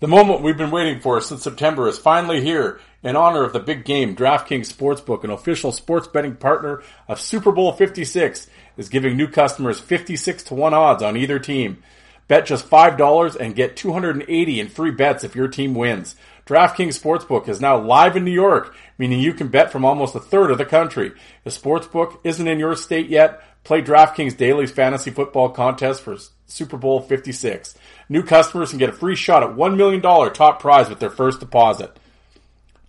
The moment we've been waiting for since September is finally here in honor of the big game. DraftKings Sportsbook, an official sports betting partner of Super Bowl 56, is giving new customers 56 to 1 odds on either team. Bet just $5 and get 280 in free bets if your team wins. DraftKings Sportsbook is now live in New York, meaning you can bet from almost a third of the country. If Sportsbook isn't in your state yet, play DraftKings Daily Fantasy Football Contest for Super Bowl 56. New customers can get a free shot at $1 million top prize with their first deposit.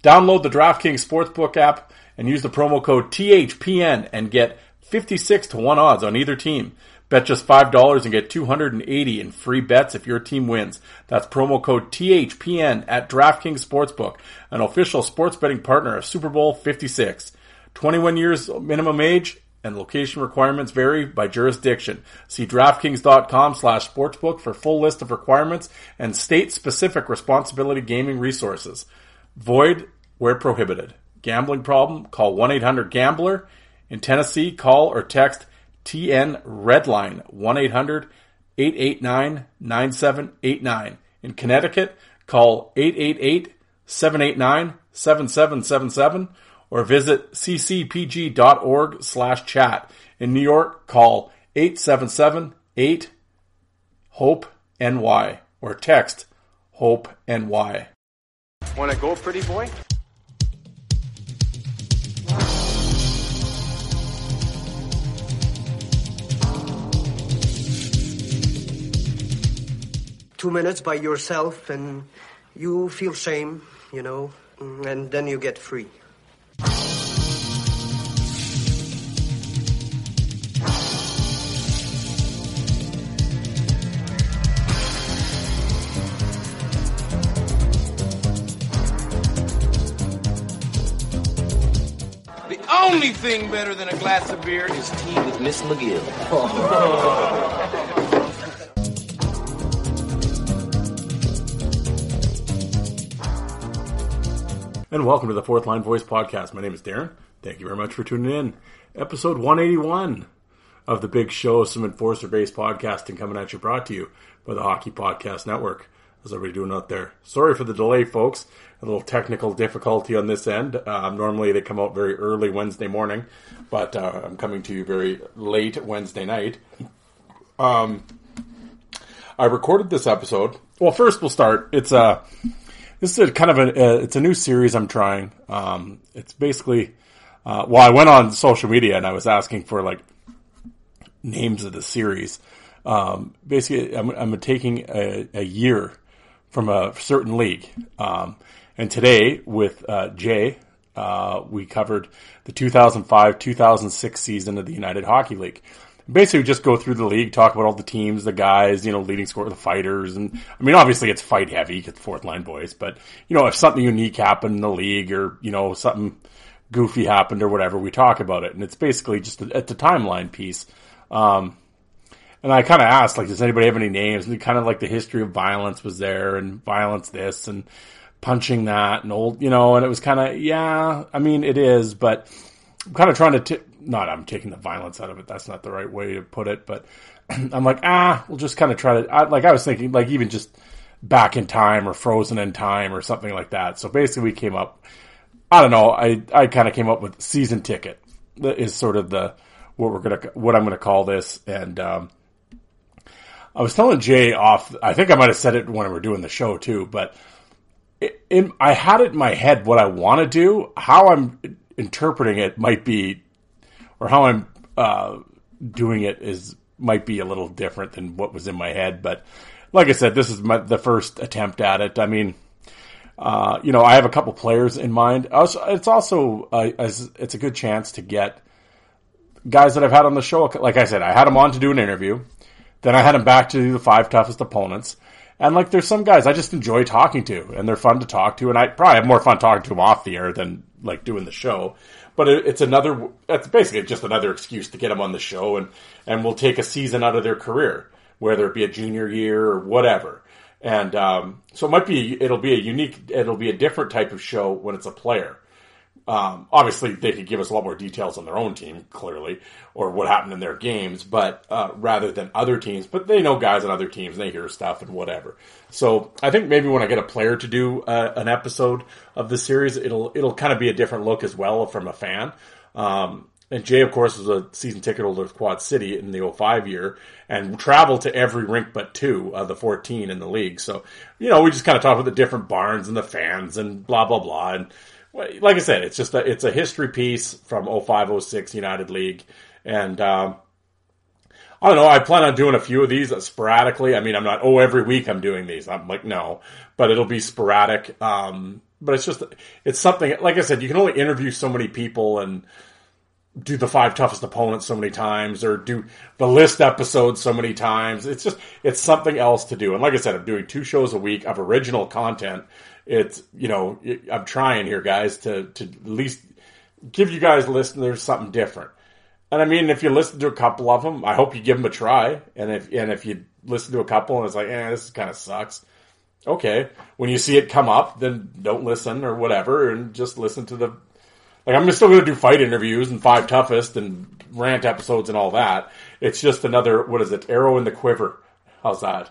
Download the DraftKings Sportsbook app and use the promo code THPN and get 56 to 1 odds on either team. Bet just $5 and get 280 in free bets if your team wins. That's promo code THPN at DraftKings Sportsbook, an official sports betting partner of Super Bowl 56. 21 years minimum age and location requirements vary by jurisdiction. See DraftKings.com slash sportsbook for full list of requirements and state-specific responsibility gaming resources. Void where prohibited. Gambling problem? Call 1-800-GAMBLER. In Tennessee, call or text TN Redline 1-800-889-9789. In Connecticut, call 888-789-7777 or visit ccpg.org slash chat. In New York, call 877-8-HOPE-NY or text HOPE-NY. Want to go, pretty boy? two minutes by yourself and you feel shame, you know, and then you get free. The only thing better than a glass of beer is tea with Miss McGill. And welcome to the Fourth Line Voice Podcast. My name is Darren. Thank you very much for tuning in. Episode 181 of the big show, some enforcer based podcasting coming at you, brought to you by the Hockey Podcast Network. How's everybody doing out there? Sorry for the delay, folks. A little technical difficulty on this end. Um, normally they come out very early Wednesday morning, but uh, I'm coming to you very late Wednesday night. Um, I recorded this episode. Well, first we'll start. It's a this is a kind of a uh, it's a new series I'm trying. Um, it's basically uh, well, I went on social media and I was asking for like names of the series. Um, basically, I'm, I'm taking a, a year from a certain league. Um, and today with uh, Jay, uh, we covered the 2005-2006 season of the United Hockey League. Basically, we just go through the league, talk about all the teams, the guys, you know, leading score, the fighters, and I mean, obviously it's fight heavy, it's fourth line boys, but you know, if something unique happened in the league or you know something goofy happened or whatever, we talk about it, and it's basically just a, it's a timeline piece. Um, and I kind of asked, like, does anybody have any names? And kind of like the history of violence was there, and violence this, and punching that, and old, you know, and it was kind of, yeah, I mean, it is, but I'm kind of trying to, t- not I'm taking the violence out of it. That's not the right way to put it, but I'm like, ah, we'll just kind of try to, I, like, I was thinking, like, even just back in time or frozen in time or something like that. So basically, we came up, I don't know, I, I kind of came up with season ticket is sort of the, what we're gonna, what I'm gonna call this, and, um, I was telling Jay off. I think I might have said it when we were doing the show too, but I had it in my head what I want to do. How I'm interpreting it might be, or how I'm uh, doing it is might be a little different than what was in my head. But like I said, this is my, the first attempt at it. I mean, uh, you know, I have a couple players in mind. Also, it's also uh, it's a good chance to get guys that I've had on the show. Like I said, I had them on to do an interview. Then I had them back to do the five toughest opponents. And like, there's some guys I just enjoy talking to, and they're fun to talk to. And I probably have more fun talking to them off the air than like doing the show. But it, it's another. It's basically just another excuse to get them on the show, and and we'll take a season out of their career, whether it be a junior year or whatever. And um, so it might be it'll be a unique it'll be a different type of show when it's a player. Um, obviously, they could give us a lot more details on their own team, clearly, or what happened in their games, but uh, rather than other teams. But they know guys on other teams, and they hear stuff and whatever. So I think maybe when I get a player to do uh, an episode of the series, it'll it'll kind of be a different look as well from a fan. Um, and Jay, of course, was a season ticket holder with Quad City in the 05 year and traveled to every rink but two of the 14 in the league. So, you know, we just kind of talked about the different barns and the fans and blah, blah, blah. And like I said, it's just a, it's a history piece from 05, 06 United League. And, um, I don't know. I plan on doing a few of these sporadically. I mean, I'm not, oh, every week I'm doing these. I'm like, no, but it'll be sporadic. Um, but it's just, it's something, like I said, you can only interview so many people and, do the five toughest opponents so many times or do the list episodes so many times. It's just, it's something else to do. And like I said, I'm doing two shows a week of original content. It's, you know, I'm trying here, guys, to, to at least give you guys listeners something different. And I mean, if you listen to a couple of them, I hope you give them a try. And if, and if you listen to a couple and it's like, eh, this kind of sucks. Okay. When you see it come up, then don't listen or whatever and just listen to the like I'm still going to do fight interviews and five toughest and rant episodes and all that. It's just another what is it? Arrow in the quiver. How's that?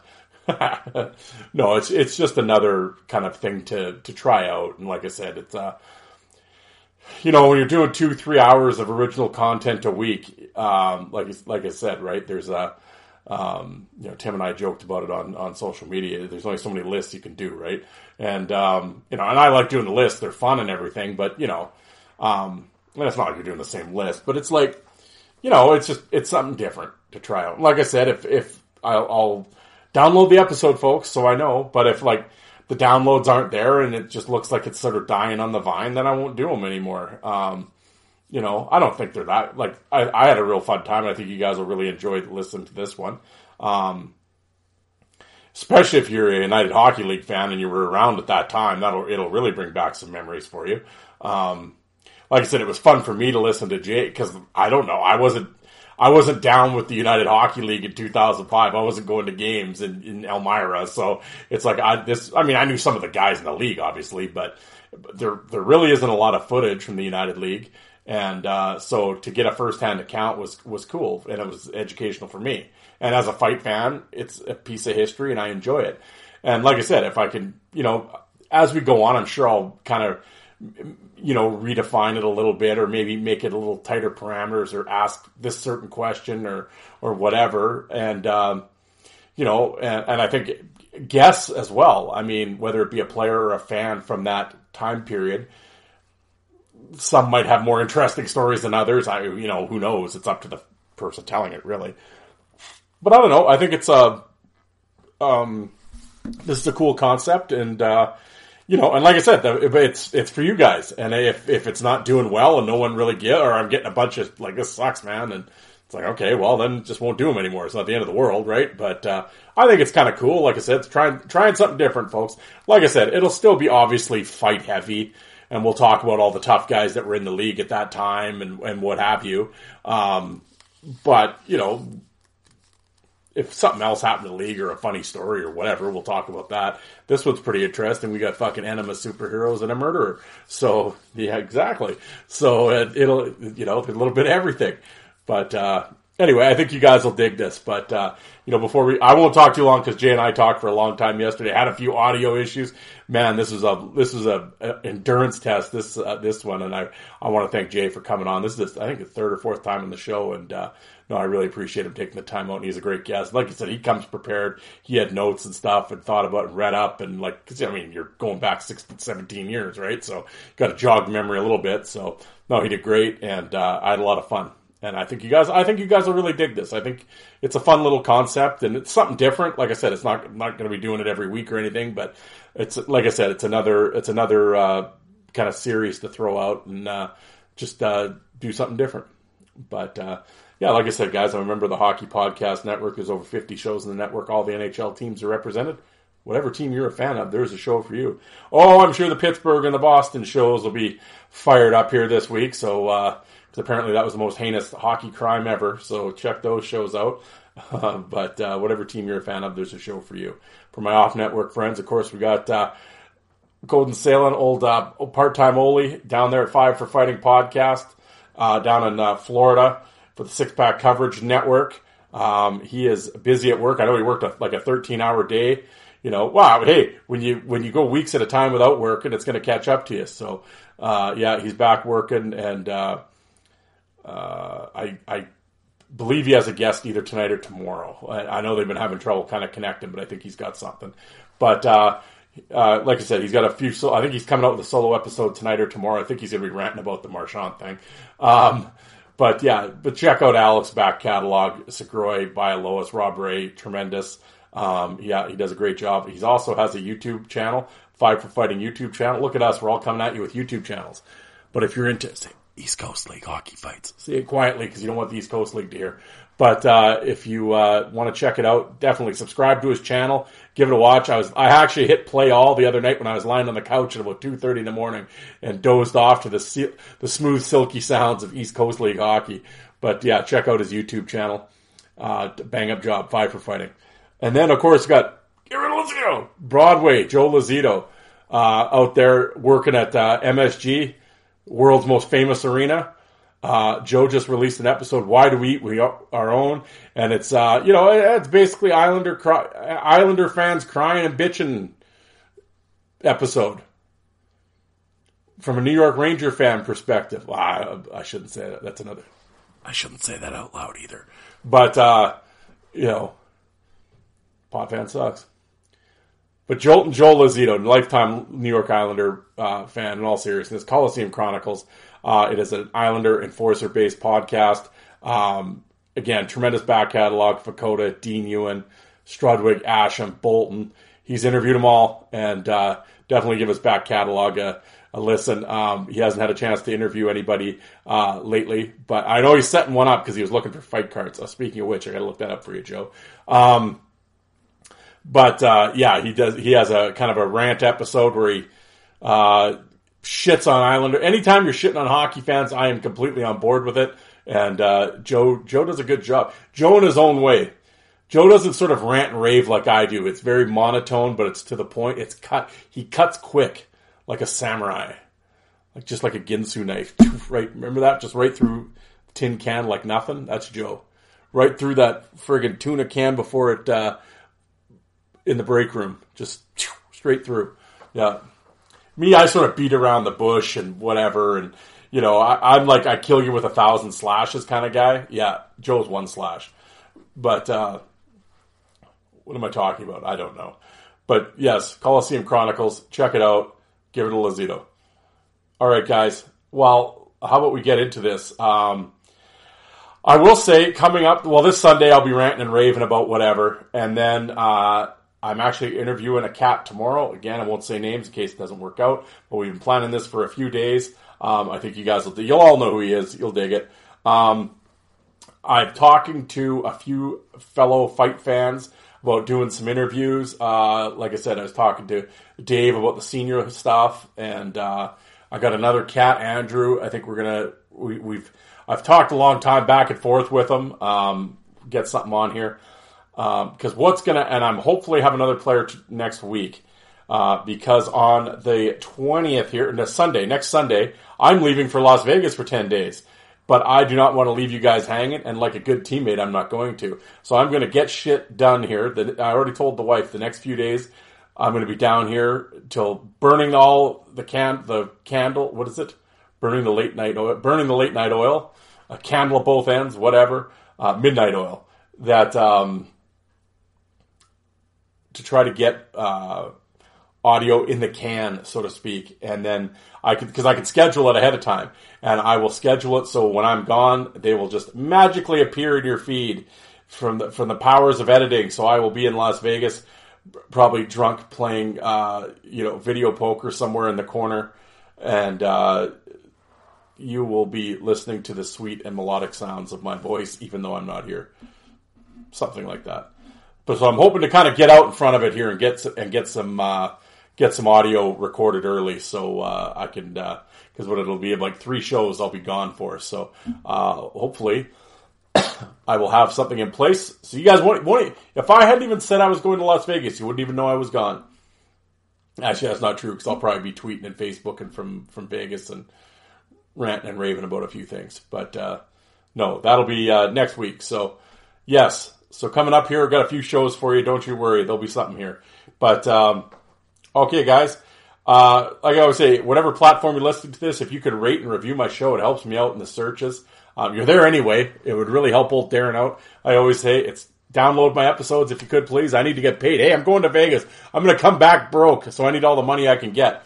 no, it's it's just another kind of thing to to try out. And like I said, it's uh, you know, when you're doing two three hours of original content a week, um, like like I said, right? There's a um, you know, Tim and I joked about it on, on social media. There's only so many lists you can do, right? And, um, you know, and I like doing the lists. They're fun and everything, but, you know, um, and it's not like you're doing the same list, but it's like, you know, it's just, it's something different to try out. Like I said, if, if I'll, I'll download the episode, folks, so I know, but if like the downloads aren't there and it just looks like it's sort of dying on the vine, then I won't do them anymore. Um, you know, I don't think they're that, like, I, I had a real fun time. I think you guys will really enjoy listening to this one. Um, especially if you're a United Hockey League fan and you were around at that time, that'll, it'll really bring back some memories for you. Um, like I said, it was fun for me to listen to Jay because I don't know, I wasn't, I wasn't down with the United Hockey League in 2005. I wasn't going to games in, in Elmira, so it's like I this. I mean, I knew some of the guys in the league, obviously, but, there there really isn't a lot of footage from the United League, and uh, so to get a first hand account was was cool and it was educational for me. And as a fight fan, it's a piece of history, and I enjoy it. And like I said, if I can, you know, as we go on, I'm sure I'll kind of you know, redefine it a little bit or maybe make it a little tighter parameters or ask this certain question or, or whatever. And, um, you know, and, and I think guess as well. I mean, whether it be a player or a fan from that time period, some might have more interesting stories than others. I, you know, who knows? It's up to the person telling it really. But I don't know. I think it's a, um, this is a cool concept and, uh, you know, and like I said, it's it's for you guys. And if if it's not doing well and no one really get, or I'm getting a bunch of like this sucks, man, and it's like okay, well then just won't do them anymore. It's not the end of the world, right? But uh, I think it's kind of cool. Like I said, trying trying something different, folks. Like I said, it'll still be obviously fight heavy, and we'll talk about all the tough guys that were in the league at that time and and what have you. Um, but you know, if something else happened in the league or a funny story or whatever, we'll talk about that. This one's pretty interesting. We got fucking enema superheroes and a murderer. So yeah, exactly. So it, will you know, a little bit of everything. But uh, anyway, I think you guys will dig this. But uh, you know, before we, I won't talk too long because Jay and I talked for a long time yesterday. Had a few audio issues. Man, this is a this is a, a endurance test. This uh, this one, and I I want to thank Jay for coming on. This is I think the third or fourth time in the show, and uh, no, I really appreciate him taking the time out. And he's a great guest. Like I said, he comes prepared. He had notes and stuff, and thought about and read up, and like, cause, I mean, you're going back 16, 17 years, right? So got to jog memory a little bit. So no, he did great, and uh, I had a lot of fun and I think you guys, I think you guys will really dig this. I think it's a fun little concept, and it's something different. Like I said, it's not not going to be doing it every week or anything, but it's like I said, it's another it's another uh, kind of series to throw out and uh, just uh, do something different. But uh, yeah, like I said, guys, I remember the Hockey Podcast Network. There's over 50 shows in the network. All the NHL teams are represented. Whatever team you're a fan of, there's a show for you. Oh, I'm sure the Pittsburgh and the Boston shows will be fired up here this week. So uh, apparently that was the most heinous hockey crime ever. So check those shows out. Uh, but uh, whatever team you're a fan of, there's a show for you. For my off-network friends, of course, we got uh, Golden Sailing, old uh, part-time Oli down there at Five for Fighting podcast uh, down in uh, Florida for the Six Pack Coverage Network. Um, he is busy at work. I know he worked a, like a 13-hour day. You know, wow. Hey, when you when you go weeks at a time without working, it's going to catch up to you. So, yeah, he's back working and uh, I, I believe he has a guest either tonight or tomorrow. I, I, know they've been having trouble kind of connecting, but I think he's got something. But uh, uh, like I said, he's got a few. So I think he's coming out with a solo episode tonight or tomorrow. I think he's going to be ranting about the Marchand thing. Um, but yeah, but check out Alex back catalog, Segroy, Lois, Rob Ray, tremendous. Um, yeah, he does a great job. He also has a YouTube channel, Five for Fighting YouTube channel. Look at us, we're all coming at you with YouTube channels. But if you're into, East Coast League hockey fights. Say it quietly because you don't want the East Coast League to hear. But uh, if you uh, want to check it out, definitely subscribe to his channel. Give it a watch. I was I actually hit play all the other night when I was lying on the couch at about two thirty in the morning and dozed off to the the smooth, silky sounds of East Coast League hockey. But yeah, check out his YouTube channel. Uh, bang up job, five for fighting. And then of course got Lazito, Broadway, Joe Lazito uh, out there working at uh, MSG world's most famous arena. Uh, Joe just released an episode. Why do we eat we our own? And it's uh, you know it's basically Islander cry, Islander fans crying and bitching episode from a New York Ranger fan perspective. Well, I, I, shouldn't say that. That's another. I shouldn't say that out loud either. But uh, you know, pot fan sucks. But Joel, and Joel Lazito, lifetime New York Islander uh, fan, in all seriousness, Coliseum Chronicles. Uh, it is an Islander enforcer based podcast. Um, again, tremendous back catalog. Vukota, Dean Ewen, Strudwick, Asham, Bolton. He's interviewed them all, and uh, definitely give his back catalog a, a listen. Um, he hasn't had a chance to interview anybody uh, lately, but I know he's setting one up because he was looking for fight cards. Uh, speaking of which, I got to look that up for you, Joe. Um, but uh, yeah, he does. He has a kind of a rant episode where he uh, shits on Islander. Anytime you're shitting on hockey fans, I am completely on board with it. And uh, Joe Joe does a good job. Joe in his own way. Joe doesn't sort of rant and rave like I do. It's very monotone, but it's to the point. It's cut. He cuts quick, like a samurai, like just like a Ginsu knife. Right? Remember that? Just right through tin can like nothing. That's Joe. Right through that friggin' tuna can before it uh, in the break room, just straight through. Yeah. Me, I sort of beat around the bush and whatever, and you know, I, am like I kill you with a thousand slashes kind of guy. Yeah, Joe's one slash, but uh, what am I talking about? I don't know. But yes, Coliseum Chronicles, check it out. Give it a Lazito. All right, guys. Well, how about we get into this? Um, I will say, coming up, well, this Sunday I'll be ranting and raving about whatever, and then uh, I'm actually interviewing a cat tomorrow. Again, I won't say names in case it doesn't work out, but we've been planning this for a few days. Um, I think you guys will, you'll all know who he is. You'll dig it. Um, I'm talking to a few fellow fight fans about doing some interviews. Uh, like I said, I was talking to Dave about the senior stuff, and uh, I got another cat, Andrew. I think we're gonna we, we've I've talked a long time back and forth with him. Um, get something on here because um, what's gonna and I'm hopefully have another player t- next week uh, because on the 20th here, no, Sunday, next Sunday, I'm leaving for Las Vegas for 10 days. but I do not want to leave you guys hanging. And like a good teammate, I'm not going to. So I'm going to get shit done here. That I already told the wife the next few days. I'm going to be down here till burning all the can the candle. What is it? Burning the late night oil. Burning the late night oil. A candle at both ends. Whatever. Uh, midnight oil. That um, to try to get uh, audio in the can, so to speak, and then I could because I can schedule it ahead of time, and I will schedule it so when I'm gone, they will just magically appear in your feed from the from the powers of editing. So I will be in Las Vegas, probably drunk playing uh, you know video poker somewhere in the corner, and uh, you will be listening to the sweet and melodic sounds of my voice, even though I'm not here. Something like that. But so I'm hoping to kind of get out in front of it here and get and get some uh, get some audio recorded early, so uh, I can because what it'll be like three shows I'll be gone for. So uh, hopefully I will have something in place. So you guys won't, won't if I hadn't even said I was going to Las Vegas, you wouldn't even know I was gone. Actually, that's not true because I'll probably be tweeting and Facebooking from from Vegas and ranting and raving about a few things. But uh, no, that'll be uh, next week. So yes, so coming up here, I've got a few shows for you. Don't you worry, there'll be something here. But um, okay, guys. Uh, like I always say, whatever platform you're listening to this, if you could rate and review my show, it helps me out in the searches. Um, you're there anyway. It would really help old Darren out. I always say it's download my episodes if you could, please. I need to get paid. Hey, I'm going to Vegas. I'm going to come back broke, so I need all the money I can get.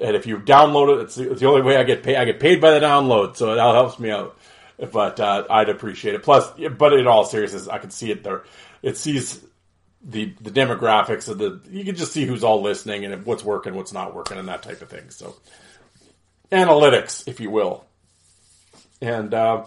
And if you download it, it's the, it's the only way I get paid. I get paid by the download, so that helps me out but uh, I'd appreciate it. Plus, but in all seriousness, I can see it there. It sees the the demographics of the. You can just see who's all listening and what's working, what's not working, and that type of thing. So, analytics, if you will. And uh,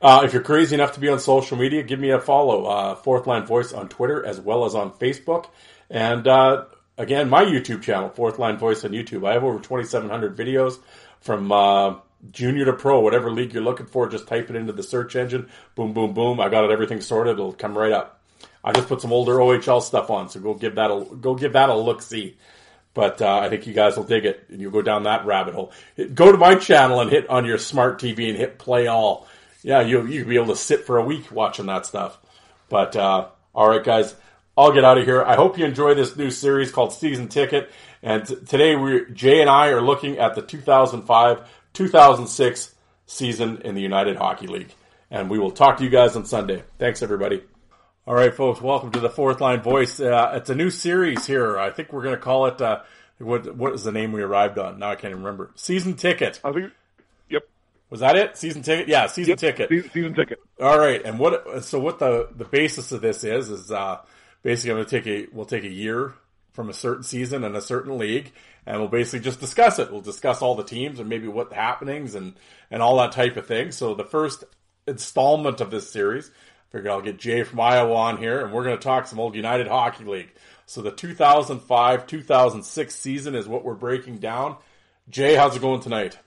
uh, if you're crazy enough to be on social media, give me a follow. Uh, Fourth Line Voice on Twitter as well as on Facebook. And uh, again, my YouTube channel, Fourth Line Voice on YouTube. I have over 2,700 videos from uh, junior to pro, whatever league you're looking for, just type it into the search engine. Boom, boom, boom. I got it, everything sorted. It'll come right up. I just put some older OHL stuff on, so go give that a go give that a look see. But uh, I think you guys will dig it, and you'll go down that rabbit hole. Go to my channel and hit on your smart TV and hit play all. Yeah, you you'll be able to sit for a week watching that stuff. But uh, all right, guys, I'll get out of here. I hope you enjoy this new series called Season Ticket. And today, we Jay and I are looking at the 2005 2006 season in the United Hockey League. And we will talk to you guys on Sunday. Thanks, everybody. All right, folks, welcome to the Fourth Line Voice. Uh, it's a new series here. I think we're going to call it, uh, what, what is the name we arrived on? Now I can't even remember. Season Ticket. I think, yep. Was that it? Season ticket? Yeah, season Yep, ticket. Season, season ticket. All right, and what? So what the the basis of this is is uh, basically I'm going to take a we'll take a year from a certain season and a certain league, and we'll basically just discuss it. We'll discuss all the teams and maybe what happenings and and all that type of thing. So the first installment of this series, I figured I'll get Jay from Iowa on here, and we're going to talk some old United Hockey League. So the 2005-2006 season is what we're breaking down. Jay, how's it going tonight?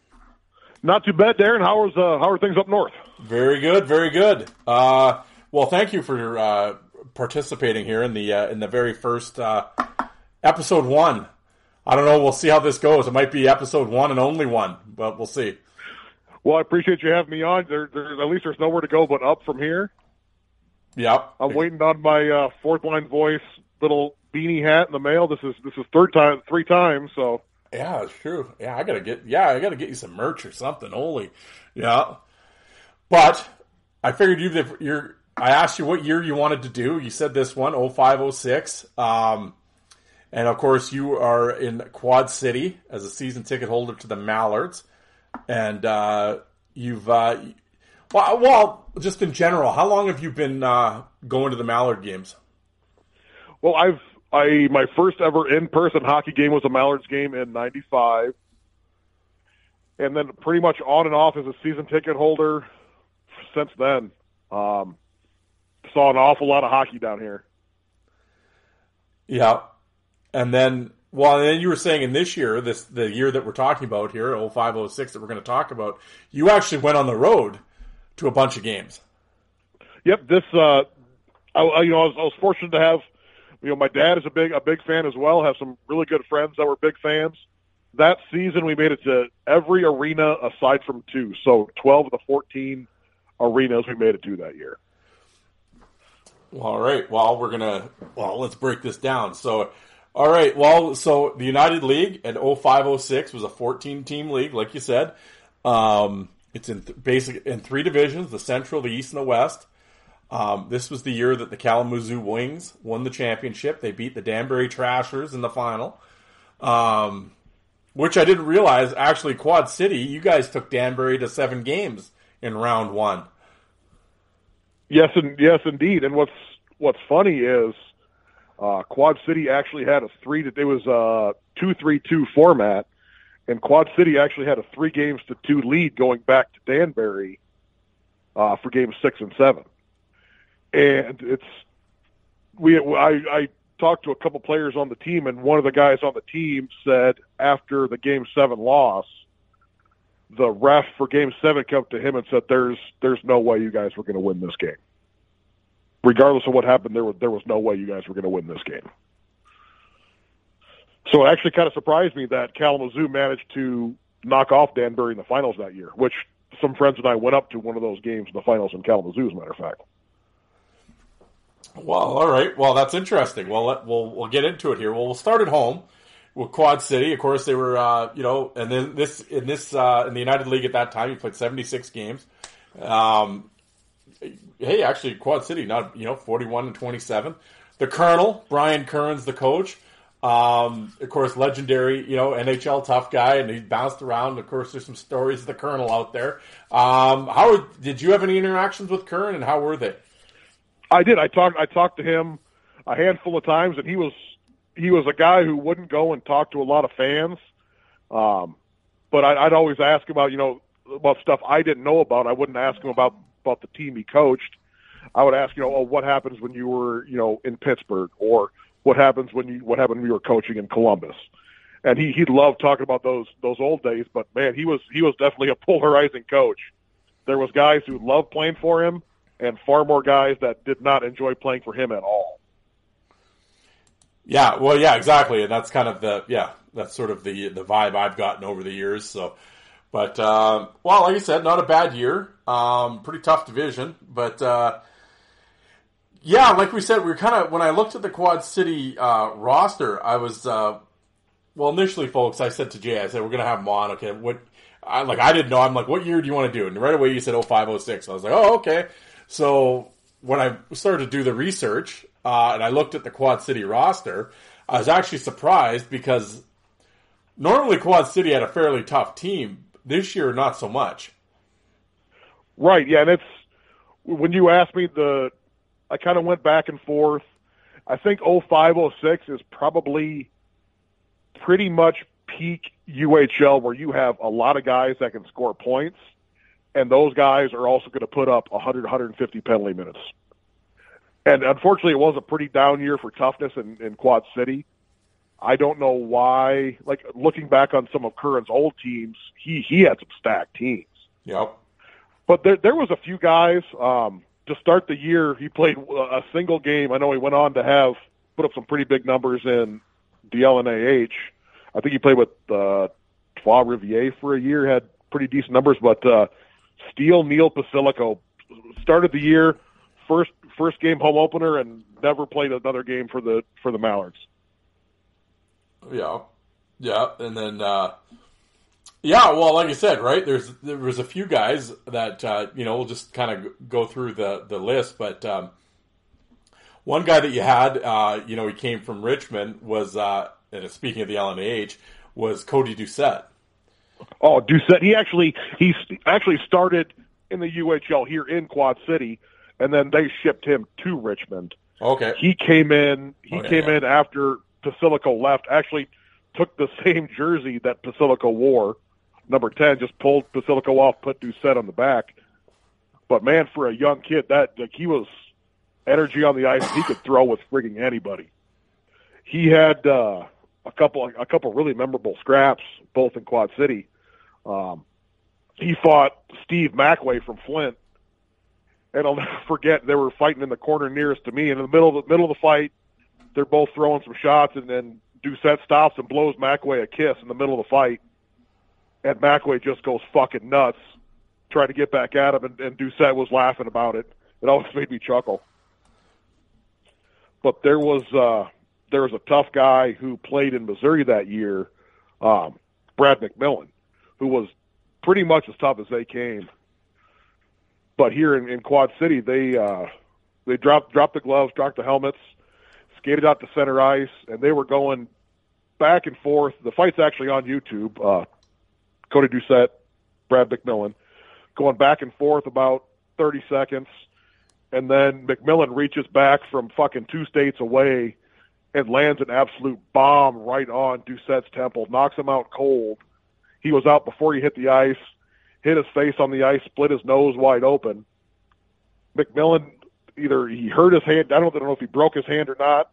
Not too bad, Darren. How is uh, how are things up north? Very good, very good. Uh, well, thank you for uh, participating here in the uh, in the very first uh, episode one. I don't know. We'll see how this goes. It might be episode one and only one, but we'll see. Well, I appreciate you having me on. There, there's at least there's nowhere to go but up from here. Yep. I'm waiting on my uh, fourth line voice little beanie hat in the mail. This is this is third time, three times. So Yeah, it's true. Yeah, I gotta get. Yeah, I gotta get you some merch or something. Holy, yeah. But I figured you you're. I asked you what year you wanted to do. You said this one, 0506. Um, and of course, you are in Quad City as a season ticket holder to the Mallards, and uh, you've. Uh, well, well, just in general, how long have you been uh, going to the Mallard games? Well, I've I my first ever in person hockey game was a Mallards game in '95, and then pretty much on and off as a season ticket holder since then. Um, saw an awful lot of hockey down here. Yeah, and then well, and then you were saying in this year, this the year that we're talking about here, 0506 that we're going to talk about, you actually went on the road to a bunch of games. Yep, this uh, I, you know I was, I was fortunate to have you know my dad is a big a big fan as well. Have some really good friends that were big fans. that season we made it to every arena aside from two. So 12 of the 14 arenas we made it to that year. All right. Well, we're gonna. Well, let's break this down. So, all right. Well, so the United League at 0506 was a 14 team league, like you said. Um, it's in th- basic in three divisions: the Central, the East, and the West. Um, this was the year that the Kalamazoo Wings won the championship. They beat the Danbury Trashers in the final. Um, which I didn't realize actually Quad City, you guys took Danbury to seven games in round one. Yes, and yes, indeed. And what's what's funny is uh, Quad City actually had a three. that It was a two three two format, and Quad City actually had a three games to two lead going back to Danbury uh, for games six and seven. And it's we I, I talked to a couple players on the team, and one of the guys on the team said after the game seven loss, the ref for game seven came to him and said, "There's there's no way you guys were going to win this game. Regardless of what happened, there was there was no way you guys were going to win this game." So it actually kind of surprised me that Kalamazoo managed to knock off Danbury in the finals that year, which some friends and I went up to one of those games in the finals in Kalamazoo, as a matter of fact. Well, all right. Well, that's interesting. Well, let, we'll we'll get into it here. Well, we'll start at home with Quad City. Of course, they were uh, you know, and then this in this uh, in the United League at that time, you played seventy six games. Um, hey, actually, Quad City, not you know, forty one and twenty seven. The Colonel Brian Curran, the coach. Um, of course, legendary, you know, NHL tough guy, and he bounced around. Of course, there's some stories of the Colonel out there. Um, how did you have any interactions with Curran, and how were they? I did. I talked. I talked to him a handful of times, and he was he was a guy who wouldn't go and talk to a lot of fans. Um, but I, I'd always ask him about you know about stuff I didn't know about. I wouldn't ask him about about the team he coached. I would ask you know, oh, what happens when you were you know in Pittsburgh, or what happens when you what happened when you were coaching in Columbus. And he he loved talking about those those old days. But man, he was he was definitely a polarizing coach. There was guys who loved playing for him, and far more guys that did not enjoy playing for him at all. Yeah, well, yeah, exactly, and that's kind of the yeah, that's sort of the the vibe I've gotten over the years. So, but um, well, like I said, not a bad year. Um, pretty tough division, but uh, yeah, like we said, we are kind of when I looked at the Quad City uh, roster, I was uh, well initially, folks. I said to Jay, I said we're gonna have them on. Okay, what? I like I didn't know. I'm like, what year do you want to do? And right away you said 0506. I was like, oh okay. So when I started to do the research uh, and I looked at the Quad City roster, I was actually surprised because normally Quad City had a fairly tough team. This year, not so much. Right. Yeah, and it's when you asked me the, I kind of went back and forth. I think 0506 is probably pretty much peak UHL where you have a lot of guys that can score points and those guys are also going to put up 100, 150 penalty minutes. And unfortunately, it was a pretty down year for toughness in, in Quad City. I don't know why. Like looking back on some of Curran's old teams, he he had some stacked teams. Yep. But there there was a few guys um, to start the year. He played a single game. I know he went on to have put up some pretty big numbers in the LNAH. I think he played with uh, Trois Rivières for a year. Had pretty decent numbers, but uh, Steele Neil Pasilico started the year first first game home opener and never played another game for the for the Mallards. Yeah, yeah, and then uh, yeah, well, like I said, right? There's there was a few guys that uh, you know we'll just kind of go through the the list, but um, one guy that you had, uh, you know, he came from Richmond was uh, and speaking of the LNAH was Cody Doucette. Oh, Doucette. He actually he actually started in the UHL here in Quad City, and then they shipped him to Richmond. Okay. He came in. He Oh, yeah, came yeah. in after Pasilico left. Actually, took the same jersey that Pasilico wore, number ten. Just pulled Pasilico off, put Doucette on the back. But man, for a young kid, that like, he was energy on the ice. He could throw with frigging anybody. He had uh, a couple a couple really memorable scraps, both in Quad City. Um, he fought Steve Macway from Flint, and I'll never forget they were fighting in the corner nearest to me. And in the middle of the middle of the fight, they're both throwing some shots, and then Doucette stops and blows McAway a kiss in the middle of the fight, and McAway just goes fucking nuts, trying to get back at him, and, and Doucette was laughing about it. It always made me chuckle. But there was uh, there was a tough guy who played in Missouri that year, um, Brad McMillan, who was pretty much as tough as they came. But here in, in Quad City, they uh, they dropped dropped the gloves, dropped the helmets, skated out to center ice, and they were going back and forth. The fight's actually on YouTube. Uh, Cody Doucette, Brad McMillan, going back and forth about 30 seconds, and then McMillan reaches back from fucking two states away and lands an absolute bomb right on Doucette's temple, knocks him out cold. He was out before he hit the ice, hit his face on the ice, split his nose wide open. McMillan either he hurt his hand. I don't, I don't know if he broke his hand or not,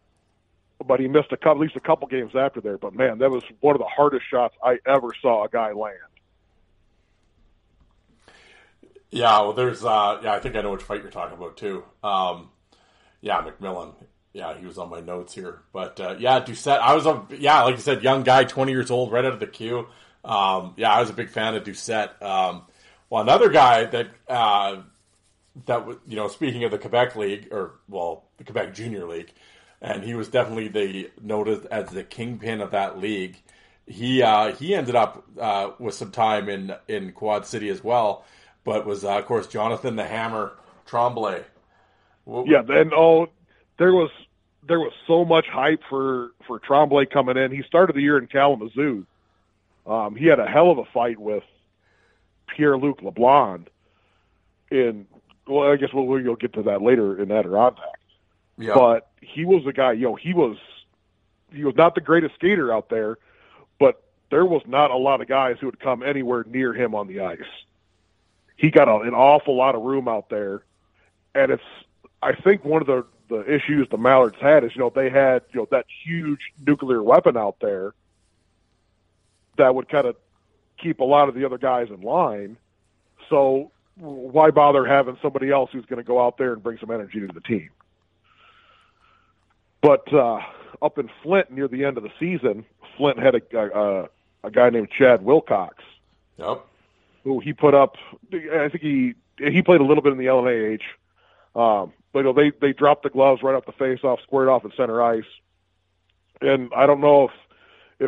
but he missed a couple, at least a couple games after there. But man, that was one of the hardest shots I ever saw a guy land. Yeah, well, there's uh, yeah, I think I know which fight you're talking about too. Um, yeah, McMillan. Yeah, he was on my notes here, but uh, yeah, Doucette. I was a yeah, like you said, young guy, 20 years old, right out of the queue. Um, yeah, I was a big fan of Doucette. Um, well, another guy that uh, that was you know, speaking of the Quebec League or well, the Quebec Junior League, and he was definitely the noted as the kingpin of that league. He uh, he ended up uh, with some time in in Quad City as well, but was uh, of course Jonathan the Hammer Tremblay. What, yeah, and oh, there was there was so much hype for for Tremblay coming in. He started the year in Kalamazoo. Um, he had a hell of a fight with Pierre Luc LeBlond in well, I guess we'll, we'll get to that later in Adirondack. Yeah. But he was a guy, you know, he was he was not the greatest skater out there, but there was not a lot of guys who would come anywhere near him on the ice. He got a, an awful lot of room out there, and it's I think one of the the issues the Mallards had is you know they had you know that huge nuclear weapon out there that would kind of keep a lot of the other guys in line. So why bother having somebody else who's going to go out there and bring some energy to the team? But uh, up in Flint near the end of the season, Flint had a, a, a guy named Chad Wilcox. Yep. Who he put up? I think he he played a little bit in the LNAH. Um, but you know, they they dropped the gloves right off the face off, squared off at center ice. And I don't know if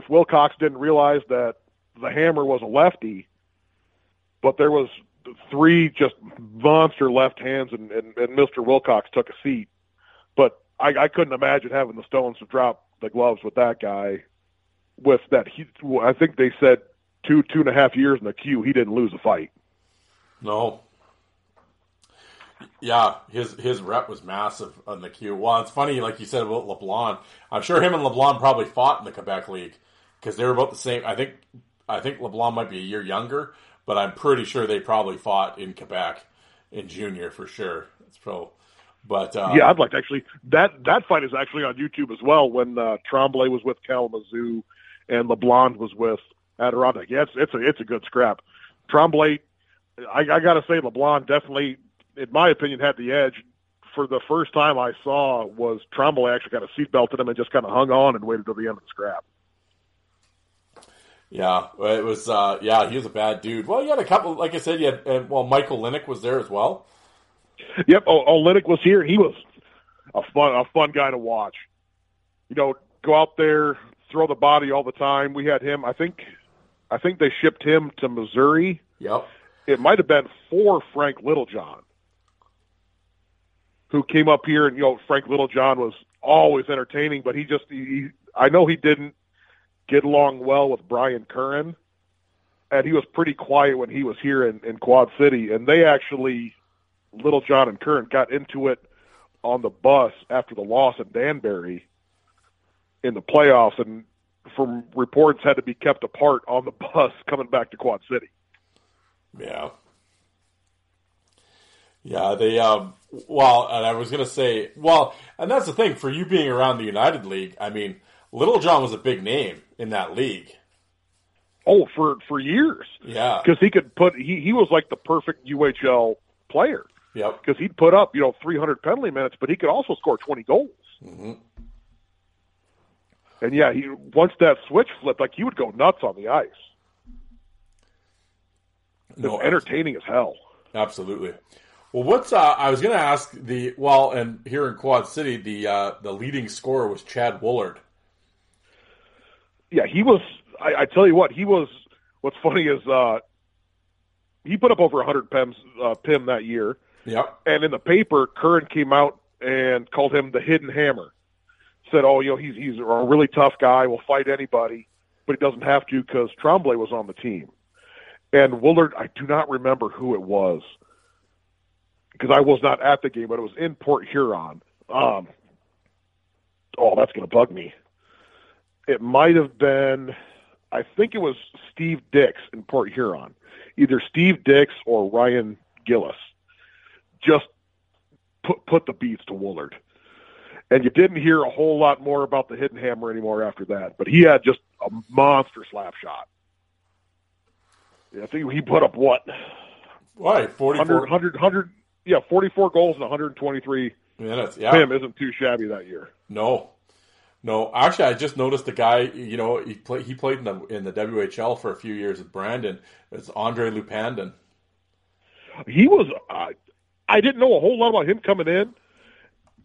if Wilcox didn't realize that the hammer was a lefty, but there was three just monster left hands, and, and, and Mr. Wilcox took a seat. But I, I couldn't imagine having the Stones to drop the gloves with that guy. With that, he, I think they said two two and a half years in the queue, he didn't lose a fight. No. Yeah, his his rep was massive on the queue. Well, it's funny, like you said about LeBlond. I'm sure him and LeBlond probably fought in the Quebec League because they were about the same. I think I think LeBlond might be a year younger, but I'm pretty sure they probably fought in Quebec in junior for sure. It's pro. But uh, yeah, I'd like to actually that that fight is actually on YouTube as well. When uh, Tremblay was with Kalamazoo and LeBlond was with Adirondack. Yeah, it's it's a it's a good scrap. Tremblay, I, I got to say, LeBlond definitely, in my opinion, had the edge. For the first time I saw was Tremblay actually got a seatbelt to him and just kind of hung on and waited till the end of the scrap. Yeah, it was. Uh, yeah, he was a bad dude. Well, you had a couple. Like I said, you had. Well, Michael Linick was there as well. Yep. Oh, oh Linick was here. He was a fun, a fun guy to watch. You know, go out there, throw the body all the time. We had him. I think, I think they shipped him to Missouri. Yep. It might have been for Frank Littlejohn, who came up here, and you know, Frank Littlejohn was always entertaining, but he just, he, I know he didn't get along well with Brian Curran, and he was pretty quiet when he was here in, in Quad City. And they actually, Littlejohn and Curran, got into it on the bus after the loss in Danbury in the playoffs, and from reports had to be kept apart on the bus coming back to Quad City. Yeah. Yeah, they um well, and I was going to say, well, and that's the thing for you being around the United League. I mean, Littlejohn was a big name in that league. Oh, for for years. Yeah, because he could put he he was like the perfect UHL player. Yep. Because he'd put up you know 300 penalty minutes, but he could also score 20 goals. Mm-hmm. And yeah, he once that switch flipped, like he would go nuts on the ice. No, entertaining as hell. Absolutely. Well, what's uh, I was going to ask the well, and here in Quad City, the uh, the leading scorer was Chad Woolard. Yeah, he was. I, I tell you what, he was. What's funny is uh, he put up over 100 PIMs, uh, PIM that year. Yep. And in the paper, Curran came out and called him the hidden hammer. Said, "Oh, you know, he's he's a really tough guy. Will fight anybody, but he doesn't have to because Tremblay was on the team." And Woolard, I do not remember who it was because I was not at the game, but it was in Port Huron. Um, oh, that's going to bug me. It might have been, I think it was Steve Dix in Port Huron, either Steve Dix or Ryan Gillis. Just put put the beats to Woolard, and you didn't hear a whole lot more about the hidden hammer anymore after that. But he had just a monster slap shot. Yeah, I think he put up what Right, 44 100, 100, 100 yeah, 44 goals and 123 minutes. Yeah. Him isn't too shabby that year. No, no. Actually, I just noticed the guy. You know, he played. He played in the in the WHL for a few years at Brandon. It's Andre Lupandin. He was. Uh, I didn't know a whole lot about him coming in,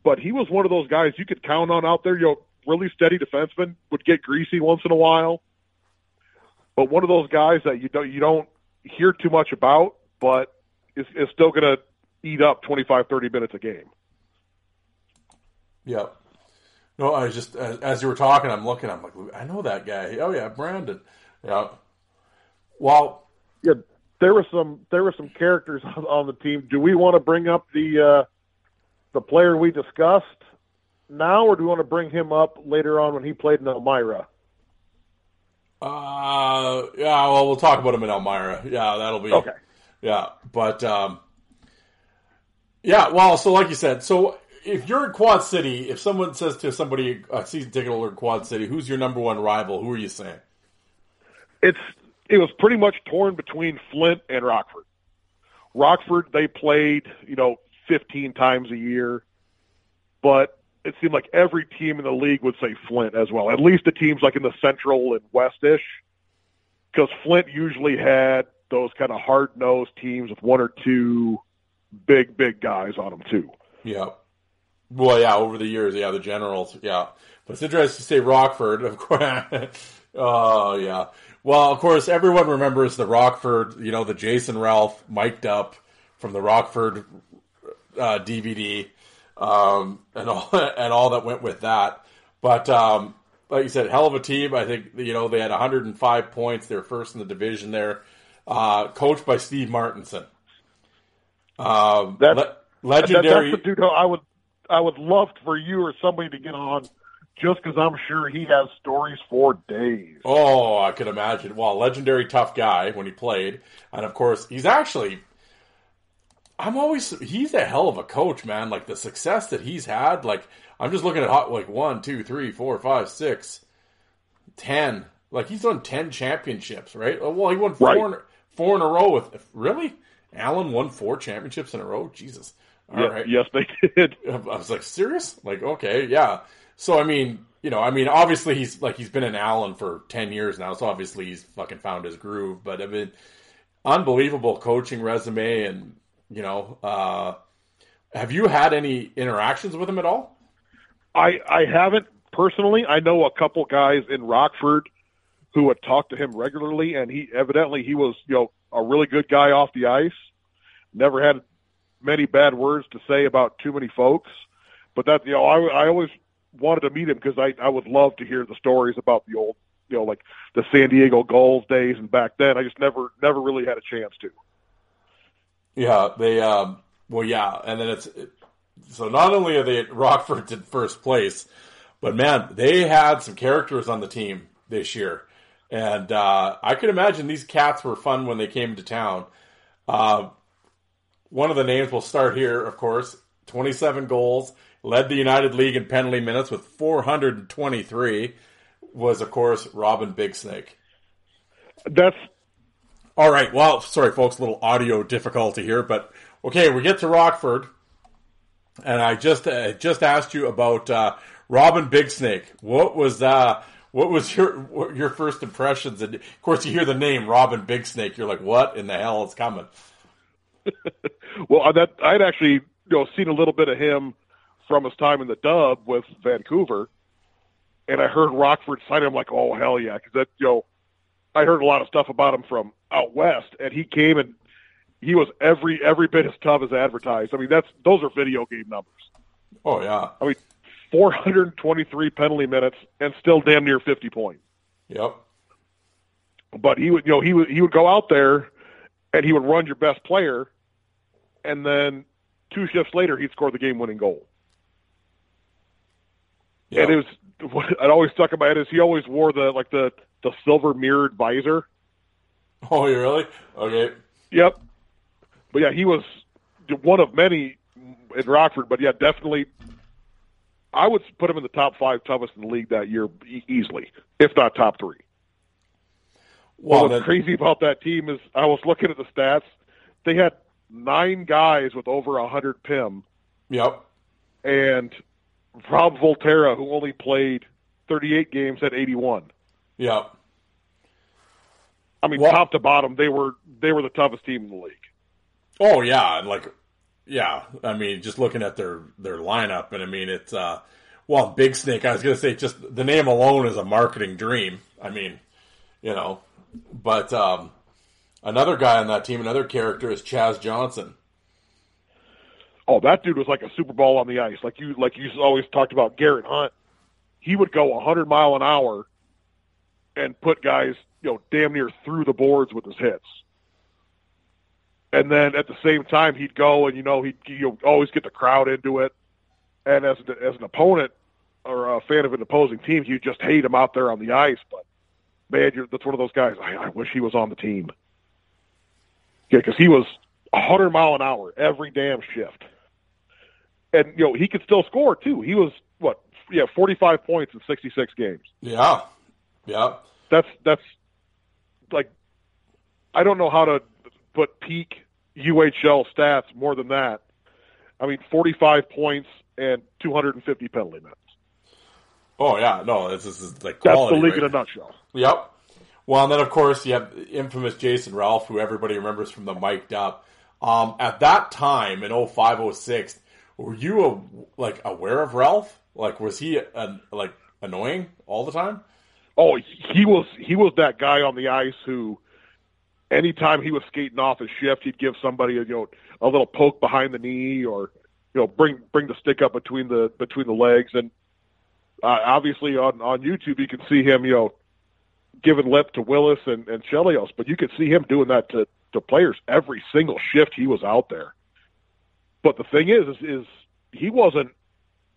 but he was one of those guys you could count on out there. You know, really steady defenseman would get greasy once in a while, but one of those guys that you don't you don't hear too much about, but is, is still going to eat up 25, 30 minutes a game. Yeah. No, I was just as, as you were talking, I'm looking. I'm like, I know that guy. Oh yeah, Brandon. Yeah. Well, Yeah, there were some there were some characters on, on the team. Do we want to bring up the uh, the player we discussed now, or do we want to bring him up later on when he played in Elmira? uh, yeah. Well, we'll talk about him in Elmira. Yeah, that'll be Okay. Yeah, but um, yeah. Well, so like you said, so if you're in Quad City, if someone says to somebody a season ticket holder in Quad City, who's your number one rival? Who are you saying? It's it was pretty much torn between Flint and Rockford. Rockford they played you know 15 times a year, but it seemed like every team in the league would say Flint as well. At least the teams like in the Central and Westish, because Flint usually had those kind of hard nosed teams with one or two big big guys on them too. Yeah. Well, yeah. Over the years, yeah, the Generals, yeah. But it's interesting to say Rockford, of course. oh, yeah. Well, of course, everyone remembers the Rockford. You know, the Jason Ralph mic'd up from the Rockford uh, DVD, um, and all and all that went with that. But um, like you said, hell of a team. I think you know they had 105 points. They're first in the division there, uh, coached by Steve Martinson. Um, That- le- legendary. That, that's the dude I would I would love for you or somebody to get on, just because I'm sure he has stories for days. Oh, I could imagine. Well, legendary tough guy when he played, and of course, he's actually. I'm always he's a hell of a coach, man. Like the success that he's had. Like I'm just looking at hot like one, two, three, four, five, six, ten. Like he's won ten championships, right? Oh, Well, he won four Right. in, four in a row with really. Allen won four championships in a row. Jesus. All Ye- right. Yes, they did. I was like, serious? Like, okay, yeah. So I mean, you know, I mean, obviously he's like he's been in Allen for ten years now, so obviously he's fucking found his groove. But I mean, unbelievable coaching resume, and you know, uh, have you had any interactions with him at all? I I haven't personally. I know a couple guys in Rockford who would talk to him regularly, and he evidently he was you know a really good guy off the ice. Never had many bad words to say about too many folks. But that you know I I always wanted to meet him because I I would love to hear the stories about the old you know like the San Diego Gulls days and back then. I just never never really had a chance to. Yeah, they. Um, well, yeah, and then it's it, so not only are they at Rockford in first place, but man, they had some characters on the team this year, and uh, I could imagine these cats were fun when they came to town. Uh, one of the names will start here, of course. Twenty-seven goals, led the United League in penalty minutes with four hundred and twenty-three. Was of course Robin Big Snake. That's All right. Well, sorry, folks, a little audio difficulty here, but okay, we get to Rockford, and I just uh, just asked you about uh, Robin Big Snake. What was uh what was your what, your first impressions? And of course, you hear the name Robin Big Snake, you're like, "What in the hell is coming?" well, that I'd actually you know seen a little bit of him from his time in the Dub with Vancouver, and I heard Rockford sign him. I'm like, "Oh hell yeah!" Because that you know, I heard a lot of stuff about him from out west, and he came and he was every every bit as tough as advertised. I mean, that's those are video game numbers. Oh yeah. I mean, 423 penalty minutes and still damn near 50 points. Yep. But he would, you know, he would he would go out there and he would run your best player, and then two shifts later he'd score the game-winning goal. Yep. And it was what it always stuck in my head is he always wore the like the the silver mirrored visor. Oh, you really? Okay. Yep. But yeah, he was one of many in Rockford. But yeah, definitely, I would put him in the top five toughest in the league that year easily, if not top three. Well, what's crazy about that team is I was looking at the stats. They had nine guys with over a hundred PIM, Yep. and Rob Volterra, who only played 38 games, had 81. Yep. I mean, Well- top to bottom, they were they were the toughest team in the league. Oh yeah, and like yeah, I mean, just looking at their their lineup, and I mean, it's uh, well, Big Snake. I was gonna say, just the name alone is a marketing dream. I mean, you know, but um, another guy on that team, another character is Chaz Johnson. Oh, that dude was like a Super Bowl on the ice. Like you, like you always talked about Garrett Hunt. He would go 100 mile an hour and put guys, you know, damn near through the boards with his hits. And then at the same time, he'd go and you know he'd you always get the crowd into it. And as as an opponent or a fan of an opposing team, you just hate him out there on the ice. But man, you're, that's one of those guys. I, I wish he was on the team. Yeah, because he was 100 mile an hour every damn shift and you know he could still score too. He was what, yeah, forty five points in sixty six games. Yeah, yeah, That's that's like I don't know how to put peak UHL stats more than that. I mean, forty five points and two hundred and fifty penalty minutes. Oh yeah. No, this is like That's the league right? in a nutshell. Yep. Well, and then of course you have infamous Jason Ralph, who everybody remembers from the mic'd up. Um, at that time in 05, 06, were you a, like aware of Ralph? Like, was he uh like annoying all the time? Oh, he was he was that guy on the ice who, anytime he was skating off his shift, he'd give somebody a, you know a little poke behind the knee or you know bring bring the stick up between the between the legs and uh, obviously on on YouTube you can see him you know giving lip to Willis and and Chelios, but you could see him doing that to to players every single shift he was out there. But the thing is, is, is he wasn't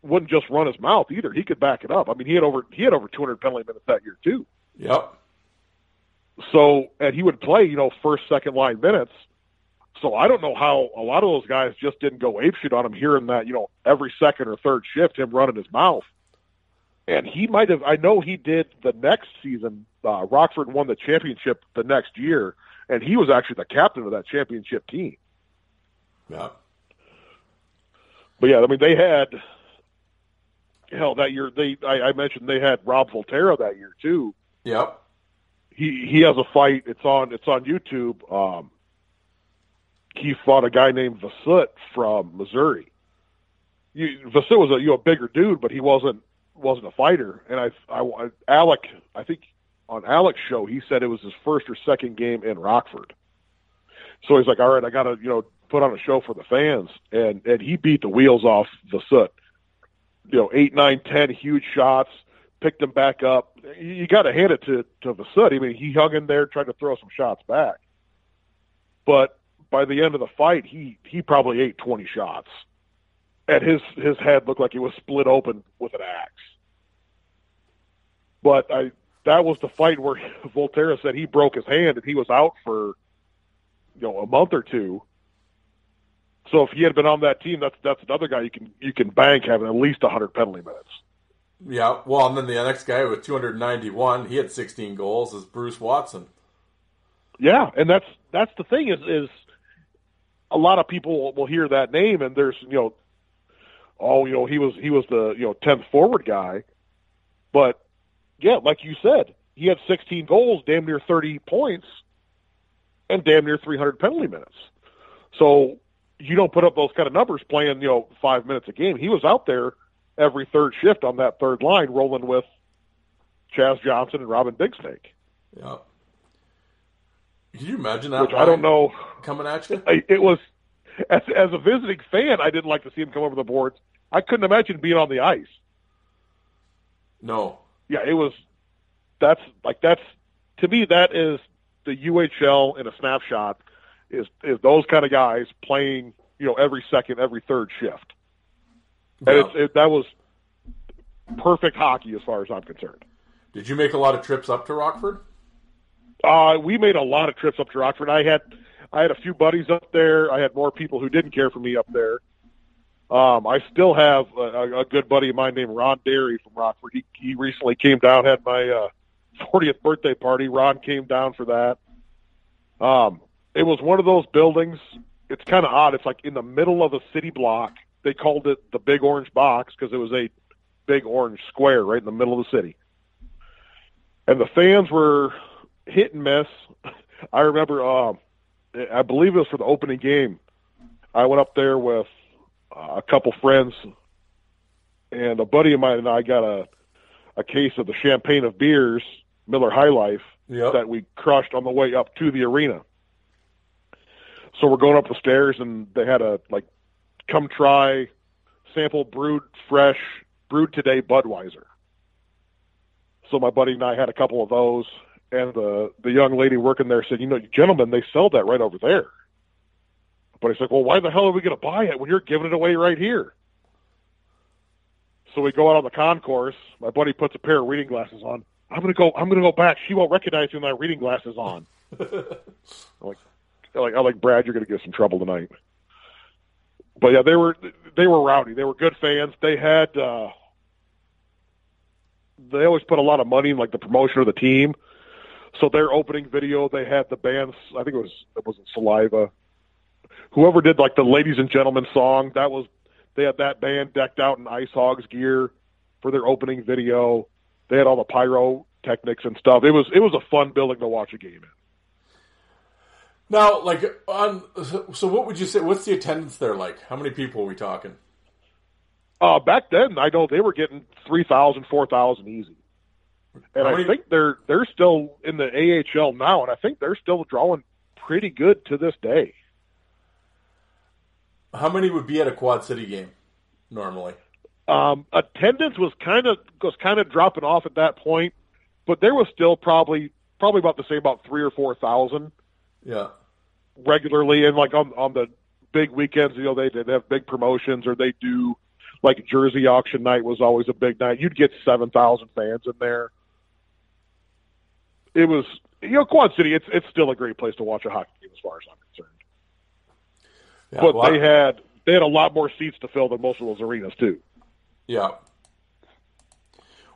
wouldn't just run his mouth either. He could back it up. I mean, he had over he had over 200 penalty minutes that year too. Yep. So, and he would play, you know, first, second line minutes. So I don't know how a lot of those guys just didn't go apeshit on him, hearing that, you know, every second or third shift, him running his mouth. And he might have, I know he did the next season. Uh, Rockford won the championship the next year, and he was actually the captain of that championship team. Yeah. But yeah, I mean, they had, hell, that year, they, I, I mentioned they had Rob Volterra that year too. Yep. he he has a fight. It's on it's on YouTube. Um, he fought a guy named Vasut from Missouri. You, Vasut was a you know a bigger dude, but he wasn't wasn't a fighter. And I, I Alec I think on Alec's show he said it was his first or second game in Rockford. So he's like, all right, I got to you know put on a show for the fans, and and he beat the wheels off Vasut. You know, eight, nine, ten huge shots picked him back up. You got to hand it to to Vasut. I mean, he hung in there, tried to throw some shots back, but by the end of the fight, he he probably ate twenty shots, and his his head looked like it was split open with an axe. But I that was the fight where Volterra said he broke his hand and he was out for you know a month or two. So if he had been on that team, that's that's another guy you can you can bank having at least hundred penalty minutes. Yeah. Well, and then the next guy with 291, he had 16 goals, is Bruce Watson. Yeah, and that's that's the thing is is a lot of people will hear that name and there's you know oh, you know, he was he was the you know tenth forward guy, but yeah, like you said, he had 16 goals, damn near 30 points, and damn near 300 penalty minutes. So you don't put up those kind of numbers playing you know five minutes a game. He was out there every third shift on that third line, rolling with Chaz Johnson and Robin Big Snake. Yeah. Can you imagine that? Which I don't know. Coming at you? I- It was as as a visiting fan, I didn't like to see him come over the boards. I couldn't imagine being on the ice. No. Yeah, it was. That's like that's to me that is the UHL in a snapshot. Is is those kind of guys playing you know every second, every third shift, and it's, it, that was perfect hockey as far as I'm concerned. Did you make a lot of trips up to Rockford? Uh, we made a lot of trips up to Rockford. I had I had a few buddies up there. I had more people who didn't care for me up there. Um, I still have a, a good buddy of mine named Ron Derry from Rockford. He he recently came down, had my uh, 40th birthday party. Ron came down for that. Um, it was one of those buildings. It's kind of odd. It's like in the middle of a city block. They called it the Big Orange Box because it was a big orange square right in the middle of the city. And the fans were hit and miss. I remember, um, I believe it was for the opening game. I went up there with uh, a couple friends, and a buddy of mine and I got a a case of the champagne of beers, Miller High Life, Yep. that we crushed on the way up to the arena. So we're going up the stairs, and they had a like, come try, sample brewed fresh, brewed today Budweiser. So my buddy and I had a couple of those, and the the young lady working there said, "You know, gentlemen, they sell that right over there." But I said, "Well, why the hell are we going to buy it when you're giving it away right here?" So we go out on the concourse. My buddy puts a pair of reading glasses on. I'm gonna go. I'm gonna go back. She won't recognize me with my reading glasses on. I'm like, I'm like, I'm like Brad, you're gonna get some trouble tonight. But yeah, they were they were rowdy. They were good fans. They had uh they always put a lot of money in like the promotion of the team. So their opening video, they had the bands. I think it was it wasn't Saliva. Whoever did like the ladies and gentlemen song, that was they had that band decked out in Ice Hogs gear for their opening video. They had all the pyro technics and stuff. It was it was a fun building to watch a game in. Now, like on, so- what would you say? What's the attendance there like? How many people are we talking? Uh, back then, I know they were getting three thousand, four thousand easy, and I think they're they're still in the AHL now, and I think they're still drawing pretty good to this day. How many would be at a Quad City game normally? Um, attendance was kind of was kind of dropping off at that point, but there was still probably probably about the same, about three or four thousand Yeah. regularly, and like on on the big weekends, you know, they they have big promotions or they do like Jersey auction night was always a big night. You'd get seven thousand fans in there. It was you know Quad City. It's it's still a great place to watch a hockey game as far as I'm concerned. yeah but well, they had they had a lot more seats to fill than most of those arenas too. Yeah.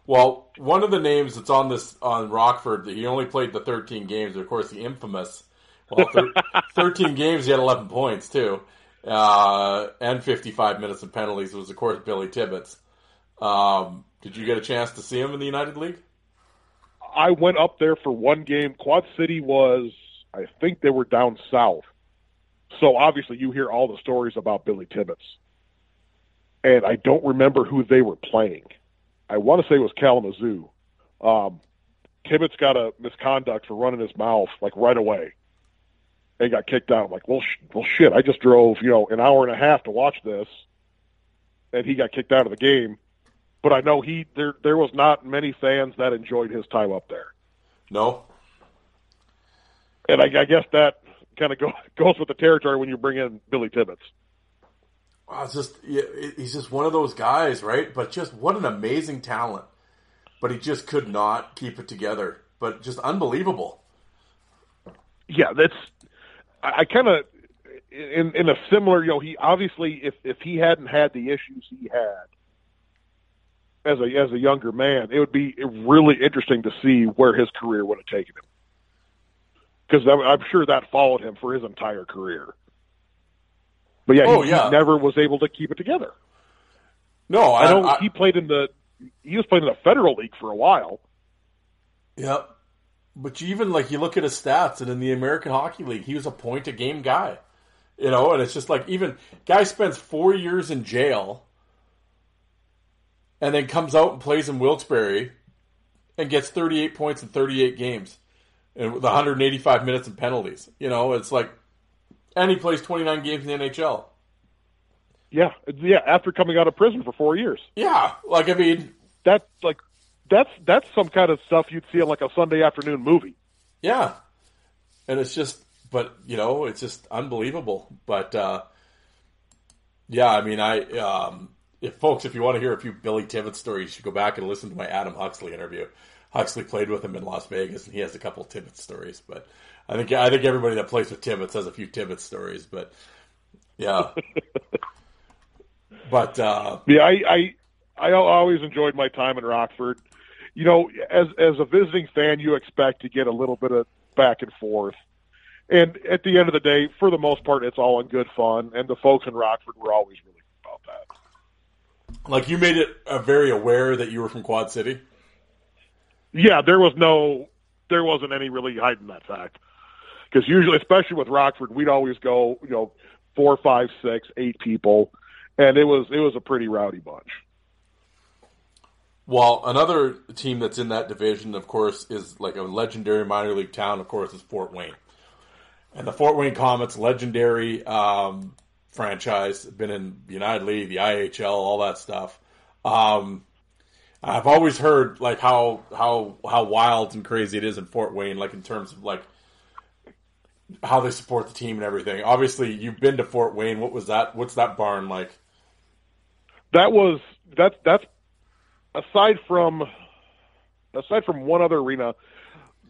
Well, one of the names that's on this on Rockford, that he only played the 13 games. Of course, the infamous. Well, thir- 13 games, he had 11 points too, uh, and 55 minutes of penalties. Was of course Billy Tibbetts. Um, did you get a chance to see him in the United League? I went up there for one game. Quad City was, I think they were down south. So obviously you hear all the stories about Billy Tibbetts. And I don't remember who they were playing. I want to say it was Kalamazoo. Um, Tibbetts got a misconduct for running his mouth like right away and got kicked out. I'm like, well, sh- well, shit, I just drove, you know, an hour and a half to watch this and he got kicked out of the game but I know he there there was not many fans that enjoyed his time up there, No. and I, I guess that kind of go, goes with the territory when you bring in Billy Tibbetts. Wow, it's just yeah, he's just one of those guys, right? But just what an amazing talent. But he just could not keep it together. But just unbelievable. Yeah, that's I, I kind of in in a similar you know he obviously if if he hadn't had the issues he had as a as a younger man, it would be really interesting to see where his career would have taken him because I'm sure that followed him for his entire career. But yeah, Oh, he, yeah. he never was able to keep it together. No, I, I, know I- he played in the he was playing in the Federal League for a while. Yep. But you even like you look at his stats, and in the American Hockey League, he was a point a game guy. You know, and it's just like even guy spends four years in jail, and then comes out and plays in Wilkes-Barre, and gets thirty eight points in thirty eight games, and with one hundred and eighty five minutes and penalties. You know, it's like, and he plays twenty nine games in the NHL. Yeah, yeah. After coming out of prison for four years, Yeah, like I mean, that's like that's that's some kind of stuff you'd see in like a Sunday afternoon movie. Yeah. And it's just, but, you know, it's just unbelievable. But, uh, yeah, I mean, I, um, if folks, if you want to hear a few Billy Tibbetts stories, you should go back and listen to my Adam Huxley interview. Huxley played with him in Las Vegas, and he has a couple of Tibbetts stories. But I think I think everybody that plays with Tibbetts has a few Tibbetts stories. But yeah, but uh, Yeah, I, I I always enjoyed my time in Rockford. You know, as as a visiting fan, you expect to get a little bit of back and forth. And at the end of the day, for the most part, it's all in good fun. And the folks in Rockford were always really. Like you made it uh, very aware that you were from Quad City. Yeah, there was no, there wasn't any really hiding that fact. Because usually, especially with Rockford, we'd always go, you know, four, five, six, eight people, and it was it was a pretty rowdy bunch. Well, another team that's in that division, of course, is like a legendary minor league town. Of course, is Fort Wayne, and the Fort Wayne Komets, legendary um, franchise, been in the United League, the IHL, all that stuff. Um, I've always heard like how how how wild and crazy it is in Fort Wayne, like in terms of like how they support the team and everything. Obviously, you've been to Fort Wayne. What was that? What's that barn like? that was that's that's aside from aside from one other arena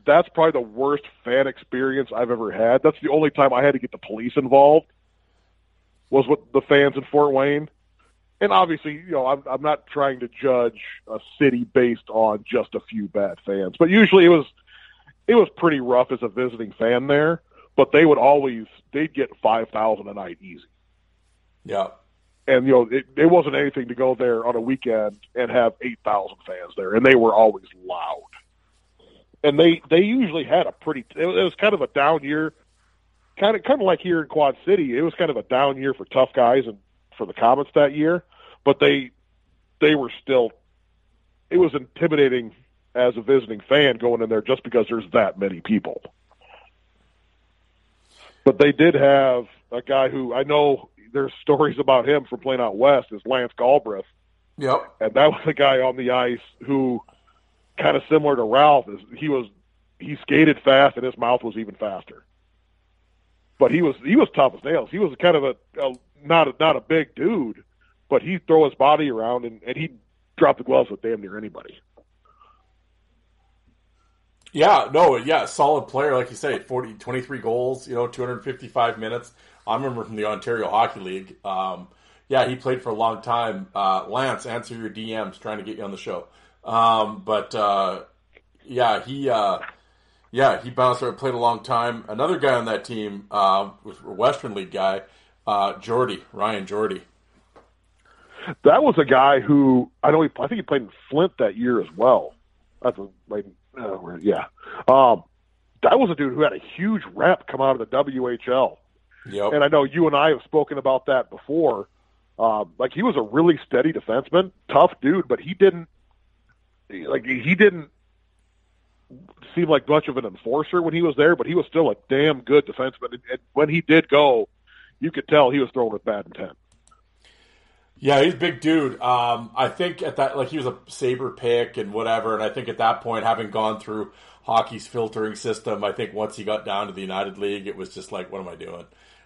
that's probably the worst fan experience i've ever had that's the only time i had to get the police involved was with the fans in fort wayne and obviously you know i'm, I'm not trying to judge a city based on just a few bad fans but usually it was it was pretty rough as a visiting fan there but they would always they'd get five thousand a night easy Yeah. and you know it, it wasn't anything to go there on a weekend and have eight thousand fans there, and they were always loud. And they they usually had a pretty. It was, it was kind of a down year, kind of kind of like here in Quad City. It was kind of a down year for tough guys and for the Komets that year, but they they were still. It was intimidating as a visiting fan going in there just because there's that many people. But they did have a guy who I know there's stories about him from playing out west is Lance Galbraith, Yep. and that was a guy on the ice who, kind of similar to Ralph, is he was he skated fast and his mouth was even faster. But he was he was tough as nails. He was kind of a, a not a, not a big dude, but he'd throw his body around and, and he'd drop the gloves with damn near anybody. Yeah, no, yeah, solid player, like you say, 40, 23 goals, you know, 255 minutes. I remember from the Ontario Hockey League. Um, yeah, he played for a long time. Uh, Lance, answer your DMs, trying to get you on the show. Um, but, uh, yeah, he, uh, yeah, he bounced around, played a long time. Another guy on that team, uh, was a Western League guy, uh, Jorde, Ryan Jorde. That was a guy who I know. He, I think he played in Flint that year as well. That's a, like, uh, yeah. Um, that was a dude who had a huge rep come out of the WHL. Yep. And I know you and I have spoken about that before. Um, like he was a really steady defenseman, tough dude, but he didn't like he didn't seem like much of an enforcer when he was there, but he was still a damn good defenseman. And, when he did go, you could tell he was throwing with bad intent. Yeah, he's a big dude. Um, I think at that, like he was a saber pick and whatever, and I think at that point, having gone through hockey's filtering system, I think once he got down to the United League, it was just like, what am I doing?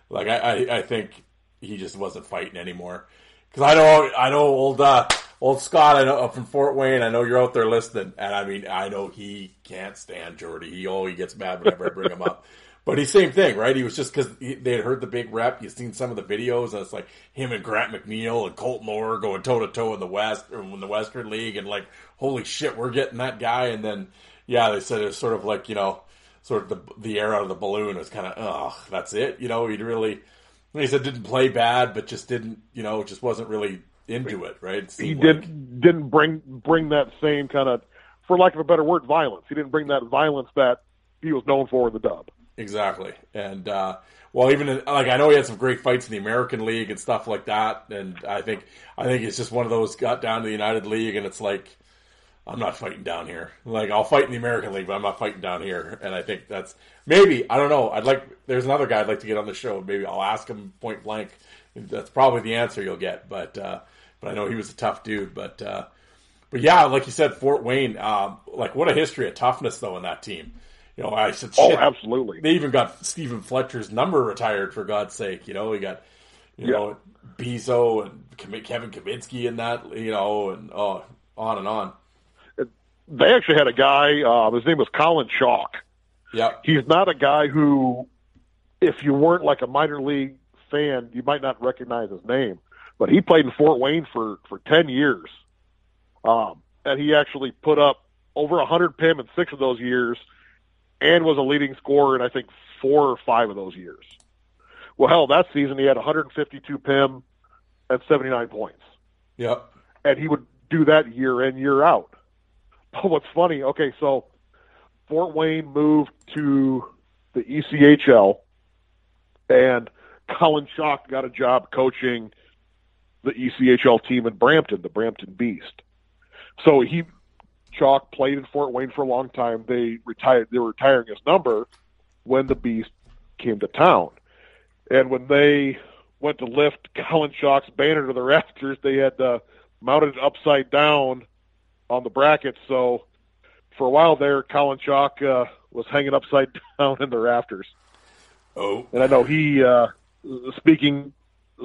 Like I, I, I think he just wasn't fighting anymore. Because I know, I know old, uh, old Scott, I know up from Fort Wayne. I know you're out there listening, and I mean, I know he can't stand Jorde. He he gets mad whenever I bring him up. But he's same thing, right? He was just because they had heard the big rep. You've seen some of the videos, and it's like him and Grant McNeill and Colt Moore going toe to toe in the West in the Western League, and like, holy shit, we're getting that guy. And then, yeah, they said it was sort of like you know, sort of the the air out of the balloon. Was kind of, oh, that's it. You know, he'd really. He said didn't play bad, but just didn't, you know, just wasn't really into it, right? It he didn't like- didn't bring bring that same kind of, for lack of a better word, violence. He didn't bring that violence that he was known for in the dub. Exactly, and uh, well, even in, like I know he had some great fights in the American League and stuff like that, and I think I think it's just one of those got down to the United League, and it's like I'm not fighting down here. Like I'll fight in the American League, but I'm not fighting down here, and I think that's maybe I don't know. I'd like there's another guy I'd like to get on the show. Maybe I'll ask him point blank. That's probably the answer you'll get, but uh, but I know he was a tough dude, but. Uh, but yeah, like you said, Fort Wayne, um, like what a history of toughness though in that team. You know, I said, Oh, absolutely. they even got Stephen Fletcher's number retired for God's sake. You know, we got you Yeah. know Bezo and Kevin Kaminsky in that. You know, and oh, on and on. They actually had a guy. Uh, his name was Colin Chaulk. Yeah, He's not a guy who, if you weren't like a minor league fan, you might not recognize his name. But he played in Fort Wayne for for ten years, um, and he actually put up over a hundred PIM in six of those years, and was a leading scorer in I think four or five of those years. Well, hell, that season he had 152 PIM and 79 points, yeah, and he would do that year in year out. But what's funny? Okay, so Fort Wayne moved to the ECHL, and Colin Chaulk got a job coaching the ECHL team in Brampton, the Brampton Beast. So he Chaulk played in Fort Wayne for a long time. They retired. They were retiring his number when the Beast came to town, and when they went to lift Colin Chaulk's banner to the rafters, they had uh, mounted it upside down on the brackets. So for a while there, Colin Chaulk uh, was hanging upside down in the rafters. oh, And I know he, uh, speaking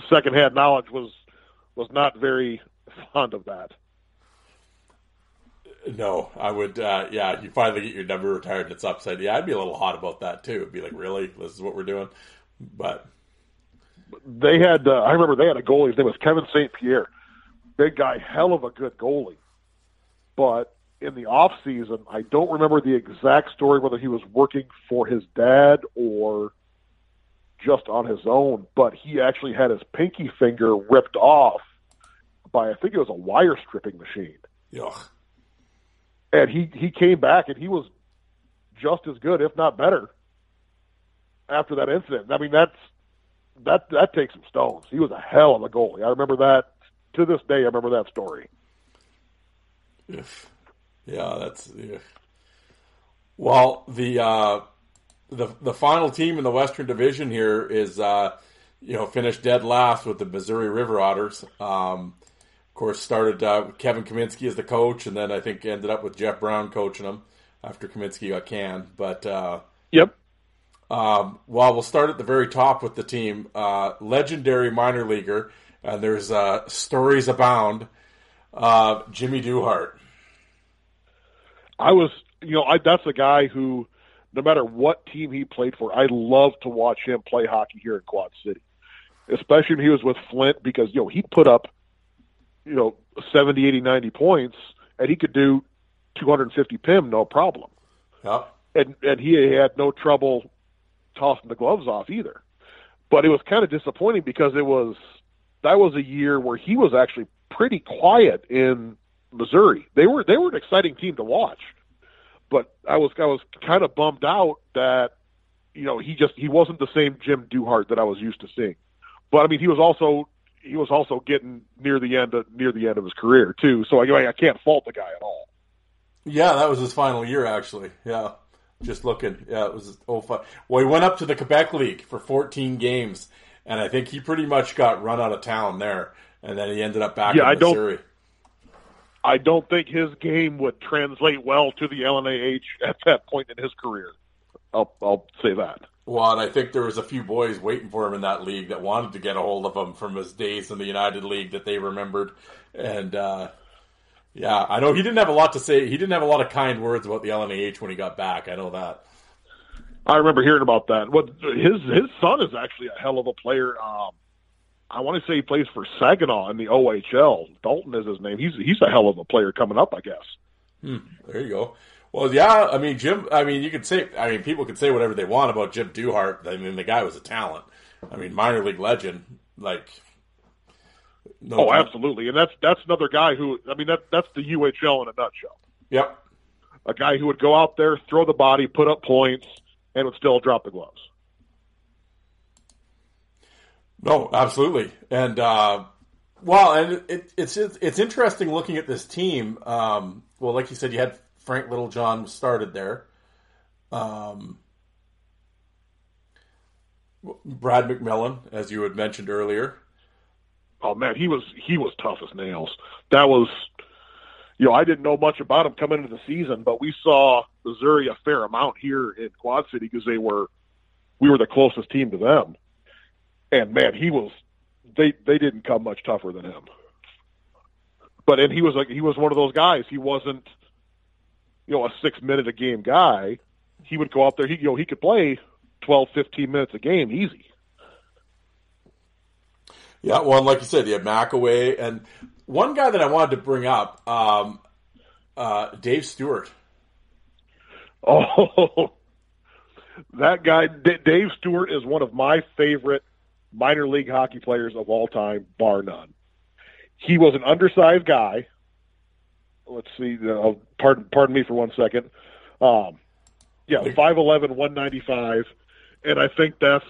secondhand knowledge, was was not very fond of that. no, I would. Uh, yeah, you finally get your number retired and it's upside. Yeah, I'd be a little hot about that too. It'd be like, really, this is what we're doing. But They had, uh, I remember they had a goalie. His name was Kevin St. Pierre. Big guy, hell of a good goalie. But in the off season, I don't remember the exact story whether he was working for his dad or just on his own. But he actually had his pinky finger ripped off by I think it was a wire stripping machine. yuck. and he he came back and he was just as good, if not better, after that incident. I mean, that's that that takes some stones. He was a hell of a goalie. I remember that to this day. I remember that story. Ugh. Yeah, that's. ugh. Well, the uh, the the final team in the Western Division here is uh, you know finished dead last with the Missouri River Otters. Um, course, started uh, with Kevin Kaminsky as the coach, and then I think ended up with Jeff Brown coaching them after Kaminsky got canned. But uh, Yep. um, well, we'll start at the very top with the team. Uh, legendary minor leaguer, and there's uh, stories abound. Uh, Jimmy Duhart. I was, you know, I that's a guy who, no matter what team he played for, I love to watch him play hockey here in Quad City, especially when he was with Flint because you know he put up, you know, 70, 80, 90 points, and he could do 250 pim no problem. And and he had no trouble tossing the gloves off either. But it was kind of disappointing because it was that was a year where he was actually pretty quiet in Missouri. They were they were an exciting team to watch, but I was I was kind of bummed out that you know he just he wasn't the same Jim Duhart that I was used to seeing. But I mean he was also he was also getting near the end of, near the end of his career too. So I I can't fault the guy at all. Yeah, that was his final year, actually. Yeah, just looking. Yeah, it was oh five. Well, he went up to the Quebec League for 14 games, and I think he pretty much got run out of town there, and then he ended up back Yeah, in I don't- I don't think his game would translate well to the LNAH at that point in his career. I'll I'll say that. Well, and I think there was a few boys waiting for him in that league that wanted to get a hold of him from his days in the United League that they remembered, and uh, yeah, I know he didn't have a lot to say. He didn't have a lot of kind words about the LNAH when he got back. I know that. I remember hearing about that. What his his son is actually a hell of a player. Um, I want to say he plays for Saginaw in the OHL. Dalton is his name. He's he's a hell of a player coming up, I guess. Hmm, There you go. Well, yeah, I mean Jim. I mean, you could say. I mean, people could say whatever they want about Jim Duhart. I mean, the guy was a talent. I mean, minor league legend. Like, No oh, doubt. absolutely, and that's that's another guy who I mean that that's the UHL in a nutshell. Yep. A guy who would go out there, throw the body, put up points, and would still drop the gloves. No, absolutely, and uh, well, and it, it's it's interesting looking at this team. Um, well, like you said, you had Frank Littlejohn started there. Um, Brad McMillan, as you had mentioned earlier. Oh man, he was he was tough as nails. That was, you know, I didn't know much about him coming into the season, but we saw Missouri a fair amount here in Quad City because they were, we were the closest team to them, and man, he was, they they didn't come much tougher than him. But and he was like he was one of those guys. He wasn't, you know, a six minute a game guy. He would go out there. He you know he could play 12, 15 minutes a game easy. Yeah, well, like you said, you had McAway, and one guy that I wanted to bring up, um, uh, Dave Stewart. Oh, that guy, D- Dave Stewart, is one of my favorite minor league hockey players of all time, bar none. He was an undersized guy. Let's see. Uh, pardon, pardon me for one second. Um, yeah, 5'11", 195, and I think that's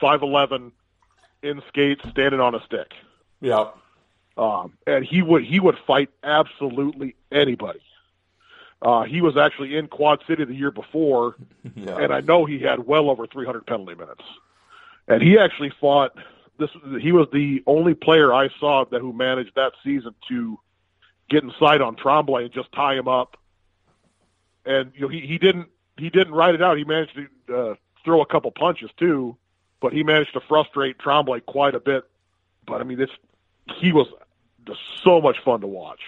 5'11", in skates, standing on a stick. Yeah. Um, and he would he would fight absolutely anybody. Uh, he was actually in Quad City the year before, Yeah. and I know he had well over 300 penalty minutes. And he actually fought. This he was the only player I saw that who managed that season to get inside on Tremblay and just tie him up. And you know he he didn't he didn't ride it out. He managed to uh, throw a couple punches too, but he managed to frustrate Tremblay quite a bit. But I mean, this he was just so much fun to watch.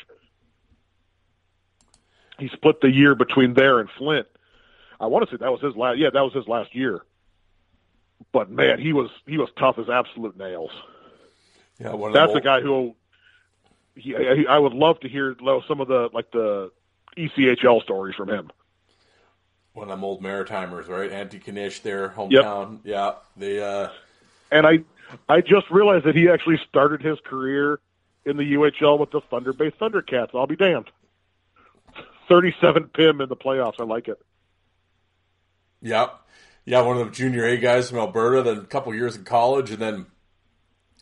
He split the year between there and Flint. I want to say that was his last. Yeah, that was his last year. But man, he was he was tough as absolute nails. Yeah, That's the a guy who he, I would love to hear some of the like the ECHL stories from him. one of them old Maritimers, right? Antigonish, their hometown. Yeah, they. Uh, And I I just realized that he actually started his career in the UHL with the Thunder Bay Thundercats. I'll be damned. 37 PIM in the playoffs. I like it. yeah, yeah, one of the junior A guys from Alberta. Then a couple years in college, and then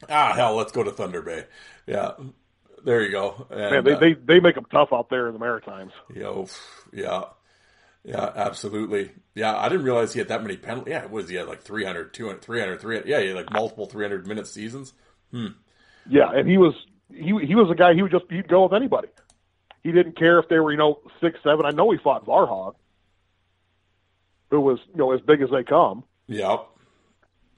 ah hell, let's go to Thunder Bay. Yeah, there you go. And, Man, they, uh, they they make them tough out there in the Maritimes. Yo, yeah, yeah, absolutely. Yeah, I didn't realize he had that many penalties. Yeah, what was he had like 300, 200, 300, 300. Yeah, he had like multiple 300 minute seasons. Yeah, and he was he he was a guy he would just he'd go with anybody. He didn't care if they were you know six seven. I know he fought Varhog, who was you know as big as they come, Yep.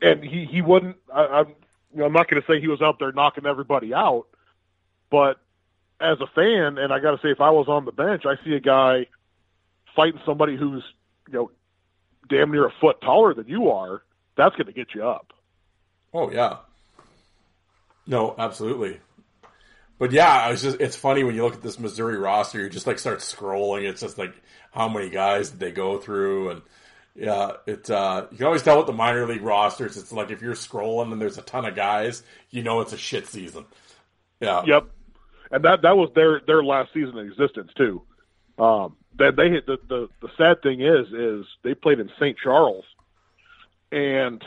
and he he wouldn't. I, I'm you know, I'm not going to say he was out there knocking everybody out, but as a fan, and I got to say, if I was on the bench, I see a guy fighting somebody who's you know damn near a foot taller than you are. That's going to get you up. Oh yeah. No, absolutely. But yeah, it's just it's funny when you look at this Missouri roster, you just like start scrolling. It's just like how many guys did they go through, and yeah, it's uh, you can always tell with the minor league rosters. It's like if you're scrolling and there's a ton of guys, you know it's a shit season. Yeah. Yep, and that that was their their last season in existence too. Um, that they hit the, the the sad thing is is they played in St. Charles, and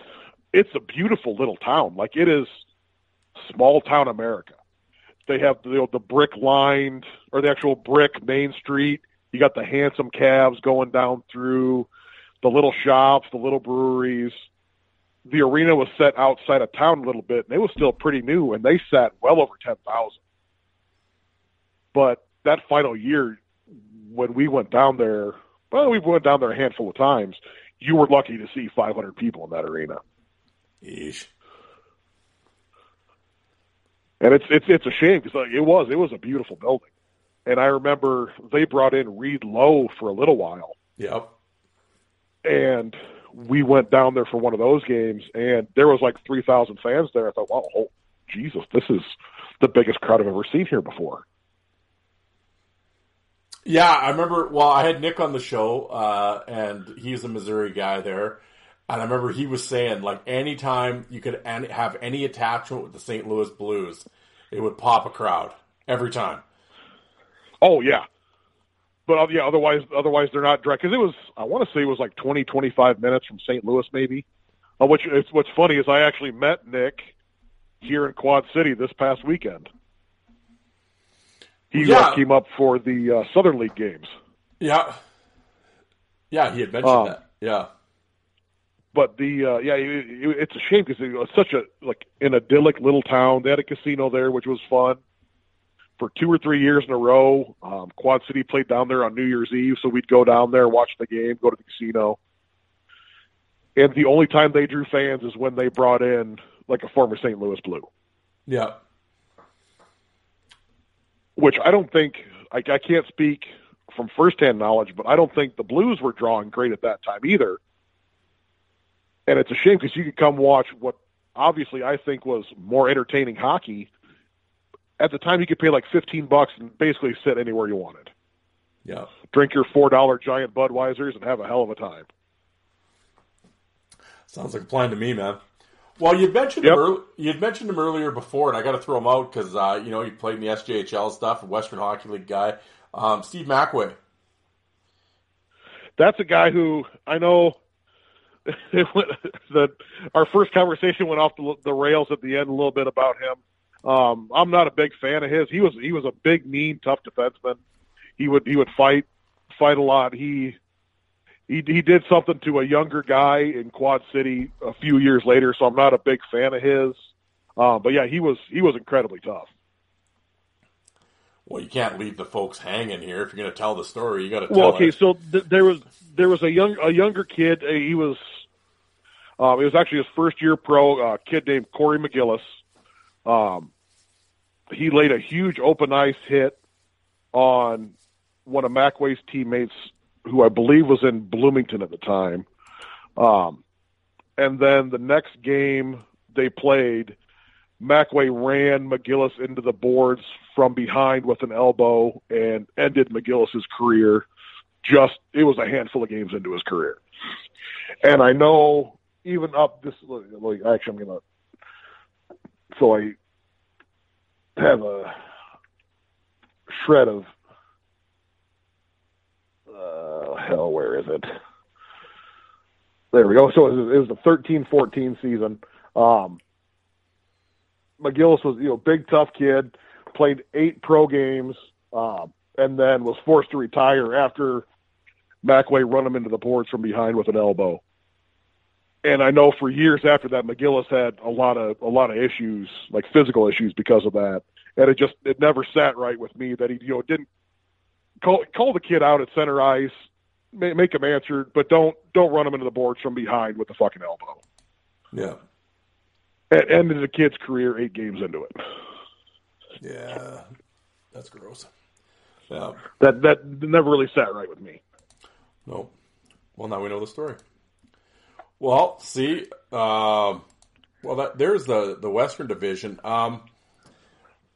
it's a beautiful little town. Like it is small town America. They have the the brick lined or the actual brick main street. You got the hansom cabs going down through the little shops, the little breweries. The arena was set outside of town a little bit, and it was still pretty new, and they sat well over ten thousand. But that final year, when we went down there, well, we went down there a handful of times. You were lucky to see 500 people in that arena, Yeesh. and it's it's it's a shame because uh, it was it was a beautiful building, and I remember they brought in Reed Low for a little while, Yep. and we went down there for one of those games, and there was like 3,000 fans there. I thought, wow, oh, Jesus, this is the biggest crowd I've ever seen here before. Yeah, I remember. Well, I had Nick on the show, uh, and he's a Missouri guy there. And I remember he was saying, like, anytime you could have any attachment with the St. Louis Blues, it would pop a crowd every time. Oh yeah, but uh, yeah, otherwise otherwise they're not direct because it was I want to say it was like 20, 25 minutes from St. Louis maybe. Uh, which what's funny is I actually met Nick here in Quad City this past weekend. He Yeah. uh, came up for the uh, Southern League games. Yeah, yeah, he had mentioned Um, that. Yeah, but the uh, yeah, it, it, it's a shame because it was such a like an idyllic little town. They had a casino there, which was fun for two or three years in a row. Um, Quad City played down there on New Year's Eve, so we'd go down there, watch the game, go to the casino. And the only time they drew fans is when they brought in like a former St. Louis Blue, yeah, which I don't think I, I can't speak from firsthand knowledge, but I don't think the Blues were drawing great at that time either. And it's a shame because you could come watch what obviously I think was more entertaining hockey. At the time, you could pay like fifteen bucks and basically sit anywhere you wanted, yeah. drink your four dollar giant Budweisers, and have a hell of a time. Sounds like a plan to me, man. Well, you mentioned Yep. him earl- you'd mentioned him earlier before, and I got to throw him out because uh, you know he played in the SJHL stuff, Western Hockey League guy. Um, Steve McWay. That's a guy who I know. The our first conversation went off the, the rails at the end a little bit about him. Um, I'm not a big fan of his. He was he was a big, mean, tough defenseman. He would he would fight fight a lot. He he he did something to a younger guy in Quad City a few years later, so I'm not a big fan of his. Um, but yeah, he was he was incredibly tough. Well, you can't leave the folks hanging here. If you're going to tell the story, you got to tell Well, okay, it. so th- there was there was a young a younger kid. Uh, he was um, it was actually his first year pro. Uh, kid named Corey McGillis. Um, he laid a huge open ice hit on one of McWay's teammates, who I believe was in Bloomington at the time. Um, and then the next game they played, McWay ran McGillis into the boards from behind with an elbow and ended McGillis's career. Just it was a handful of games into his career, and I know even up this. Actually, I'm gonna. So I have a shred of. Uh, hell, where is it? There we go. So it was, it was the 13-14 season. Um, McGillis was, you know, big tough kid, played eight pro games, um, and then was forced to retire after McWay run him into the boards from behind with an elbow. And I know for years after that, McGillis had a lot of a lot of issues, like physical issues, because of that. And it just it never sat right with me that he you know didn't call call the kid out at center ice, ma- make him answer, but don't don't run him into the boards from behind with the fucking elbow. Yeah, It ended the kid's career eight games into it. yeah, that's gross. Yeah, That that never really sat right with me. no. Well, now we know the story. Well, see, um, well, that there's the the Western Division. Um,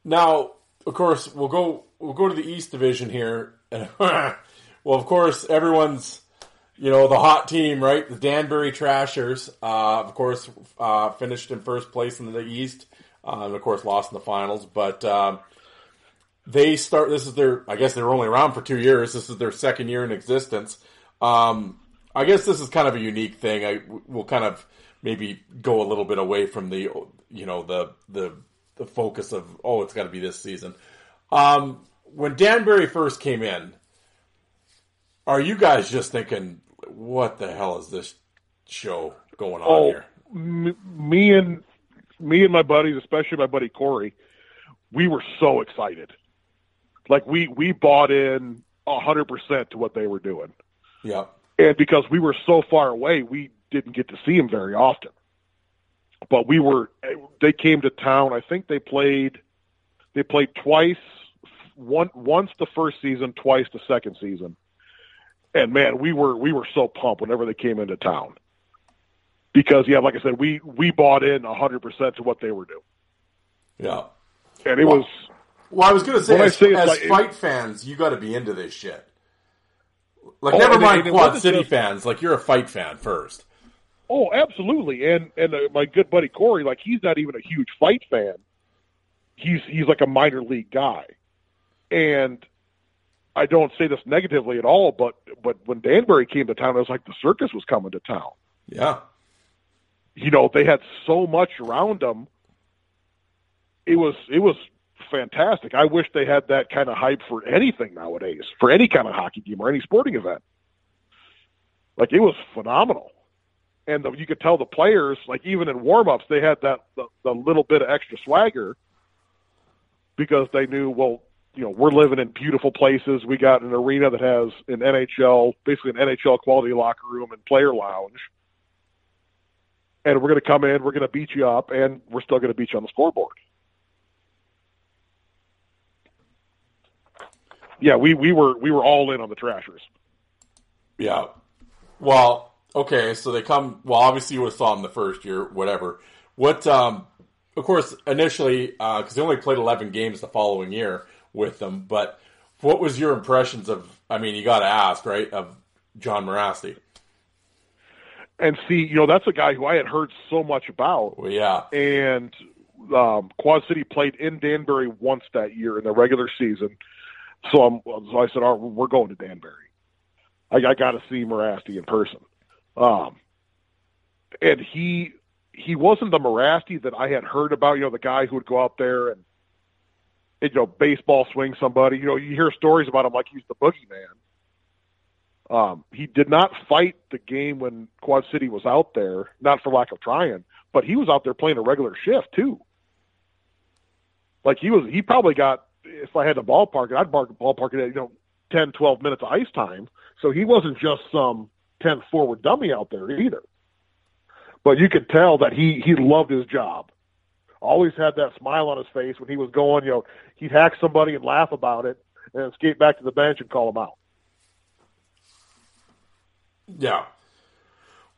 now, of course, we'll go we'll go to the East Division here. well, of course, everyone's you know the hot team, right? The Danbury Trashers, uh, of course, uh, finished in first place in the East, uh, and of course lost in the finals. But um, they start. This is their. I guess they were only around for two years. This is their second year in existence. Um, I guess this is kind of a unique thing. I will kind of maybe go a little bit away from the you know the the the focus of oh it's got to be this season. Um, when Danbury first came in, are you guys just thinking what the hell is this show going on Oh, here? m- me and me and my buddies, especially my buddy Corey, we were so excited. Like we we bought in a hundred percent to what they were doing, Yeah, and because we were so far away, we didn't get to see them very often. But we were they came to town. I think they played they played twice. One once the first season, twice the second season. And man, we were we were so pumped whenever they came into town because yeah, like I said, we we bought in a hundred percent to what they were doing, yeah. and it Well- was Well, I was going to say, When I as, say as like- fight fans, you got to be into this shit. Like, Oh, never mind and Quad City just- fans. Like, you're a fight fan first. Oh absolutely, and and uh, my good buddy Corey, like he's not even a huge fight fan. he's he's like a minor league guy, and I don't say this negatively at all, but but when Danbury came to town, it was like the circus was coming to town. Yeah. You know, they had so much around them. It was it was fantastic. I wish they had that kind of hype for anything nowadays, for any kind of hockey game or any sporting event. Like it was phenomenal, and the, you could tell the players, like even in warm-ups, they had that the, the little bit of extra swagger because they knew, well, you know, we're living in beautiful places. We got an arena that has an NHL, basically an NHL quality locker room and player lounge. And we're going to come in, we're going to beat you up, and we're still going to beat you on the scoreboard. Yeah, we, we were we were all in on the Trashers. Yeah. Well, okay, so they come. Well, obviously you would have saw them the first year, whatever. What? Um, of course, initially, because uh, they only played eleven games the following year with them. But what was your impressions of? I mean, you got to ask, right? Of Jon Mirasty. And see, you know, that's a guy who I had heard so much about. Well, yeah. And um, Quad City played in Danbury once that year in the regular season. So, I'm, so I said, "All right, we're going to Danbury. I, I got to see Mirasty in person." Um, and he he wasn't the Mirasty that I had heard about. You know, the guy who would go out there and you know baseball swing somebody. You know, you hear stories about him like he's the boogeyman. Um, he did not fight the game when Quad City was out there, not for lack of trying, but he was out there playing a regular shift too. Like he was, he probably got. If I had to ballpark it, I'd ballpark it at you know 10, 12 minutes of ice time. So he wasn't just some 10th forward dummy out there either. But you could tell that he he loved his job. Always had that smile on his face when he was going. You know, he'd hack somebody and laugh about it, and skate back to the bench and call him out. Yeah.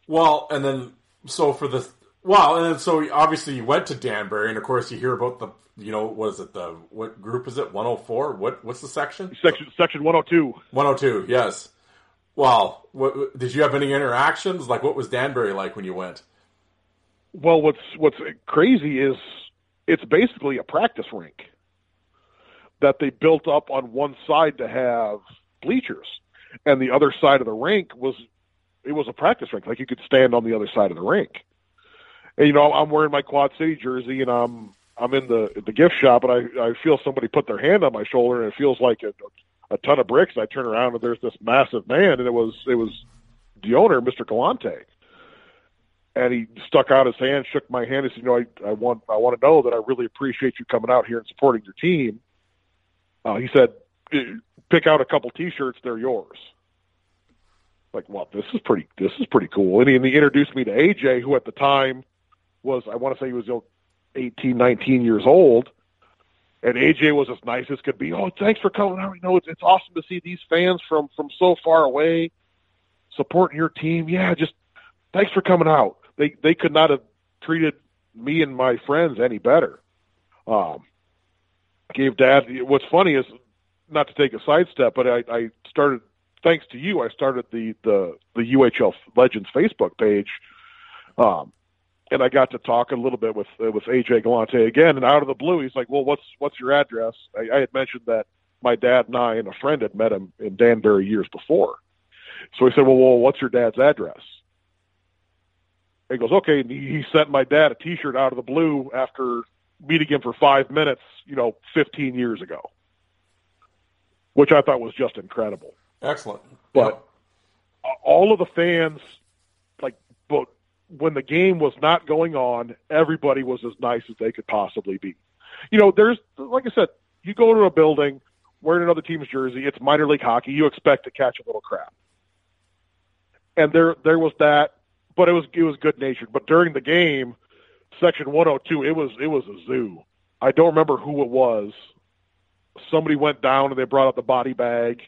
Well, and then so for the well, and then so obviously you went to Danbury, and of course you hear about the you know what is it the what group is it one hundred four what what's the section section section one hundred two one hundred two yes. Well, what, did you have any interactions? Like, what was Danbury like when you went? Well, what's what's crazy is it's basically a practice rink that they built up on one side to have bleachers, and the other side of the rink was it was a practice rink. Like you could stand on the other side of the rink. And you know, I'm wearing my Quad City jersey, and I'm I'm in the the gift shop, and I I feel somebody put their hand on my shoulder, and it feels like a, a ton of bricks. I turn around, and there's this massive man, and it was it was the owner, Mr. Galante. And he stuck out his hand, shook my hand, and said, "You know, I, I want I want to know that I really appreciate you coming out here and supporting your team." Uh, he said, "Pick out a couple T-shirts; they're yours." like, well, this is pretty, this is pretty cool. And he, and he introduced me to AJ, who at the time was, I want to say he was you know, 18, 19 years old. And AJ was as nice as could be. Oh, thanks for coming out. You know, it's, it's awesome to see these fans from, from so far away supporting your team. Yeah, just thanks for coming out. They, they could not have treated me and my friends any better. Um, gave dad, what's funny is not to take a sidestep, but I, I started thanks to you, I started the the the UHL Legends Facebook page, um, and I got to talk a little bit with uh, with AJ Galante again. And out of the blue, he's like, "Well, what's what's your address?" I, I had mentioned that my dad and I and a friend had met him in Danbury years before. So he said, "Well, well, what's your dad's address?" he goes, "Okay." And he, he sent my dad a T-shirt out of the blue after meeting him for five minutes, you know, 15 years ago, which I thought was just incredible. Excellent. But yep. all of the fans, like, but when the game was not going on, everybody was as nice as they could possibly be. You know, there's, like I said, you go to a building wearing another team's jersey, it's minor league hockey, you expect to catch a little crap. And there, there was that, but it was, it was good natured. But during the game, section 102, it was, it was a zoo. I don't remember who it was. Somebody went down and they brought out the body bag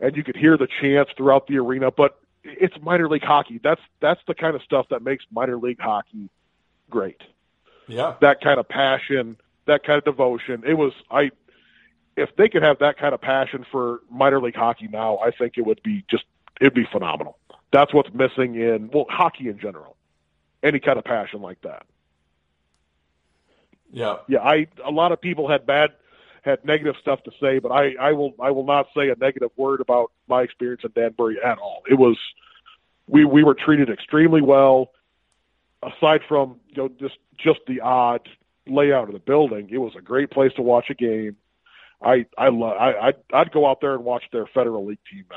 and you could hear the chants throughout the arena. But it's minor league hockey. That's that's the kind of stuff that makes minor league hockey great. Yeah, that kind of passion, that kind of devotion. It was I. If they could have that kind of passion for minor league hockey now, I think it would be just it'd be phenomenal. That's what's missing in well hockey in general. Any kind of passion like that. Yeah. Yeah, I a lot of people had bad had negative stuff to say, but I, I will I will not say a negative word about my experience in Danbury at all. It was we we were treated extremely well. Aside from you know just just the odd layout of the building, it was a great place to watch a game. I I love I I'd, I'd go out there and watch their Federal League team now.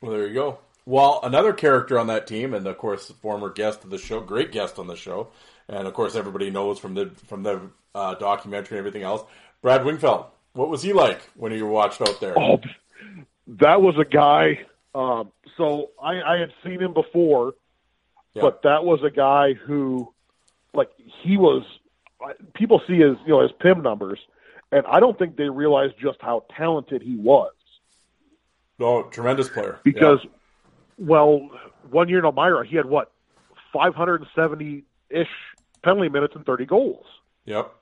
Well, there you go. Well, another character on that team, and of course, former guest of the show, great guest on the show, and of course, everybody knows from the from the uh, documentary and everything else. Brad Wingfield, what was he like when you watched out there? Oh, that was a guy. Um, so I, I had seen him before, Yeah. but that was a guy who, like, he was. People see his, you know, his PIM numbers, and I don't think they realize just how talented he was. Oh, tremendous player. Because, well, one year in Elmira, he had what, 570 ish penalty minutes and 30 goals. Yep.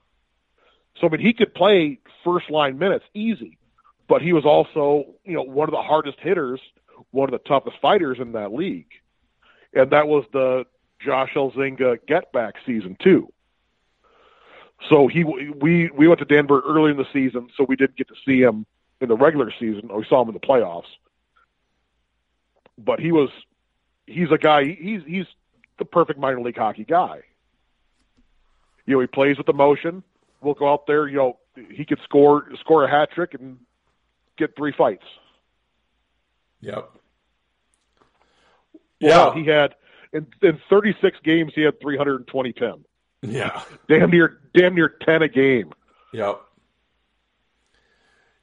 So I mean, he could play first line minutes easy, but he was also you know one of the hardest hitters, one of the toughest fighters in that league, and that was the Josh Elzinga get back season two. So he we we went to Denver early in the season, so we didn't get to see him in the regular season. We saw him in the playoffs, but he was he's a guy he's he's the perfect minor league hockey guy. You know, he plays with emotion we'll go out there. You know, he could score score a hat trick and get three fights. Yep. Well, he had in in 36 games he had 320 10. Yeah. Damn near damn near 10 a game. Yep.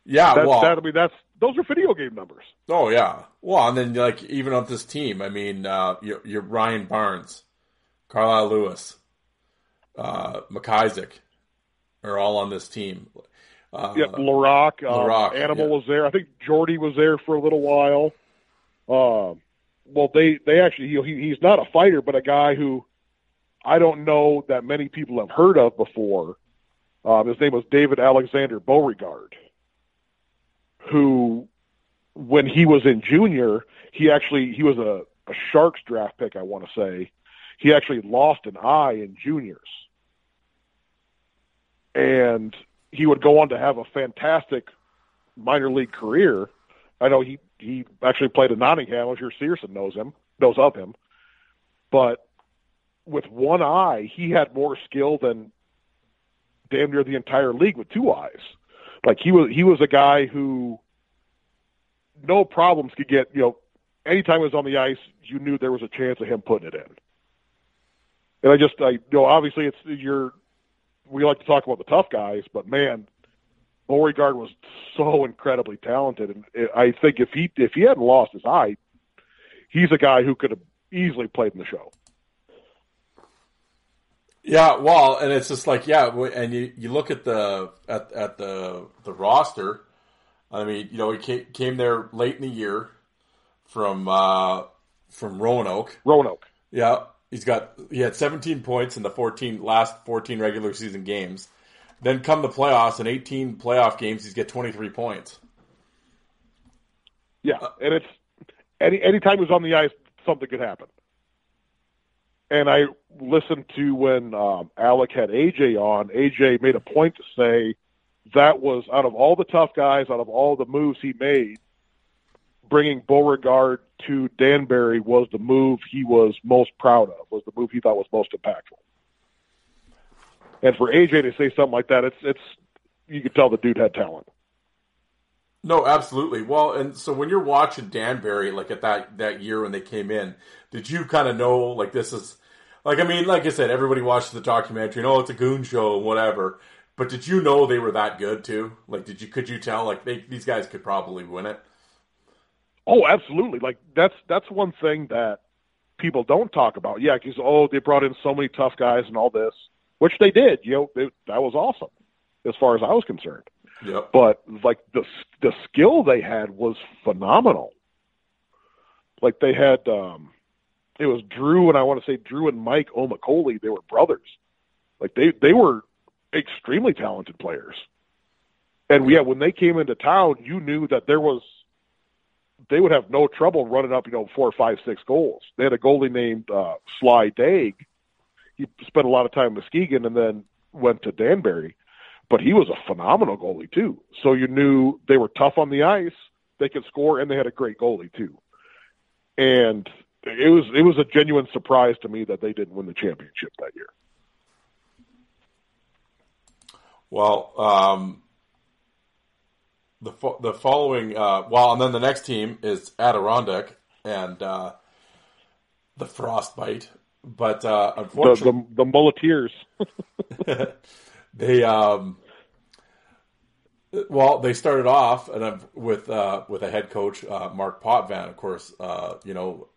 Yeah. That's, well, that, I mean that's those are video game numbers. Oh yeah. Well, and then like even on this team, I mean, uh, you're, you're Ryan Barnes, Carlisle Lewis, uh, McIsaac are all on this team. Uh, yeah, Larock, uh, Larock, Animal yeah. was there. I think Jordy was there for a little while. Uh, well, they they actually he, he he's not a fighter, but a guy who I don't know that many people have heard of before. Um, his name was David Alexander Beauregard, who, when he was in junior, he actually he was a, a Sharks draft pick. I want to say he actually lost an eye in juniors and he would go on to have a fantastic minor league career. I know he he actually played in Nottingham. I'm sure Searson knows him, knows of him. But with one eye, he had more skill than damn near the entire league with two eyes. Like he was he was a guy who no problems could get, you know, anytime he was on the ice, you knew there was a chance of him putting it in. And I just I you know, obviously it's you're we like to talk about the tough guys, but man, Beauregard was so incredibly talented, and I think if he if he hadn't lost his eye, he's a guy who could have easily played in the show. Yeah, well, and it's just like yeah, and you, you look at the at at the the roster. I mean, you know, he came, came there late in the year from uh, from Roanoke. Roanoke. Yeah, he's got he had 17 points in the 14 last 14 regular season games. Then come the playoffs in 18 playoff games, he's get 23 points. Yeah, and it's any any anytime he's on the ice, something could happen. And I listened to when um, Alec had AJ on. AJ made a point to say that was out of all the tough guys, out of all the moves he made, bringing Beauregard to Danbury was the move he was most proud of. Was the move he thought was most impactful. And for AJ to say something like that, it's it's you could tell the dude had talent. No, absolutely. Well, and so when you're watching Danbury, like at that that year when they came in, did you kind of know like this is like I mean, like I said, everybody watches the documentary and oh, it's a goon show and whatever. But did you know they were that good too? Like, did you could you tell like they, these guys could probably win it? Oh, absolutely. Like that's that's one thing that people don't talk about. Yeah, because oh, they brought in so many tough guys and all this, which they did. You know, they, that was awesome as far as I was concerned. Yep. But like the the skill they had was phenomenal. Like they had, um it was Drew and I want to say Drew and Mike Omicioli. They were brothers. Like they they were extremely talented players. And yeah, when they came into town, you knew that there was they would have no trouble running up, you know, four, five, six goals. They had a goalie named uh, Sly Daig. he spent a lot of time in Muskegon and then went to Danbury. But he was a phenomenal goalie too. So you knew they were tough on the ice, they could score, and they had a great goalie too. And it was it was a genuine surprise to me that they didn't win the championship that year. Well, um, the fo- the following uh, well, and then the next team is Adirondack and uh, the Frostbite, but uh, The unfortunately, the, the Muleteers. they um, well, they started off and uh, with uh, with a head coach uh, Marc Potvin, of course, uh, you know,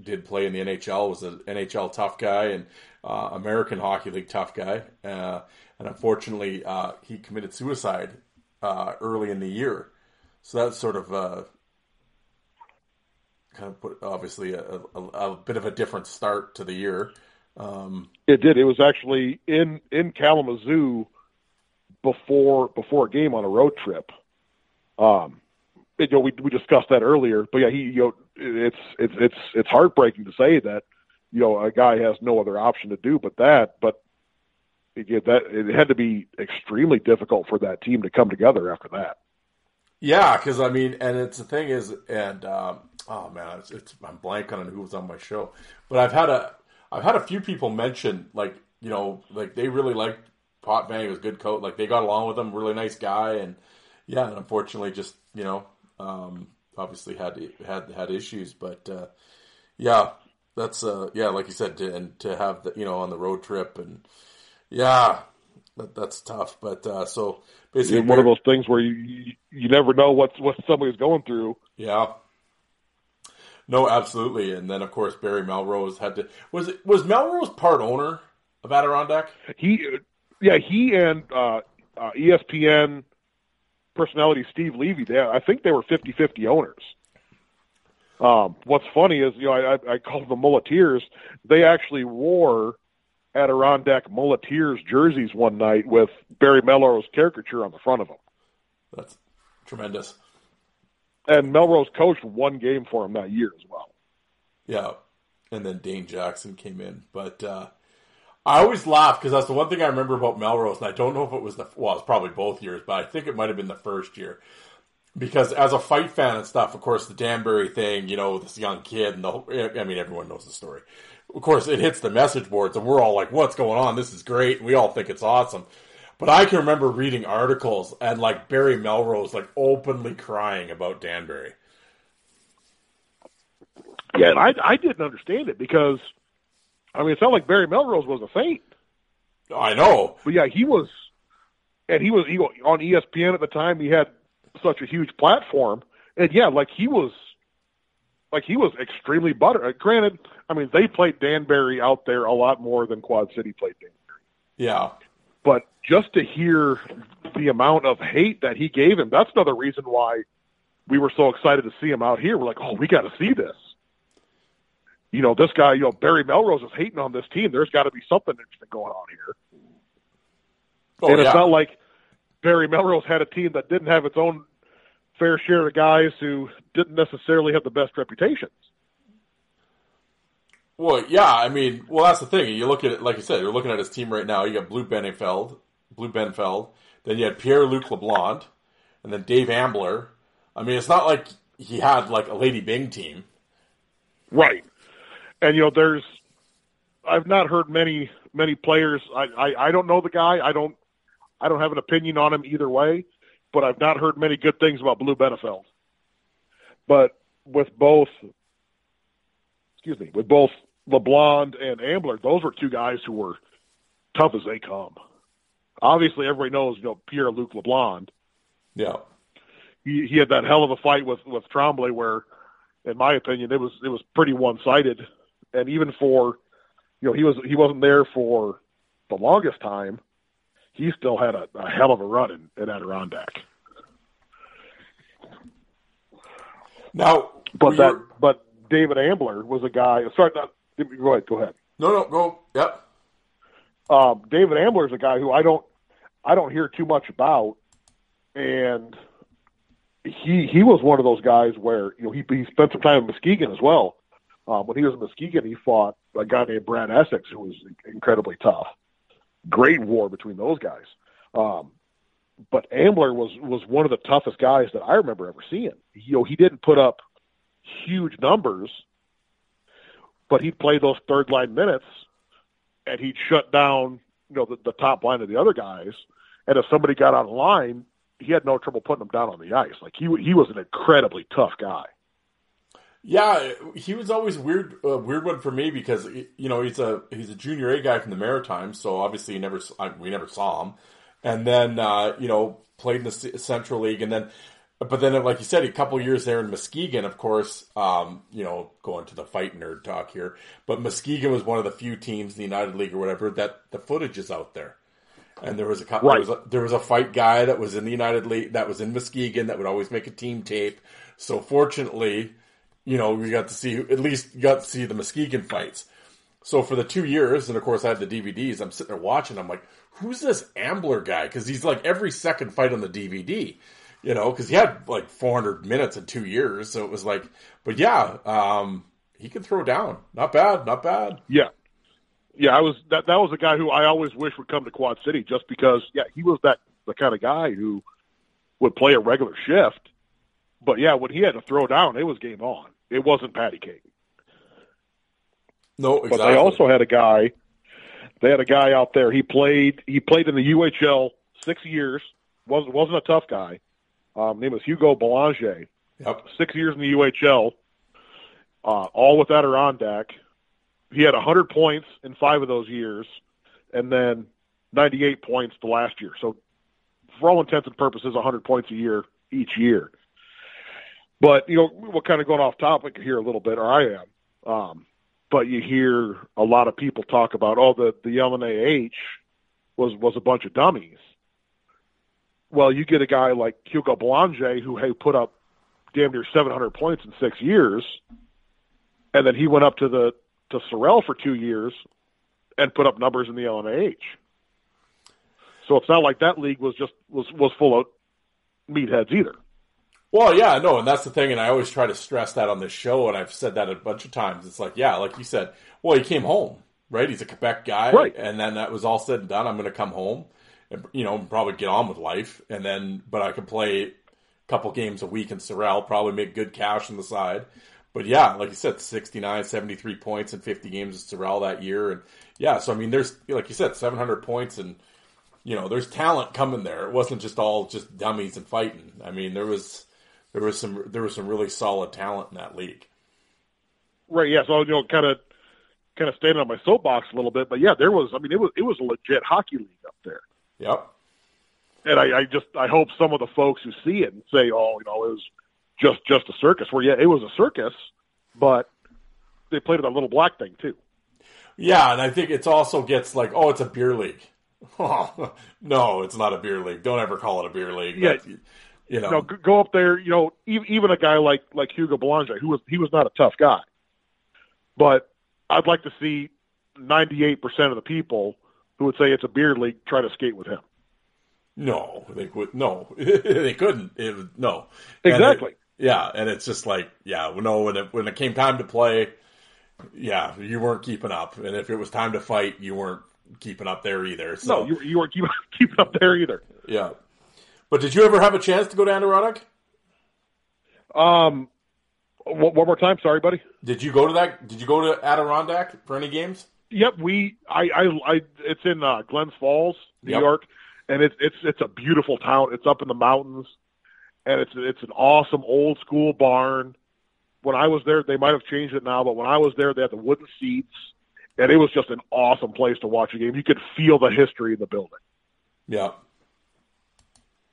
did play in the NHL, was an NHL tough guy and uh, American Hockey League tough guy, uh, and unfortunately, uh, he committed suicide uh, early in the year. So that's sort of uh, kind of put obviously a, a, a bit of a different start to the year. Um, It did. It was actually in in Kalamazoo before before a game on a road trip. Um, you know, we we discussed that earlier, but yeah, he you know, it's it's it's it's heartbreaking to say that you know a guy has no other option to do but that, but again, that it had to be extremely difficult for that team to come together after that. Yeah, because I mean, and it's the thing is, and um, oh man, it's, it's I'm blanking on who was on my show, but I've had a I've had a few people mention like you know like they really liked Potvin, he was a good coach, like they got along with him, really nice guy, and yeah, and unfortunately, just you know, um, obviously had had had issues, but uh, yeah, that's uh, yeah, like you said, to, and to have the you know on the road trip and yeah, that, that's tough, but uh, so basically It's one of those things where you you, you never know what's what somebody's going through. Yeah. No, absolutely. And then of course Barry Melrose had to was it was Melrose part owner of Adirondack? He, yeah, he and uh, uh, ESPN personality Steve Levy. They, I think they were 50-50 owners. Um, what's funny is, you know, I, I, I call them Muleteers. They actually wore Adirondack Muleteers jerseys one night with Barry Melrose caricature on the front of them. That's tremendous. And Melrose coached one game for him that year as well. Yeah. And then Dane Jackson came in, but uh I always laugh because that's the one thing I remember about Melrose, and I don't know if it was the well, it's probably both years, but I think it might have been the first year. Because as a fight fan and stuff, of course, the Danbury thing, you know, this young kid, and the whole, I mean, everyone knows the story. Of course, it hits the message boards, and we're all like, "What's going on? This is great!" And we all think it's awesome. But I can remember reading articles and like Barry Melrose like openly crying about Danbury. Yeah, and I, I didn't understand it because, I mean, it's not like Barry Melrose was a saint. I know, But yeah, he was, and he was he on ESPN at the time. He had such a huge platform, and yeah, like he was, like he was extremely butter. uh, Granted, I mean they played Danbury out there a lot more than Quad City played Danbury, yeah, but just to hear the amount of hate that he gave him, that's another reason why we were so excited to see him out here. We're like, oh, we got to see this. You know, this guy, you know, Barry Melrose is hating on this team. There's got to be something interesting going on here. oh, and yeah. it's not like Barry Melrose had a team that didn't have its own fair share of guys who didn't necessarily have the best reputations. Well, yeah, I mean, well, that's the thing. You look at it, like you said, you're looking at his team right now. You got Blue Benfeld, Blue Benfeld, then you had Pierre Luc LeBlond, and then Dave Ambler. I mean, it's not like he had like a Lady Byng team. Right. And you know, there's I've not heard many many players I, I, I don't know the guy. I don't I don't have an opinion on him either way, but I've not heard many good things about Blue Benefeld. But with both excuse me, with both LeBlond and Ambler, those were two guys who were tough as they come. Obviously everybody knows, you know, Pierre Luc LeBlond. Yeah, he, he had that hell of a fight with with Tremblay where in my opinion it was it was pretty one sided and even for you know he was he wasn't there for the longest time he still had a, a hell of a run in, in Adirondack Now, but that were- but David Ambler was a guy sorry not, go ahead go ahead no, no, go. Yep. um, David Ambler is a guy who I don't I don't hear too much about, and he he was one of those guys where you know he he spent some time in Muskegon as well. Um, when he was in Muskegon, he fought a guy named Brad Essex, who was incredibly tough. Great war between those guys. Um, but Ambler was was one of the toughest guys that I remember ever seeing. You know, he didn't put up huge numbers, but he'd play those third line minutes, and he'd shut down you know the, the top line of the other guys. And if somebody got on line, he had no trouble putting them down on the ice. Like he he was an incredibly tough guy. Yeah, he was always weird, uh, weird one for me because you know he's a he's a junior A guy from the Maritimes, so obviously he never we never saw him, and then uh, you know played in the Central League, and then but then like you said, a couple years there in Muskegon, of course, um, you know going to the fight nerd talk here, but Muskegon was one of the few teams in the United League or whatever that the footage is out there. And there was a, right. there, was a there was a fight guy that was in the United League that was in Muskegon that would always make a team tape. So fortunately, you know, we got to see at least got to see the Muskegon fights. So for the two years, and of course I had the DVDs. I'm sitting there watching. I'm like, who's this Ambler guy? Because he's like every second fight on the DVD. You know, because he had like 400 minutes in two years. So it was like, but yeah, um, he could throw down. Not bad. Not bad. Yeah. Yeah, I was that. That was a guy who I always wish would come to Quad City, just because. Yeah, he was that the kind of guy who would play a regular shift, but yeah, when he had to throw down, it was game on. It wasn't patty cake. No, exactly. But they also had a guy. They had a guy out there. He played. He played in the UHL six years. wasn't wasn't a tough guy. Um, name was Hugo Belanger. Yep. Six years in the UHL, uh, all with Adirondack. He had 100 points in five of those years, and then 98 points the last year. So, for all intents and purposes, 100 points a year each year. But you know, we're kind of going off topic here a little bit, or I am. Um, but you hear a lot of people talk about, oh, the the LNAH was was a bunch of dummies. Well, you get a guy like Hugo Belanger who hey put up damn near 700 points in six years, and then he went up to the to Sorel for two years and put up numbers in the LNAH. So it's not like that league was just was was full of meatheads either. Well, yeah, no, and that's the thing, and I always try to stress that on this show, and I've said that a bunch of times. It's like, yeah, like you said, well, he came home, right? He's a Quebec guy, right? And then that was all said and done. I'm going to come home, and you know, probably get on with life, and then, but I could play a couple games a week in Sorel, probably make good cash on the side. But yeah, like you said, 69, 73 points in 50 games in Sorel that year, and yeah, so I mean, there's like you said, 700 points and you know, there's talent coming there. It wasn't just all just dummies and fighting. I mean, there was there was some there was some really solid talent in that league. Right. Yeah. So you know, kind of kind of standing on my soapbox a little bit, but yeah, there was. I mean, it was it was a legit hockey league up there. Yep. And I, I just I hope some of the folks who see it and say, oh, you know, it was just just a circus. Where yeah, it was a circus, but they played with that little black thing too. Yeah, and I think it also gets like, oh, it's a beer league. Oh, no, it's not a beer league. Don't ever call it a beer league. Yeah. That, you know, you know, go up there. You know, even a guy like like Hugo Belanger, who was he was not a tough guy, but I'd like to see ninety eight percent of the people who would say it's a beer league try to skate with him. No, they would. No, they couldn't. It, no, exactly. It, yeah, and it's just like, yeah, no. When it when it came time to play, yeah, you weren't keeping up, and if it was time to fight, you weren't keeping up there either. So. No, you, you weren't keeping, keeping up there either. Yeah. But did you ever have a chance to go to Adirondack? Um, one, one more time. Sorry, buddy. Did you go to that? Did you go to Adirondack for any games? Yep. We, I, I, I it's in uh, Glens Falls, New Yep. York, and it's it's it's a beautiful town. It's up in the mountains, and it's it's an awesome old school barn. When I was there, they might have changed it now, but when I was there, they had the wooden seats, and it was just an awesome place to watch a game. You could feel the history in the building. Yeah.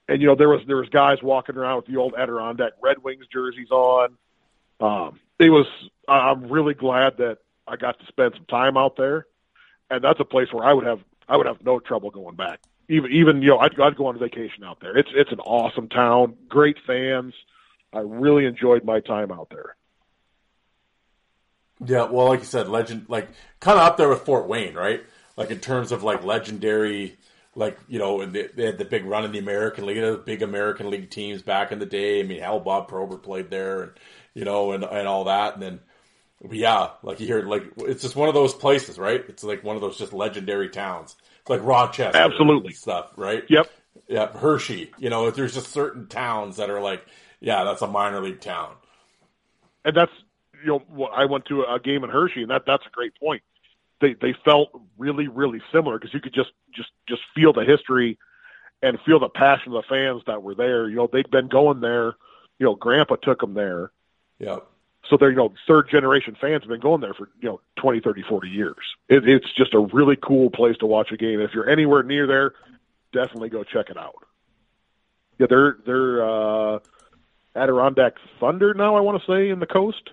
And you know there was there was guys walking around with the old Adirondack Red Wings jerseys on. Um, it was I'm really glad that I got to spend some time out there, and that's a place where I would have I would have no trouble going back. Even even you know I'd, I'd go on vacation out there. It's it's an awesome town, great fans. I really enjoyed my time out there. Yeah, well, like you said, legend, like kind of up there with Fort Wayne, right? Like in terms of like legendary, like you know, they, they had the big run in the American League, the big American League teams back in the day. I mean, hell, Bob Probert played there, and you know, and and all that, and then yeah, like you hear, like it's just one of those places, right? It's like one of those just legendary towns. It's like Rochester, Absolutely. stuff, right? Yep. Yeah, Hershey. You know, there's just certain towns that are like, yeah, that's a minor league town. and that's you know what- I went to a game in Hershey, and that that's a great point. They they felt really really similar because you could just just just feel the history and feel the passion of the fans that were there. You know they'd been going there. You know, Grandpa took them there, Yeah. so they're you know third generation fans have been going there for you know 20, 30, 40 years. It, it's just a really cool place to watch a game. If you're anywhere near there, definitely go check it out. Yeah, they're they're uh, Adirondack Thunder now. I want to say in the coast.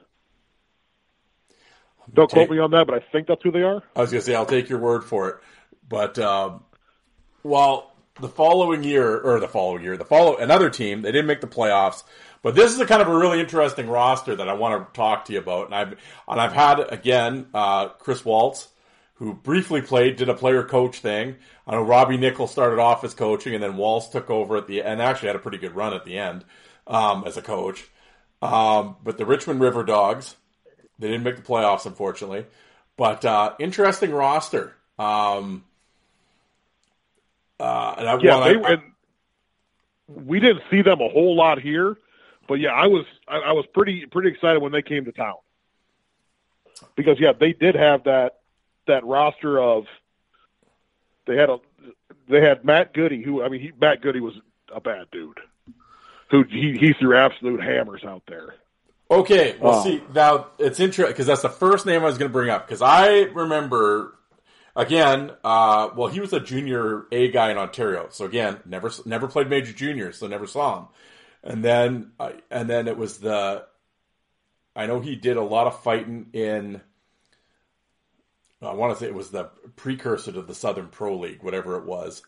Don't Take- quote me on that, but I think that's who they are. I was gonna say I'll take your word for it, but um, well, the following year or the following year, the follow another team they didn't make the playoffs, but this is a kind of a really interesting roster that I want to talk to you about, and I've and I've had again uh, Chris Waltz, who briefly played, did a player coach thing. I know Robbie Nickel started off as coaching, and then Waltz took over at the and actually had a pretty good run at the end um, as a coach. Um, but the Richmond River Dogs, they didn't make the playoffs, unfortunately. But uh, interesting roster. Um, uh, and I, Yeah, well, they I- we didn't see them a whole lot here, but yeah, I was I, I was pretty pretty excited when they came to town because yeah, they did have that that roster of they had a they had Matt Goody who I mean he, Matt Goody was a bad dude who he he threw absolute hammers out there. Okay, well, Oh. see now it's interesting because that's the first name I was going to bring up because I remember again. Uh, well, he was a junior A guy in Ontario, so again, never never played major juniors, so never saw him. And then uh, and then it was the. I know he did a lot of fighting in. I want to say it was the precursor to the Southern Pro League, whatever it was,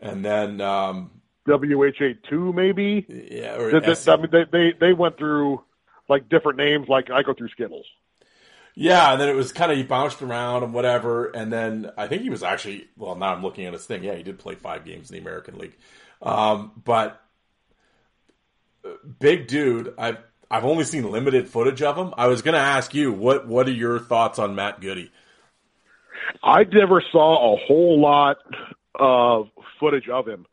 and then um, WHA two maybe. yeah, or They, they- S- I mean they, they they went through like different names like I go through Skittles. Yeah, and then it was kind of he bounced around and whatever, and then I think he was actually well. Now I'm looking at his thing. Yeah, he did play five games in the American League, um, but uh, big dude. I've I've only seen limited footage of him. I was going to ask you what what are your thoughts on Matt Goody? I never saw a whole lot of footage of him,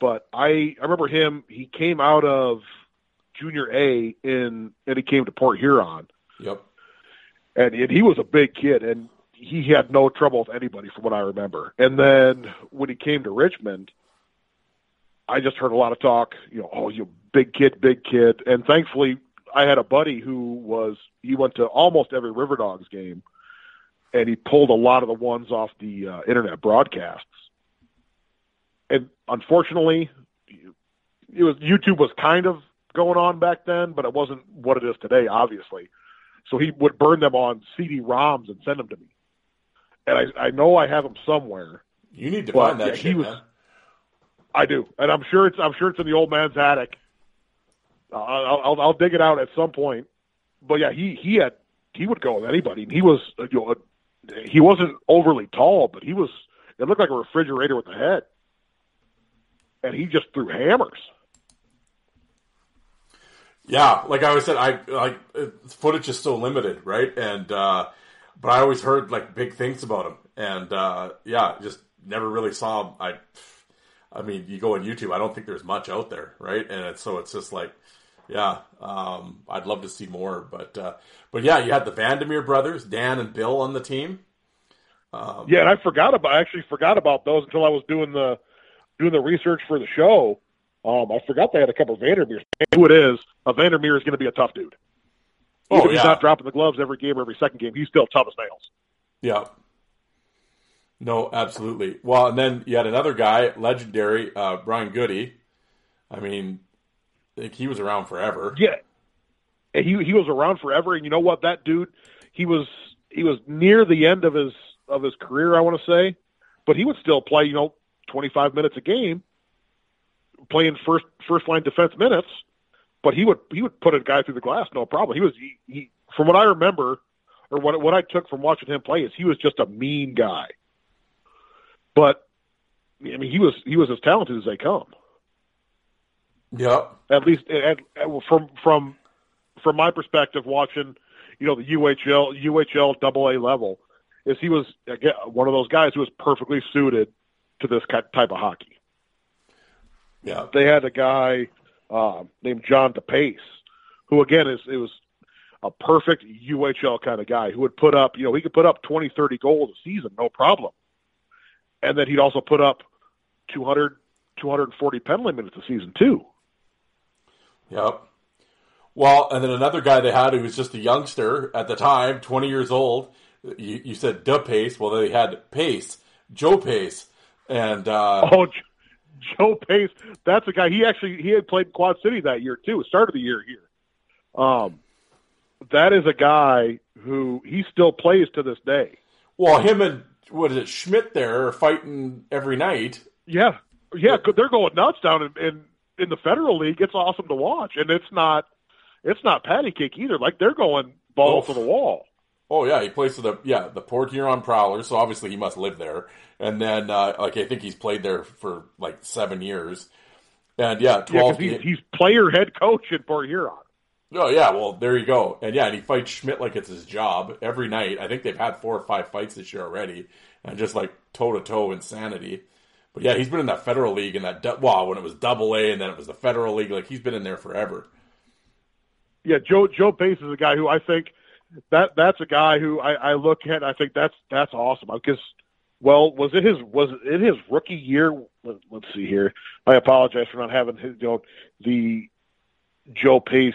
but I I remember him. He came out of junior A in and he came to Port Huron, Yep. and, and he was a big kid, and he had no trouble with anybody from what I remember. And then when he came to Richmond, I just heard a lot of talk. You know, oh, you big kid, big kid, and thankfully I had a buddy who was he went to almost every River Dogs game and he pulled a lot of the ones off the uh, internet broadcasts. And unfortunately, it was YouTube was kind of going on back then, but it wasn't what it is today, obviously. So he would burn them on CD-ROMs and send them to me. And I, I know I have them somewhere. You need to find that yeah, he was- man. I do, and I'm sure it's I'm sure it's in the old man's attic. Uh, I'll, I'll I'll dig it out at some point. But yeah, he he had he would go with anybody. He was you know he wasn't overly tall, but he was it looked like a refrigerator with a head, and he just threw hammers. Yeah, like I always said, I like footage is so limited, right? And uh, but I always heard like big things about him, and uh, yeah, just never really saw him. I, I mean, you go on YouTube, I don't think there's much out there, right? And it's, so it's just like, yeah, um, I'd love to see more, but uh, but yeah, you had the Vandermeer brothers, Dan and Bill, on the team. Um, Yeah, and I forgot about I actually forgot about those until I was doing the doing the research for the show. Um, I forgot they had a couple of Vandermeers. Who it is? A Vandermeer is going to be a tough dude. Oh, Even if he's not dropping the gloves every game or every second game, he's still tough as nails. Yeah. No, absolutely. Well, and then you had another guy, legendary, uh, Brian Goody. I mean, I think he was around forever. Yeah, and he he was around forever. And you know what? That dude, he was he was near the end of his of his career. I want to say, but he would still play. You know, twenty five minutes a game, playing first first line defense minutes. But he would he would put a guy through the glass, no problem. He was he, he from what I remember, or what what I took from watching him play is he was just a mean guy. But I mean, he was he was as talented as they come. Yep. At least at, at, from from from my perspective, watching, you know, the UHL, UHL double A level, is he was again, one of those guys who was perfectly suited to this type of hockey. Yeah. They had a guy uh, named John DePace, who again is it was a perfect UHL kind of guy who would put up, you know, he could put up 20, 30 goals a season, no problem. And then he'd also put up 200, 240 penalty minutes a season too. Yep. Well, and then another guy they had who was just a youngster at the time, 20 years old. You, you said De Pace. Well, they had Pace, Joe Pace, and uh, oh, Joe Pace. That's a guy. He actually he had played Quad City that year too. Start of the year here. Um, that is a guy who he still plays to this day. Well, him and what is it Schmidt there are fighting every night. Yeah, yeah, they're going nuts down in, in in the Federal League. It's awesome to watch, and it's not it's not patty cake either. Like they're going balls oh. to the wall. Oh yeah, he plays for the yeah the Port Huron Prowlers, so obviously he must live there. And then uh, like I think he's played there for like seven years. And yeah, twelve. Yeah, he's, he's player head coach at Port Huron. Oh yeah, well there you go. And yeah, and he fights Schmidt like it's his job every night. I think they've had four or five fights this year already, and just like toe to toe insanity. But yeah, he's been in that Federal League and that wow when it was Double A and then it was the Federal League. Like he's been in there forever. Yeah, Joe Joe Pace is a guy who I think that that's a guy who I, I look at. I think that's that's awesome because, well, was it his was it his rookie year? Let, us see here. I apologize for not having his, you know the Joe Pace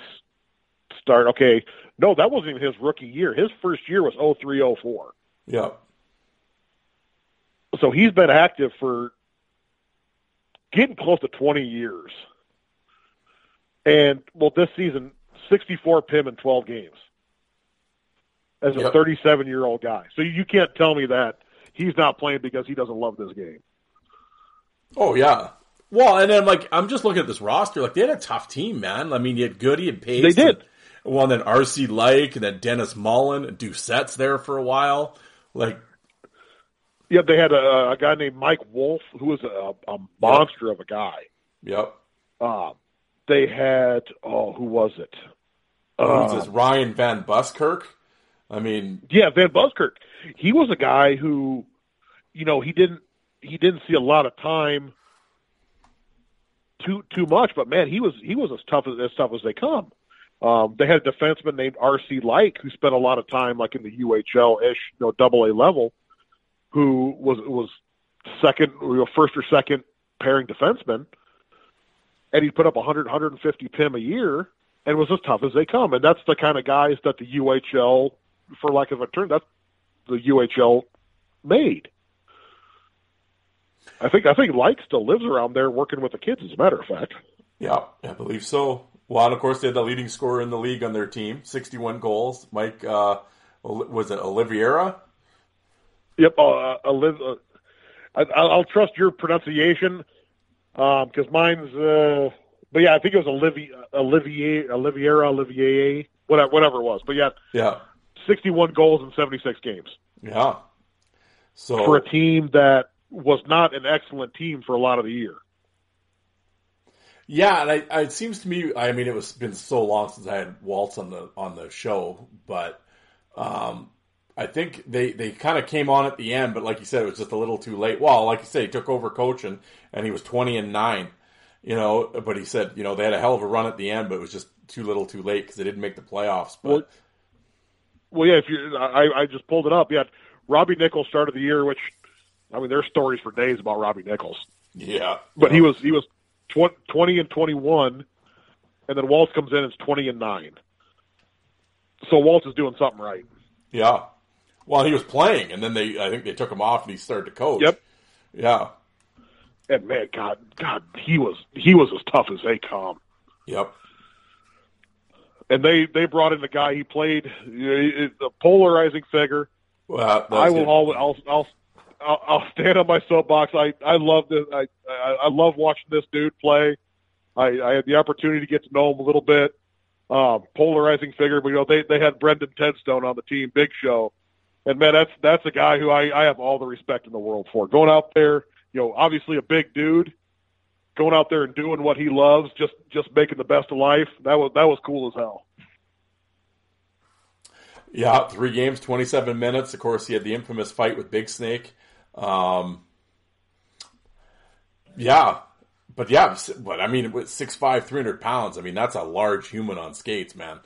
start. Okay, no, that wasn't even his rookie year. His first year was oh three oh four. Yeah. So he's been active for getting close to 20 years. And well, this season, 64 PIM in 12 games as a 37 year old guy. So you can't tell me that he's not playing because he doesn't love this game. Oh yeah. Well, and then like I'm just looking at this roster. Like they had a tough team, man. I mean, you had Goody and Pace. They did. And, well, and then RC Lyke, and then Dennis Mullen, and Doucette's there for a while. Like, yeah, they had a, a guy named Mike Wolf who was a, a monster yep. of a guy. Yep. Uh, they had oh, who was it? Oh, this? Ryan Van Buskirk. I mean, yeah, Van Buskirk. He was a guy who, you know, he didn't he didn't see a lot of time too too much, but man, he was he was as tough as, as tough as they come. Um, they had a defenseman named R.C. Lyke who spent a lot of time like in the UHL ish, you know, double A level, who was was second, you know, first or second pairing defenseman, and he put up 100, 150 PIM a year and was as tough as they come. And that's the kind of guys that the UHL for lack of a term, that's the UHL made. I think I think Lyke still lives around there working with the kids. As a matter of fact. Yeah, I believe so. Well, and of course they had the leading scorer in the league on their team, sixty-one goals. Mike uh, was it Oliveira? Yep, uh, Oliv- uh, I, will trust your pronunciation because um, mine's. Uh, but yeah, I think it was Olivier, Olivier, Oliviera, Olivier, whatever, whatever it was. But yeah, yeah, 61 goals in 76 games. Yeah. So for a team that was not an excellent team for a lot of the year. Yeah, and I, I, it seems to me. I mean, it was been so long since I had Waltz on the on the show, but um, I think they they kind of came on at the end. But like you said, it was just a little too late. Well, like you said, he took over coaching, and he was twenty and nine. You know, but he said, you know, they had a hell of a run at the end, but it was just too little, too late because they didn't make the playoffs. But well, well, yeah. If you, I, I just pulled it up. Yeah, Robbie Nichols started the year, which I mean, there's stories for days about Robbie Nichols. Yeah, but he was he was tw- twenty and twenty one, and then Waltz comes in and it's twenty and nine. So Waltz is doing something right. Yeah. Well, he was playing, and then they I think they took him off, and he started to coach. Yep. Yeah. And man, God, God, he was he was as tough as they come. Yep and they they brought in the guy he played a polarizing figure. Well, I will always I'll, I'll I'll I'll stand on my soapbox. I I love this. I I, I love watching this dude play. I, I had the opportunity to get to know him a little bit. Um, polarizing figure, but you know they they had Brendan Tedstone on the team, Big Show, and man, that's that's a guy who I I have all the respect in the world for. Going out there, you know, obviously a big dude, going out there and doing what he loves, just just making the best of life. That was that was cool as hell. Yeah, three games, 27 minutes. Of course, he had the infamous fight with Big Snake. Um, yeah, but yeah, but I mean, with 6'5", 300 pounds, I mean, that's a large human on skates, man.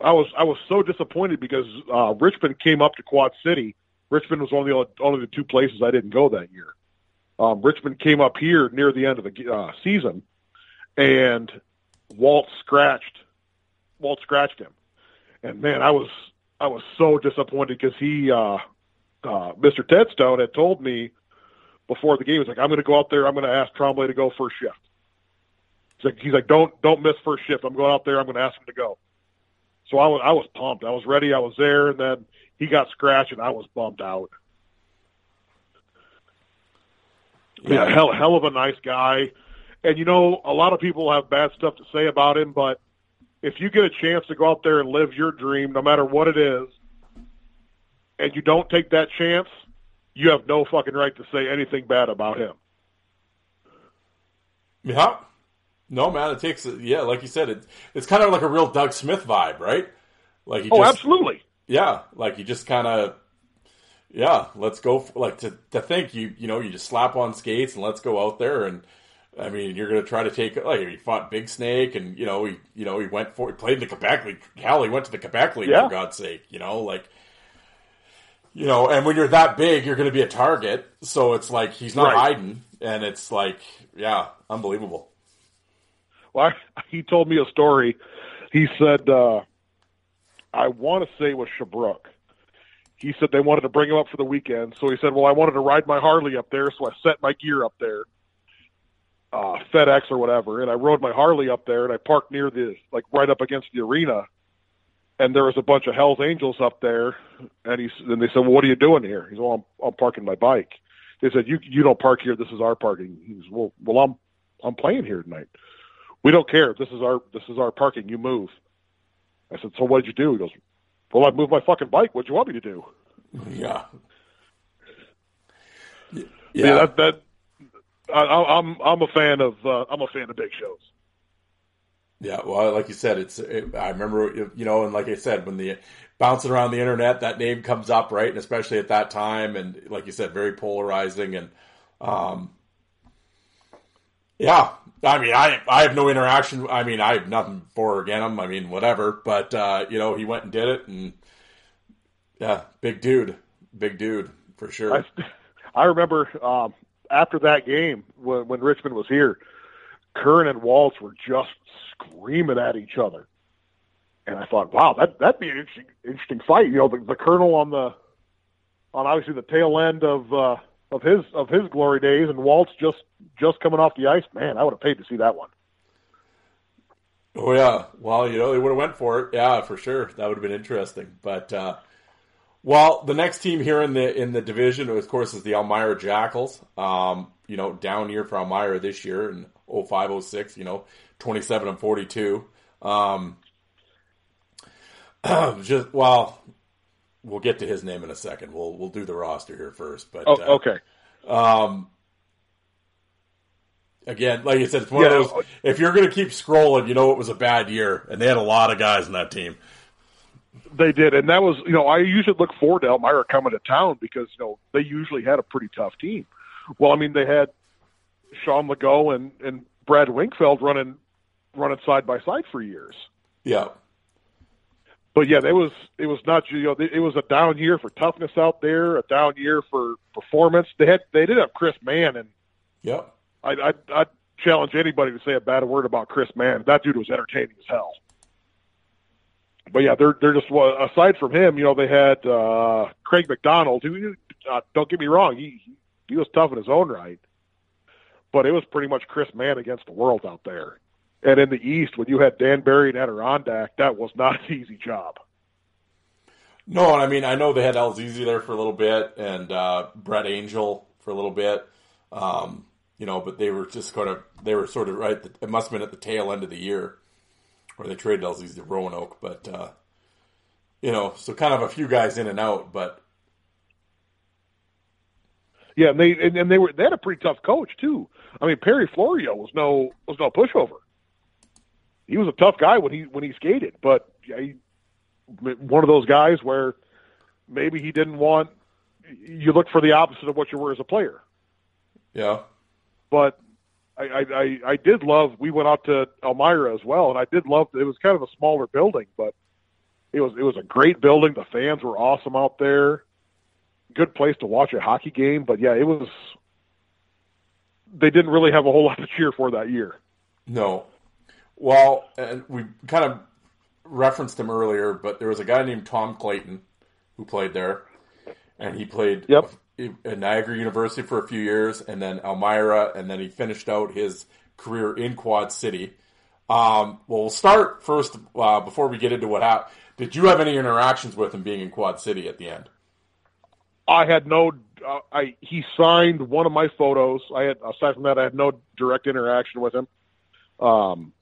I was I was so disappointed because uh, Richmond came up to Quad City. Richmond was only the only the two places I didn't go that year. Um, Richmond came up here near the end of the uh, season, and Walt scratched Walt scratched him, and man, I was I was so disappointed because he uh, uh, Mr. Tedstone had told me before the game, he's like, I'm going to go out there. I'm going to ask Tremblay to go first shift. He's like, he's like, don't don't miss first shift. I'm going out there. I'm going to ask him to go. So I was I was pumped. I was ready. I was there, and then he got scratched, and I was bummed out. Yeah, hell hell of a nice guy. And you know, a lot of people have bad stuff to say about him, but if you get a chance to go out there and live your dream, no matter what it is, and you don't take that chance, you have no fucking right to say anything bad about him. Yeah. No, man, it takes, yeah, like you said, it, it's kind of like a real Doug Smith vibe, right? Like he oh, just, absolutely. Yeah, like you just kind of, yeah, let's go. For, like to to think you you know you just slap on skates and let's go out there and I mean you're gonna try to take like he fought Big Snake and you know he you know he went for he played in the Quebec League. Hell, he went to the Quebec League Yeah. for God's sake. You know like. You know, and when you're that big, you're going to be a target. So it's like he's not Right. hiding, and it's like, yeah, unbelievable. Well, I, he told me a story. He said, uh, I want to say was Sherbrooke. He said they wanted to bring him up for the weekend. So he said, well, I wanted to ride my Harley up there. So I set my gear up there, uh, FedEx or whatever. And I rode my Harley up there and I parked near the, like right up against the arena. And there was a bunch of Hell's Angels up there. And he, and they said, well, what are you doing here? He's, well, I'm, I'm parking my bike. They said, you, you don't park here. This is our parking. He was, well, well, I'm, I'm playing here tonight. We don't care. This is our this is our parking. You move. I said, so what did you do? He goes, well, I moved my fucking bike. What'd you want me to do? Yeah. Yeah, Yeah. that, that I, I- I'm I'm a fan of uh, I'm a fan of big shows. Yeah, well, like you said, it's. It, I remember, you know, and like I said, when the bouncing around the internet, that name comes up, right? And especially at that time, and like you said, very polarizing, and um, yeah. I mean, I I have no interaction. I mean, I have nothing for or against him. I mean, whatever. But uh, you know, he went and did it, and yeah, big dude, big dude for sure. I, I remember um, after that game when, when Richmond was here, Kern and Waltz were just screaming at each other, and I thought, wow, that that'd be an interesting, interesting fight. You know, the, the Colonel on the on obviously the tail end of uh, of his of his glory days, and Waltz just just coming off the ice. Man, I would have paid to see that one. Oh yeah, well you know they would have went for it. Yeah, for sure, that would have been interesting. But uh, well, the next team here in the in the division, of course, is the Elmira Jackals. Um, you know, down year for Elmira this year in 0506, You know, twenty seven and forty two. Um, just well, we'll get to his name in a second. We'll we'll do the roster here first. But Oh, uh, okay. um, again, like you said, it's one Yeah. of those. If you're going to keep scrolling, you know it was a bad year, and they had a lot of guys in that team. They did, and that was you know I usually look forward to Elmira coming to town because you know they usually had a pretty tough team. Well, I mean they had Sean Legault and and Brad Winkfeld running running side by side for years. Yeah, But yeah, it was it was not you know it was a down year for toughness out there, a down year for performance. They had they did have Chris Mann, and yep. I I I challenge anybody to say a bad word about Chris Mann. That dude was entertaining as hell. But yeah, they're they're just aside from him, you know, they had uh Craig McDonald. Who uh, don't get me wrong, he he was tough in his own right, but it was pretty much Chris Mann against the world out there. And in the East, when you had Dan Barry and Adirondack, that was not an easy job. No, and I mean I know they had Elzizi there for a little bit, and uh, Brett Angel for a little bit. Um, you know, but they were just kind of they were sort of right. It must have been at the tail end of the year where they traded Elzizi to Roanoke, but uh, you know, so kind of a few guys in and out, but Yeah, and they and, and they were they had a pretty tough coach too. I mean, Perry Florio was no was no pushover. He was a tough guy when he when he skated, but yeah, he one of those guys where maybe he didn't want. You look for the opposite of what you were as a player. Yeah. But I, I, I, I did love. We went out to Elmira as well, and I did love. It was kind of a smaller building, but it was it was a great building. The fans were awesome out there. Good place to watch a hockey game, but yeah, it was. They didn't really have a whole lot to cheer for that year. No. Well, and we kind of referenced him earlier, but there was a guy named Tom Clayton who played there, and he played Yep. at Niagara University for a few years, and then Elmira, and then he finished out his career in Quad City. Um, well, we'll start first uh, before we get into what happened. Did you have any interactions with him being in Quad City at the end? I had no. Uh, I he signed one of my photos. I had aside from that, I had no direct interaction with him. Um,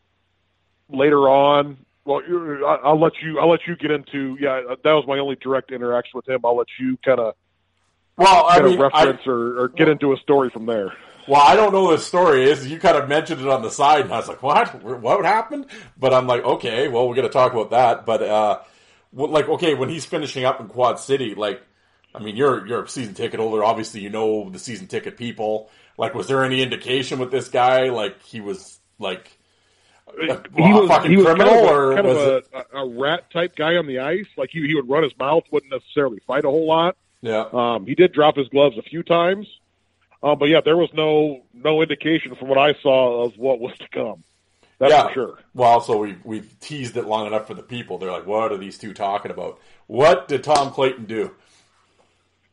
later on, well, I'll let you. I'll let you get into. Yeah, that was my only direct interaction with him. I'll let you kind of Well, I mean, of I, reference or, or get into a story from there. Well, I don't know what the story is. You kind of mentioned it on the side, and I was like, "What? What happened?" But I'm like, "Okay, well, we're going to talk about that." But uh, like, okay, when he's finishing up in Quad City, like, I mean, you're you're a season ticket holder. Obviously, you know the season ticket people. Like, was there any indication with this guy? Like, he was like a, he a was fucking he was criminal, kind of, a, or kind was of it? a, a rat type guy on the ice. Like he he would run his mouth, wouldn't necessarily fight a whole lot. Yeah, Um, he did drop his gloves a few times, uh, but yeah, there was no no indication from what I saw of what was to come. That's yeah. for sure. Well, so we we've teased it long enough for the people. They're like, "What are these two talking about?" What did Tom Clayton do?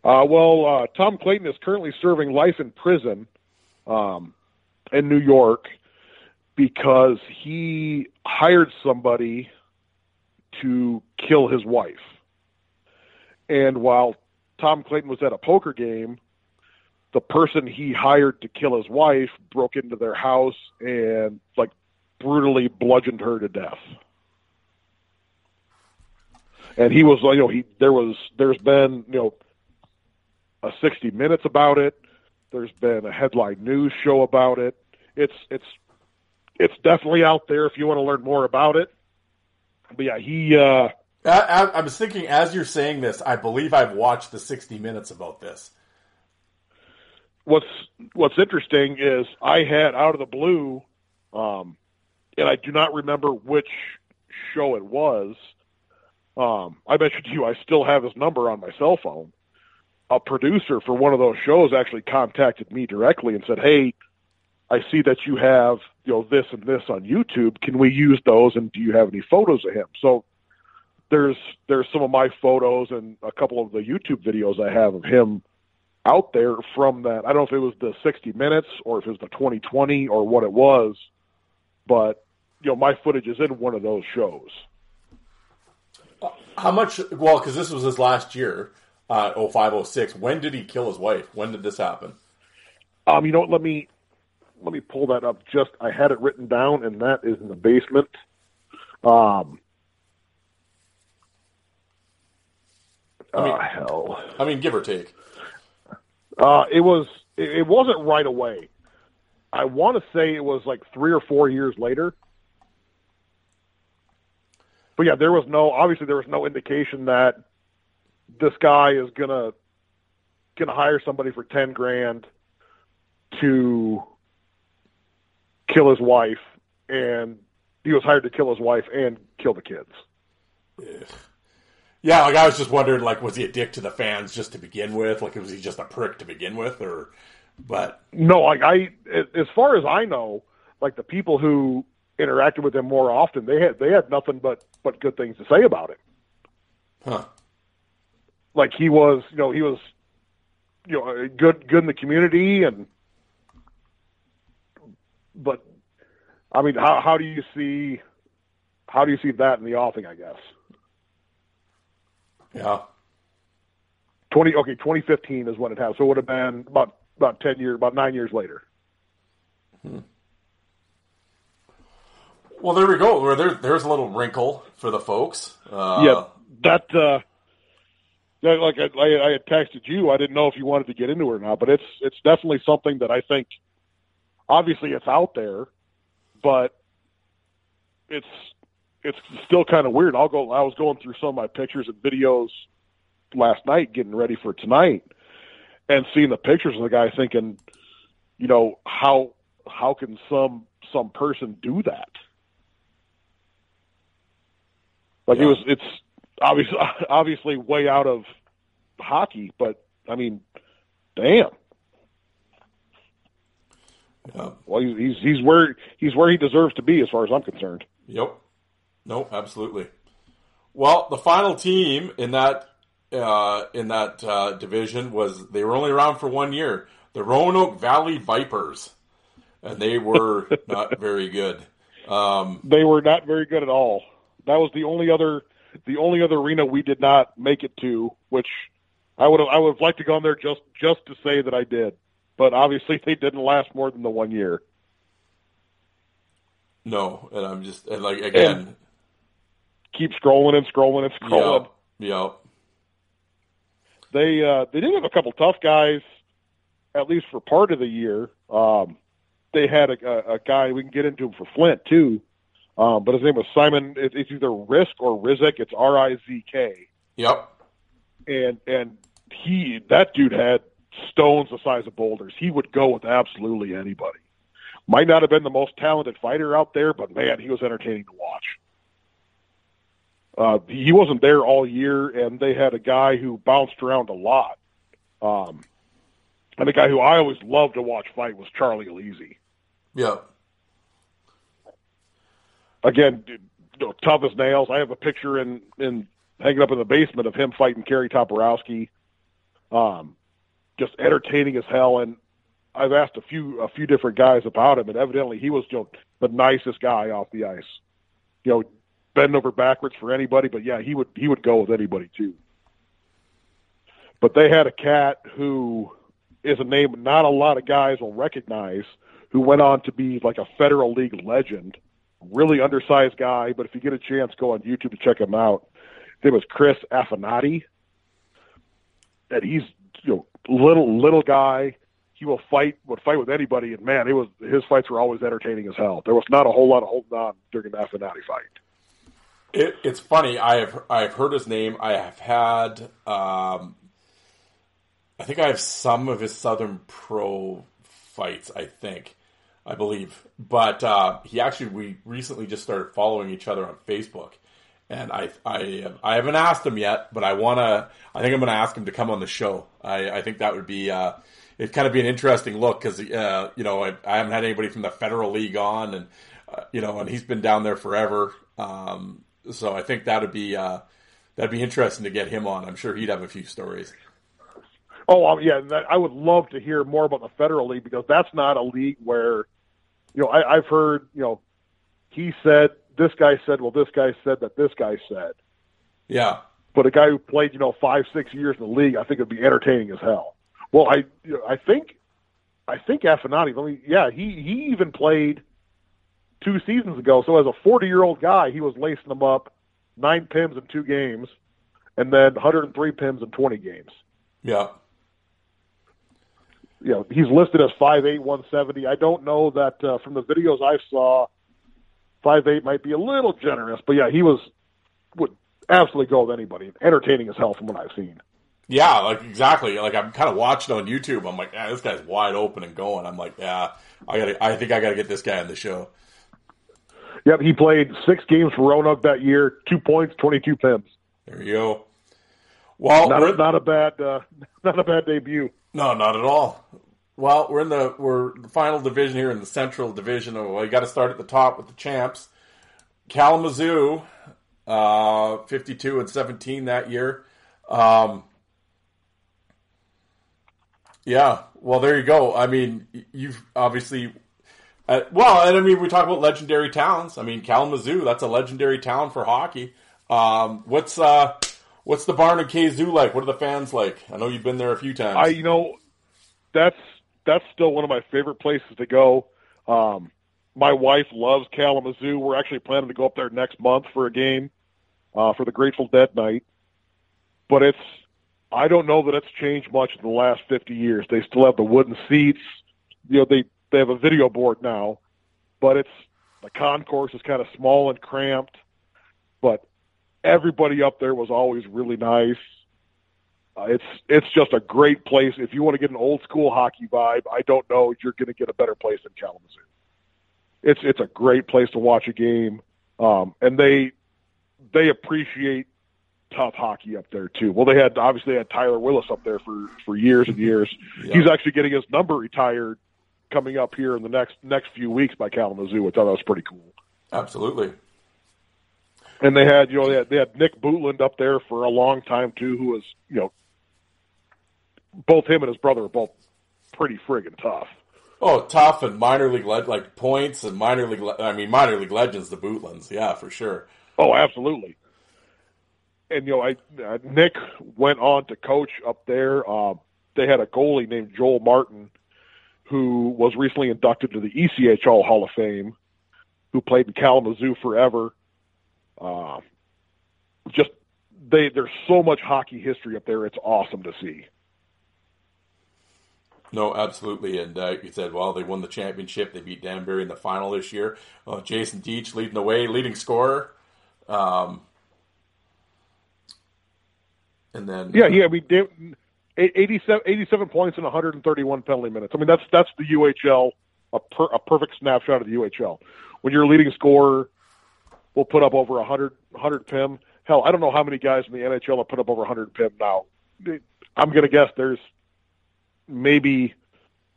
Uh, well, uh, Tom Clayton is currently serving life in prison um, in New York because he hired somebody to kill his wife. And while Tom Clayton was at a poker game, the person he hired to kill his wife broke into their house and like brutally bludgeoned her to death. And he was, you know, he there was there's been, you know, a 60 minutes about it. There's been a headline news show about it. It's it's it's definitely out there if you want to learn more about it. But yeah, he uh I, I, I was thinking as you're saying this, I believe I've watched the 60 minutes about this. what's what's interesting is I had out of the blue, um, and I do not remember which show it was. Um, I mentioned to you I still have his number on my cell phone. A producer for one of those shows actually contacted me directly and said, "Hey, I see that you have you know this and this on YouTube. Can we use those? And do you have any photos of him?" So there's there's some of my photos and a couple of the YouTube videos I have of him out there from that. I don't know if it was the 60 minutes or if it was the 2020 or what it was, but you know, my footage is in one of those shows. How much? Well, because this was his last year, uh, 0506. When did he kill his wife? When did this happen? Um, you know what? Let me let me pull that up. Just I had it written down, and that is in the basement. Um, I mean- uh, hell, I mean, give or take. uh, it was it, it wasn't right away. I want to say it was like three or four years later. But yeah, there was no obviously there was no indication that this guy is gonna gonna hire somebody for ten grand to kill his wife, and he was hired to kill his wife and kill the kids. Yeah, like I was just wondering, like, was he a dick to the fans just to begin with? Like, was he just a prick to begin with, or? But No, like I, as far as I know, like the people who interacted with him more often, they had they had nothing but but good things to say about him. huh? Like he was, you know, he was, you know, good good in the community, and but I mean, how how do you see how do you see that in the offing? I guess Yeah. twenty okay, twenty fifteen is when it happened, so it would have been about about ten years, about nine years later. Well, there we go. Where there, there's a little wrinkle for the folks. Uh, yeah, that uh, like I, I, I had texted you. I didn't know if you wanted to get into it or not, but it's it's definitely something that I think. Obviously, it's out there, but it's it's still kind of weird. I'll go. I was going through some of my pictures and videos last night, getting ready for tonight, and seeing the pictures of the guy, thinking, you know, how how can some some person do that? Like it was, it's obviously obviously way out of hockey, but I mean, damn. Yeah. Well, he's he's where he's where he deserves to be, as far as I'm concerned. Yep. No, absolutely. Well, the final team in that uh, in that uh, division was they were only around for one year. The Roanoke Valley Vipers, and they were not very good. Um, They were not very good at all. That was the only other the only other arena we did not make it to, which I would have I would have liked to go on there just just to say that I did. But obviously they didn't last more than the one year. no, and I'm just and like again, Keep scrolling and scrolling and scrolling. yeah, yeah, They uh, they did have a couple tough guys, at least for part of the year. Um, they had a, a, a guy we can get into him for Flint too, um, but his name was Simon. It, it's either Risk or Rizik. It's R I Z K, yep, and and he that dude had stones the size of boulders. He would go with absolutely anybody. Might not have been the most talented fighter out there, but man, he was entertaining to watch. Uh, he wasn't there all year, and they had a guy who bounced around a lot. Um, and the guy who I always loved to watch fight was Charlie Elise. Yeah. Again, dude, you know, tough as nails. I have a picture in in hanging up in the basement of him fighting Kerry Toporowski. Um, just entertaining as hell. And I've asked a few a few different guys about him, and evidently he was you know, the nicest guy off the ice. You know, bend over backwards for anybody, but yeah, he would he would go with anybody too. But they had a cat who is a name not a lot of guys will recognize, who went on to be like a federal league legend. Really undersized guy, but if you get a chance, go on YouTube to check him out. Name was Chris Affinati, and he's you know little little guy. He will fight would fight with anybody, and man, it was his fights were always entertaining as hell. There was not a whole lot of holding on during the Affinati fight. It, it's funny. I have I've heard his name. I have had. Um, I think I have some of his Southern Pro fights. I think, I believe, but uh, he actually we recently just started following each other on Facebook, and I I I haven't asked him yet, but I wanna. I think I'm gonna ask him to come on the show. I, I think that would be. Uh, it'd kind of be an interesting look because uh, you know I, I haven't had anybody from the Federal League on, and uh, you know, and he's been down there forever. Um, so I think that'd be uh, that'd be interesting to get him on. I'm sure he'd have a few stories. Oh, um, yeah, that, I would love to hear more about the federal league because that's not a league where, you know, I, I've heard, you know, he said this guy said, well, this guy said that this guy said, Yeah, but a guy who played, you know, five six years in the league, I think it'd be entertaining as hell. Well, I, you know, I think, I think Affinati. Let me, yeah, he he even played two seasons ago. So as a forty year old guy, he was lacing them up nine pims in two games, and then 103 pims in 20 games. yeah, you know, he's listed as five eight one seventy. I don't know that uh, from the videos I saw, five eight might be a little generous, but yeah, he was would absolutely go with anybody. Entertaining as hell from what I've seen. yeah. Like exactly. Like I'm kind of watching on YouTube. I'm like, yeah, this guy's wide open and going. I'm like, yeah, I got. I think I got to get this guy on the show. Yep, he played six games for Roanoke that year, two points, twenty two pims. There you go. Well, Not a, not a bad uh, not a bad debut. No, not at all. Well, we're in the we're the final division here in the Central Division. Well, you got to start at the top with the champs. Kalamazoo, uh, fifty-two and seventeen that year. Um, yeah, well, there you go. I mean, you've obviously. Uh, well, and I mean, we talk about legendary towns. I mean, Kalamazoo, that's a legendary town for hockey. Um, what's uh, what's the Barn and K Zoo like? What are the fans like? I know you've been there a few times. I you know that's that's still one of my favorite places to go. Um, my wife loves Kalamazoo. We're actually planning to go up there next month for a game uh, for the Grateful Dead night. But it's I don't know that it's changed much in the last 50 years. They still have the wooden seats. You know they they have a video board now, but it's the concourse is kind of small and cramped. but everybody up there was always really nice. Uh, it's it's just a great place. If you want to get an old school hockey vibe, I don't know you're going to get a better place than Kalamazoo. It's it's a great place to watch a game, um, and they they appreciate tough hockey up there too. Well, they had obviously they had Tyler Willis up there for for years and years. Yeah. He's actually getting his number retired coming up here in the next next few weeks by Kalamazoo, which I thought was pretty cool. Absolutely. And they had, you know, they had, they had Nick Bootland up there for a long time too, who was, you know, both him and his brother are both pretty friggin' tough. Oh, tough and minor league le- like points and minor league. Le- I mean, minor league legends, the Bootlands. Yeah, for sure. Oh, absolutely. And you know, I uh, Nick went on to coach up there. Um, they had a goalie named Joel Martin, who was recently inducted to the ECHL Hall of Fame, who played in Kalamazoo forever. Uh, just they there's so much hockey history up there. It's awesome to see. No, absolutely. And uh, you said, well, they won the championship. They beat Danbury in the final this year. Uh, Jason Deach leading the way, leading scorer. Um, and then Yeah, yeah. I mean, they- 87, 87 points in 131 penalty minutes. I mean, that's that's the UHL, a, per, a perfect snapshot of the UHL. When your leading scorer will put up over 100, 100 PIM. Hell, I don't know how many guys in the NHL have put up over 100 PIM now. I'm going to guess there's maybe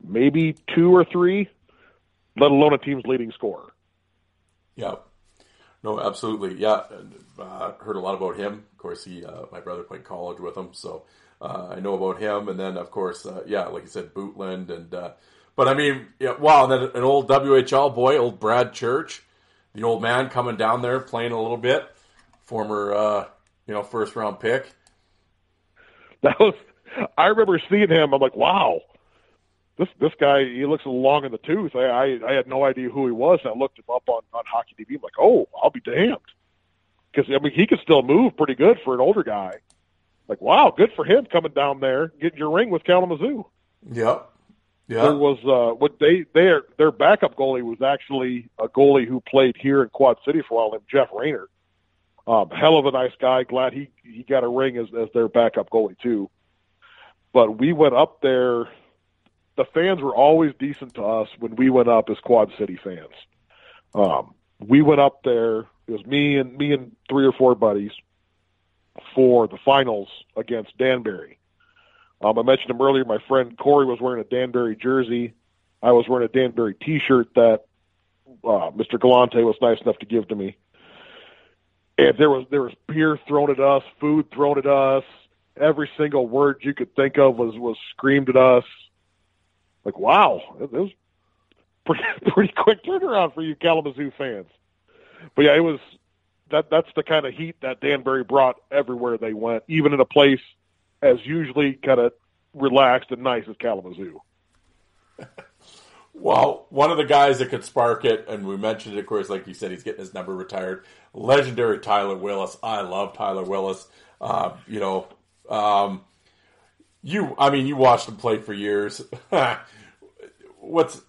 maybe two or three, let alone a team's leading scorer. Yeah. No, absolutely. Yeah. And, uh, heard a lot about him. Of course, he, uh, my brother played college with him. So, uh, I know about him. And then, of course, uh, yeah, like you said, Bootland. And, uh, but I mean, yeah, wow. And then an old WHL boy, old Brad Church, the old man coming down there playing a little bit, former, uh, you know, first round pick. That was, I remember seeing him. I'm like, wow, this this guy. He looks long in the tooth. I I, I had no idea who he was. I looked him up on on HockeyDB. I'm like, oh, I'll be damned, because I mean he could still move pretty good for an older guy. Like, wow, good for him coming down there getting your ring with Kalamazoo. Yep. Yeah. There was uh, what they their their backup goalie was actually a goalie who played here in Quad City for a while named Jeff Rayner. Um, hell of a nice guy. Glad he he got a ring as as their backup goalie too. But we went up there. The fans were always decent to us when we went up as Quad City fans. Um, we went up there. It was me and me and three or four buddies for the finals against Danbury. Um, I mentioned him earlier. My friend Corey was wearing a Danbury jersey. I was wearing a Danbury T-shirt that uh, Mr. Galante was nice enough to give to me. And there was there was beer thrown at us, food thrown at us. Every single word you could think of was was screamed at us. Like wow, it, was pretty pretty quick turnaround for you Kalamazoo fans. But yeah, it was that that's the kind of heat that Danbury brought everywhere they went, even in a place as usually kind of relaxed and nice as Kalamazoo. Well, one of the guys that could spark it, and we mentioned it, of course, like you said, he's getting his number retired. Legendary Tyler Willis. I love Tyler Willis. Uh, you know, um, you, I mean, you watched him play for years. what's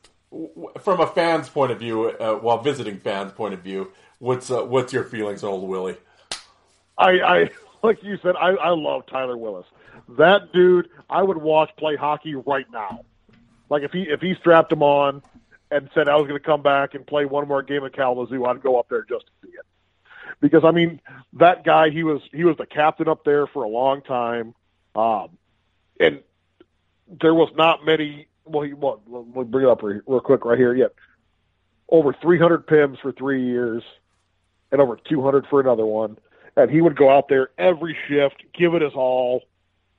from a fan's point of view, uh, while visiting fans' point of view, what's uh, what's your feelings on old Willie? I, I like you said, I, I love Tyler Willis. That dude, I would watch play hockey right now. Like if he if he strapped him on and said I was going to come back and play one more game of Kalamazoo, I'd go up there just to see it. Because I mean, that guy, he was he was the captain up there for a long time, um, and there was not many. Well, he, well, let me bring it up real quick right here. Yet over 300 pims for three years, and over 200 for another one. And he would go out there every shift, give it his all,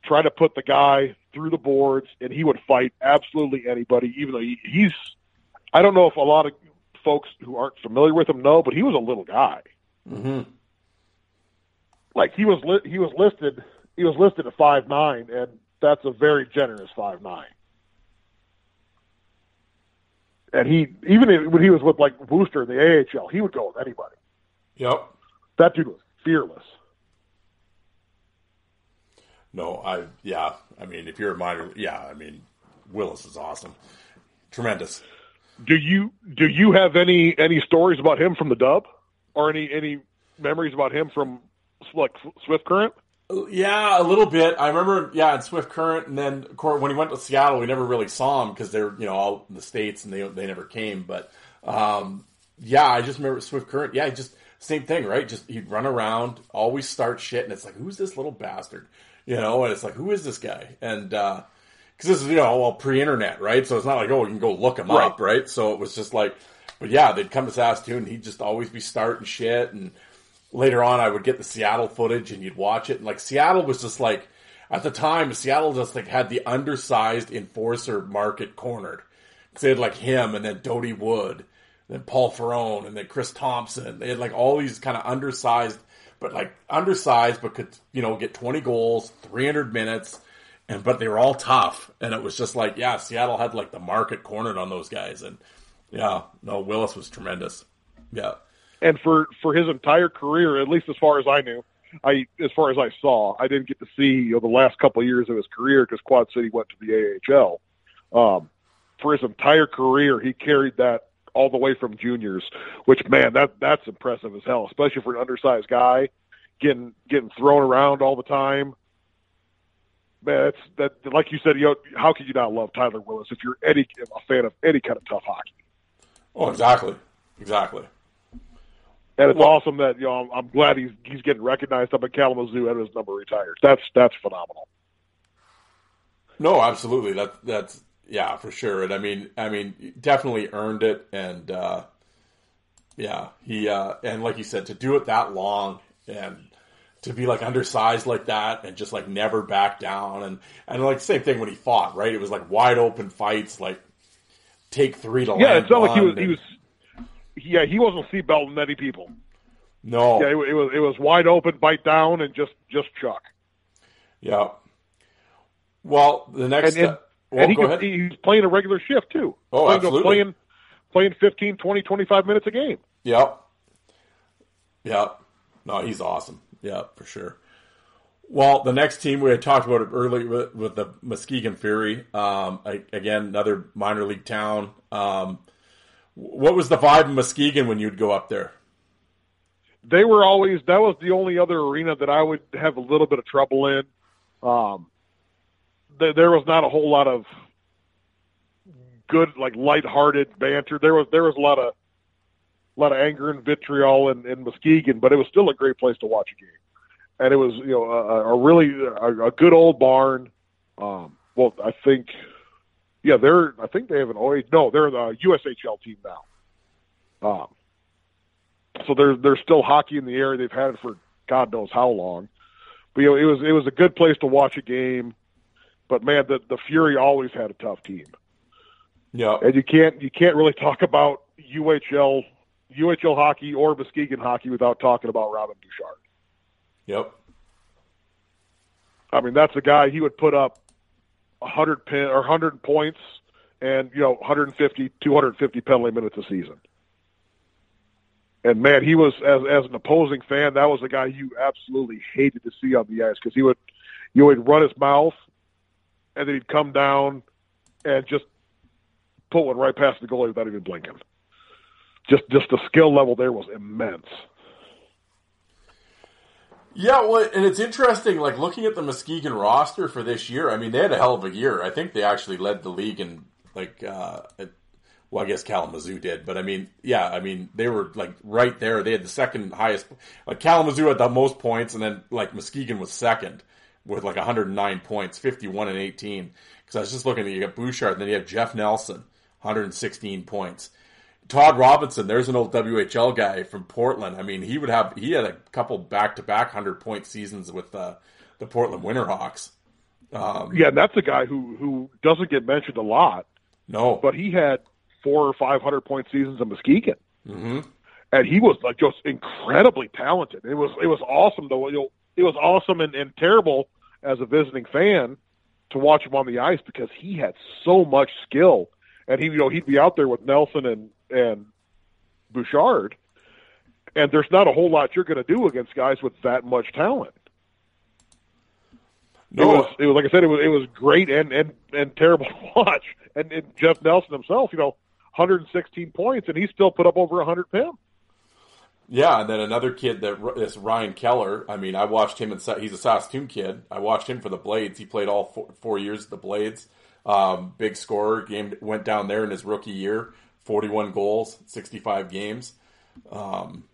try to put the guy through the boards, and he would fight absolutely anybody, even though he, he's. I don't know if a lot of folks who aren't familiar with him know, but he was a little guy. Mm-hmm. Like he was li- he was listed he was listed at five nine, and that's a very generous five nine. And he even when he was with like Worcester in the AHL, he would go with anybody. Yep. That dude was fearless. No, I yeah. I mean, if you're a minor, yeah. I mean, Willis is awesome, tremendous. Do you do you have any any stories about him from the dub, or any any memories about him from like Swift Current? Yeah, a little bit. I remember, yeah, in Swift Current, and then of course, when he went to Seattle, we never really saw him because they're you know all in the states and they they never came. But um, yeah, I just remember Swift Current. Yeah, just same thing, right? Just he'd run around, always start shit, and it's like, who's this little bastard? You know, and it's like, who is this guy? And because this is you know all pre-internet, right? So it's not like oh, you can go look him Right. up, right? So it was just like, but yeah, they'd come to Saskatoon, and he'd just always be starting shit and later on I would get the Seattle footage and you'd watch it and like Seattle was just like at the time Seattle just like had the undersized enforcer market cornered. 'Cause they had like him and then Dodie Wood, and then Paul Ferrone and then Chris Thompson. They had like all these kind of undersized but like undersized but could you know get 20 goals, 300 minutes and but they were all tough and it was just like yeah, Seattle had like the market cornered on those guys and yeah, no Willis was tremendous. Yeah. and for for his entire career, at least as far as I knew, I as far as I saw, I didn't get to see you know, the last couple of years of his career because Quad City went to the AHL. Um, for his entire career, he carried that all the way from juniors, which man, that that's impressive as hell, especially for an undersized guy getting getting thrown around all the time. Man, that's that. Like you said, you know, how could you not love Tyler Willis if you're any a fan of any kind of tough hockey? Oh, exactly. Exactly. And it's Well- awesome that you know I'm, glad he's he's getting recognized up at Kalamazoo and his number retired. That's that's phenomenal. No, absolutely. That that's yeah, for sure. And I mean, I mean, definitely earned it. And uh, yeah, he uh, and like you said, to do it that long and to be like undersized like that and just like never back down and and like same thing when he fought, right? It was like wide open fights, like take three to Yeah, it's not like he was he was. Yeah, he wasn't seatbelting any people. no, Yeah, it, it was it was wide open, bite down, and just just chuck. yeah. Well, the next And and, well, and he could, ahead. he's playing a regular shift too. Oh, playing, absolutely. Playing playing 15, 20, 25 minutes a game. Yep. Yep. No, he's awesome. Yeah, for sure. Well, the next team we had talked about it earlier with, with the Muskegon Fury. Um, I, again, another minor league town. Um, what was the vibe in Muskegon when you'd go up there? they were always that was the only other arena that I would have a little bit of trouble in. Um, there, there was not a whole lot of good, like lighthearted banter. There was there was a lot of a lot of anger and vitriol in, in Muskegon, but it was still a great place to watch a game. And it was you know a, a really a, a good old barn. Um, well, I think yeah, they're I think they have an OH no, they're the USHL team now. Um, so there's there's still hockey in the area. They've had it for God knows how long. But you know, it was it was a good place to watch a game. But man, the the Fury always had a tough team, Yeah. and you can't you can't really talk about UHL UHL hockey or Muskegon hockey without talking about Robin Bouchard. Yep. I mean, that's a guy he would put up 100 pim or 100 points and you know 150 250 penalty minutes a season. And man, he was as as an opposing fan, that was a guy you absolutely hated to see on the ice because he would you would run his mouth and then he'd come down and just put one right past the goalie without even blinking. Just just the skill level there was immense. Yeah, well, and it's interesting, like looking at the Muskegon roster for this year. I mean, they had a hell of a year. I think they actually led the league in like, uh, well, I guess Kalamazoo did, but I mean, yeah, I mean, they were like right there. They had the second highest. Like Kalamazoo had the most points, and then like Muskegon was second with like 109 points, 51 and 18. Because I was just looking at you got Bouchard, and then you have Jeff Nelson, 116 points. Todd Robinson, there's an old WHL guy from Portland. I mean, he would have he had a couple back to back hundred point seasons with uh, the Portland Winterhawks. Um, Yeah, and that's a guy who who doesn't get mentioned a lot. no, but he had four or five hundred point seasons in Muskegon, hmm and he was like just incredibly talented. It was it was awesome though. You know, it was awesome and, and terrible as a visiting fan to watch him on the ice because he had so much skill, and he you know he'd be out there with Nelson and and Bouchard, and there's not a whole lot you're going to do against guys with that much talent. It no, was, it was like I said, it was it was great and and and terrible to watch. And, and Jeff Nelson himself, you know, 116 points, and he still put up over 100 pim. Yeah, and then another kid that is Ryan Keller. I mean, I watched him. In, he's a Saskatoon kid. I watched him for the Blades. He played all four, four years at the Blades. Um, big scorer. Game went down there in his rookie year. Forty-one goals, sixty-five games. Um,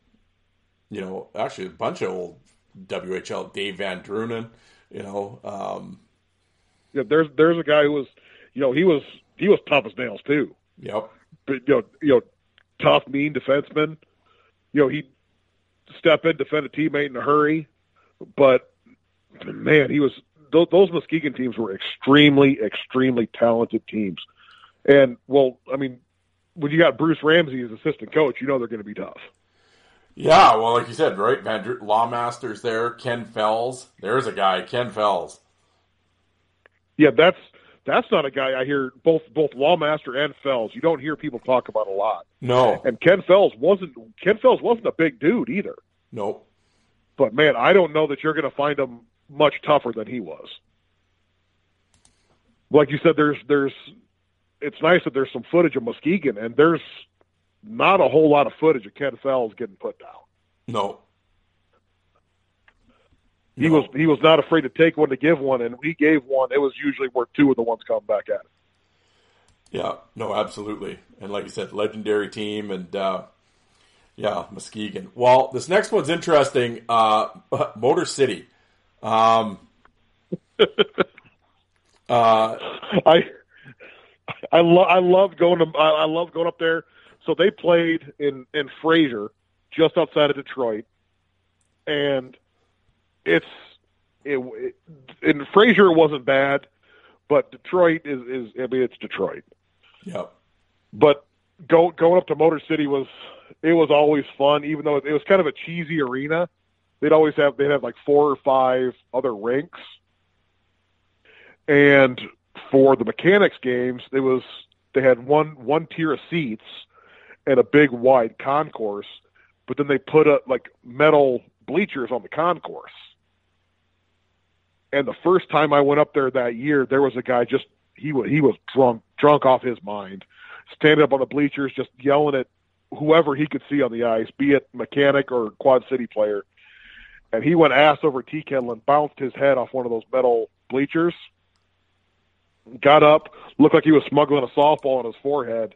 you know, actually a bunch of old WHL. Dave Van Drunen. You know, um, yeah. There's there's a guy who was, you know, he was he was tough as nails too. Yep. But you know, you know, tough, mean defenseman. You know, he'd step in, defend a teammate in a hurry. But man, he was those, those Muskegon teams were extremely, extremely talented teams. And well, I mean, when you got Bruce Ramsey as assistant coach, you know they're going to be tough. Yeah, well, like you said, right? Van Lawmaster's there. Ken Fells. There's a guy, Ken Fells. Yeah, that's that's not a guy I hear both both Lawmaster and Fells. You don't hear people talk about a lot. No. And Ken Fells wasn't Ken Fells wasn't a big dude either. Nope. But man, I don't know that you're going to find him much tougher than he was. Like you said, there's there's it's nice that there's some footage of Muskegon, and there's not a whole lot of footage of Ken Fells getting put down. No. He no. was he was not afraid to take one to give one, and he gave one. It was usually worth two of the ones coming back at him. Yeah, no, absolutely, and like you said, legendary team, and uh, yeah, Muskegon. Well, this next one's interesting. Uh, Motor City. Um, uh, I I love I love going to I, I love going up there. So they played in in Fraser, just outside of Detroit, and it's it, it in Fraser it wasn't bad, but Detroit is is I mean it's Detroit. Yeah. But go, going up to Motor City was it was always fun, even though it was kind of a cheesy arena. They'd always have they'd have like four or five other rinks, and for the mechanics games, it was they had one one tier of seats and a big wide concourse, but then they put up like metal bleachers on the concourse. And the first time I went up there that year, there was a guy just he was he was drunk drunk off his mind, standing up on the bleachers, just yelling at whoever he could see on the ice, be it mechanic or Quad City player. And he went ass over tea kettle and bounced his head off one of those metal bleachers. Got up, looked like he was smuggling a softball on his forehead.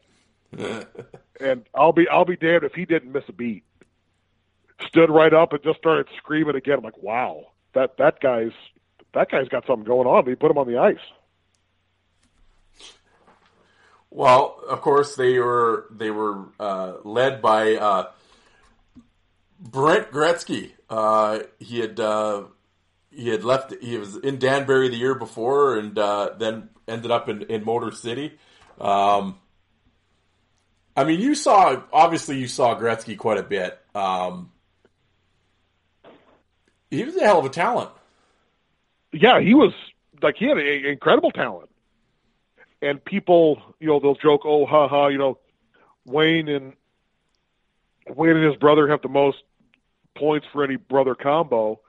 and I'll be I'll be damned if he didn't miss a beat. Stood right up and just started screaming again. I'm like, wow, that that guy's that guy's got something going on. He put him on the ice. Well, of course they were they were uh, led by uh, Brent Gretzky. Uh, he had uh, he had left. He was in Danbury the year before, and uh, then ended up in, in Motor City. Um, I mean, you saw obviously you saw Gretzky quite a bit. Um, he was a hell of a talent. Yeah, he was like he had an incredible talent and people, you know, they'll joke, "Oh, ha ha," you know, Wayne and Wayne and his brother have the most points for any brother combo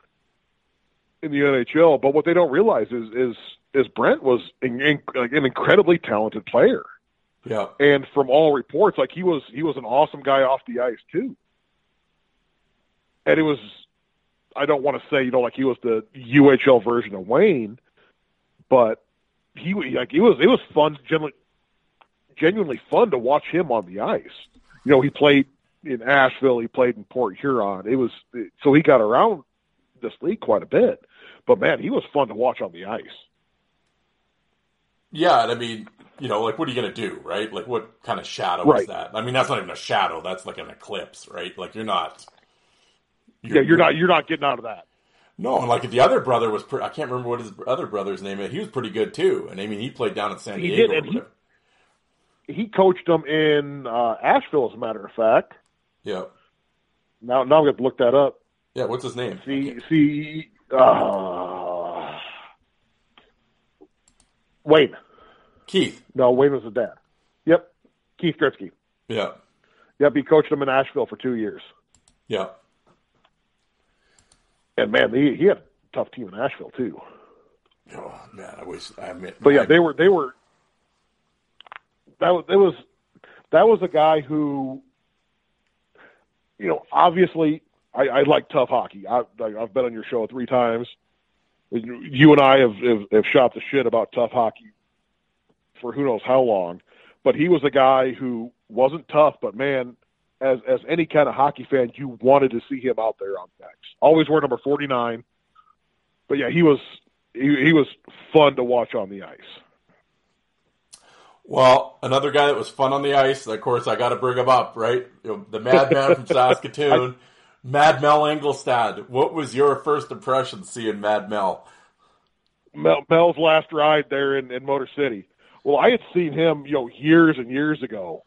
in the NHL. But what they don't realize is is is Brent was an, an incredibly talented player. Yeah, and from all reports, like he was he was an awesome guy off the ice too. And it was, I don't want to say you know like he was the UHL version of Wayne, but he like it was it was fun, genuinely, genuinely fun to watch him on the ice. You know, he played in Asheville, he played in Port Huron. It was so he got around this league quite a bit. But man, he was fun to watch on the ice. Yeah, and I mean, you know, like what are you going to do, right? Like what kind of shadow right. is that? I mean, that's not even a shadow. That's like an eclipse, right? Like you're not. You're, yeah, you're, not. You're not getting out of that. No, and like the other brother was, pre- I can't remember what his other brother's name is. He was pretty good too, and I mean he played down in San Diego. He did, and he, he coached them in uh, Asheville, as a matter of fact. Yeah. Now, now I'm to look that up. Yeah, what's his name? See, okay. see, uh, Wayne. Keith. No, Wayne was the dad. Yep, Keith Gretzky. Yeah. Yep, he coached them in Asheville for two years. Yeah. And man, he he had a tough team in Asheville too. Oh man, I wish I mean. But yeah, they were they were. That was it was that was a guy who you know, obviously, I, I like tough hockey. I, I've been on your show three times. You and I have, have, have shot the shit about tough hockey for who knows how long. But he was a guy who wasn't tough, but man, as as any kind of hockey fan, you wanted to see him out there on decks. Always wore number forty nine. But yeah, he was he, he was fun to watch on the ice. Well, another guy that was fun on the ice, of course, I got to bring him up, right? You know, the madman from Saskatoon, Mad Mel Angelstad. What was your first impression seeing Mad Mel? Mel? Mel's last ride there in, in Motor City. Well, I had seen him, you know, years and years ago,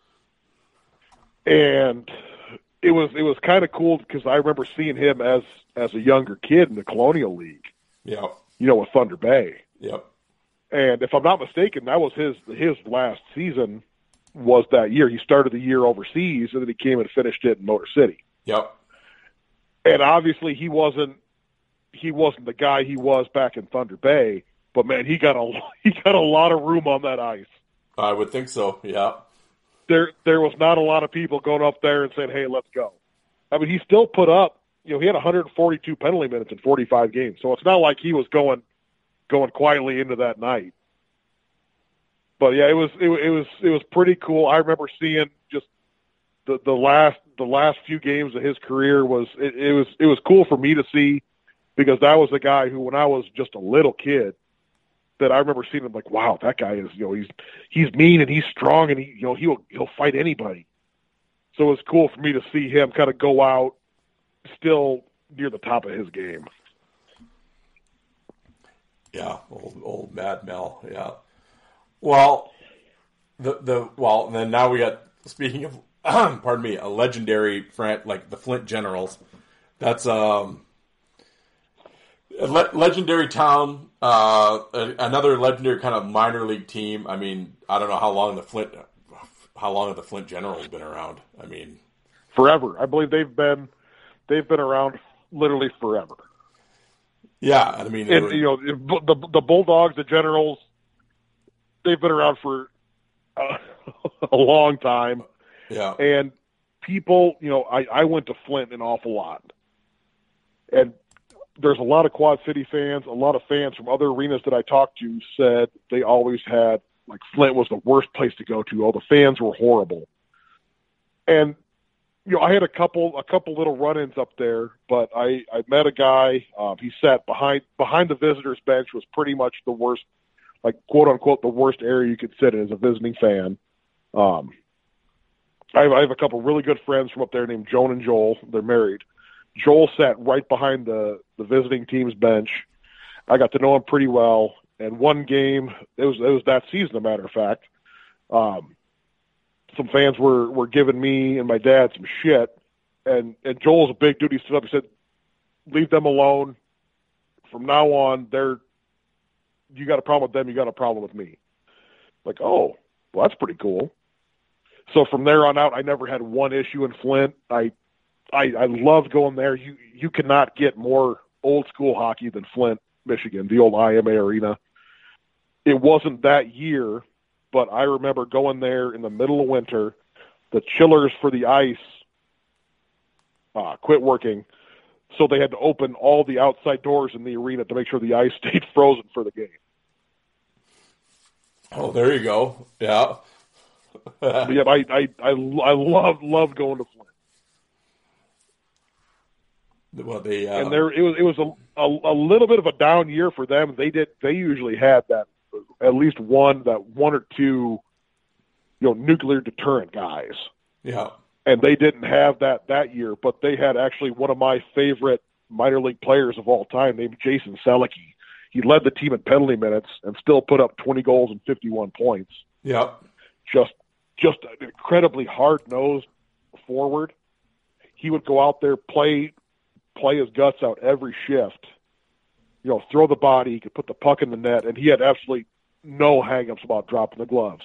and it was it was kind of cool because I remember seeing him as as a younger kid in the Colonial League. Yeah, you know, with Thunder Bay. Yep. And if I'm not mistaken, that was his his last season was that year. He started the year overseas and then he came and finished it in Motor City. Yep. And obviously he wasn't he wasn't the guy he was back in Thunder Bay, but man, he got a he got a lot of room on that ice. I would think so. Yeah. There there was not a lot of people going up there and saying, "Hey, let's go." I mean, he still put up, you know, he had 142 penalty minutes in 45 games. So it's not like he was going going quietly into that night. But yeah, it was it, it was it was pretty cool. I remember seeing just the the last the last few games of his career was it, it was it was cool for me to see because that was the guy who when I was just a little kid that I remember seeing him like wow that guy is you know he's he's mean and he's strong and he you know he'll he'll fight anybody. So it was cool for me to see him kind of go out still near the top of his game. Yeah, old old Mad Mel. Yeah. Well, the the well, and then now we got speaking of pardon me, a legendary friend like the Flint Generals. That's um a le- legendary town, uh, a, another legendary kind of minor league team. I mean, I don't know how long the Flint how long have the Flint Generals been around? I mean, forever. I believe they've been they've been around literally forever. Yeah, I mean, and, you know, the the Bulldogs, the Generals, they've been around for uh, a long time. Yeah, and people, you know, I I went to Flint an awful lot, and there's a lot of Quad City fans. A lot of fans from other arenas that I talked to said they always had like Flint was the worst place to go to. All the fans were horrible, and you know, I had a couple a couple little run-ins up there, but I I met a guy. Um, he sat behind behind the visitors bench. Was pretty much the worst, like quote unquote, the worst area you could sit in as a visiting fan. Um, I have, I have a couple really good friends from up there named Joan and Joel. They're married. Joel sat right behind the the visiting team's bench. I got to know him pretty well. And one game, it was it was that season, a matter of fact. Um, some fans were were giving me and my dad some shit, and and Joel's a big dude. He stood up. and said, "Leave them alone. From now on, they're you got a problem with them. You got a problem with me." Like, oh, well, that's pretty cool. So from there on out, I never had one issue in Flint. I I, I loved going there. You you cannot get more old school hockey than Flint, Michigan, the old IMA arena. It wasn't that year but I remember going there in the middle of winter. The chillers for the ice uh, quit working, so they had to open all the outside doors in the arena to make sure the ice stayed frozen for the game. Oh, there you go. Yeah. Yeah, I, I I I love love going to Flint. Well, they uh... and there it was it was a, a a little bit of a down year for them. They did they usually had that at least one that one or two, you know, nuclear deterrent guys. Yeah. And they didn't have that that year, but they had actually one of my favorite minor league players of all time named Jason Selicki. He led the team in penalty minutes and still put up 20 goals and 51 points. Yeah. Just just an incredibly hard-nosed forward. He would go out there play play his guts out every shift you know, throw the body, he could put the puck in the net, and he had absolutely no hangups about dropping the gloves.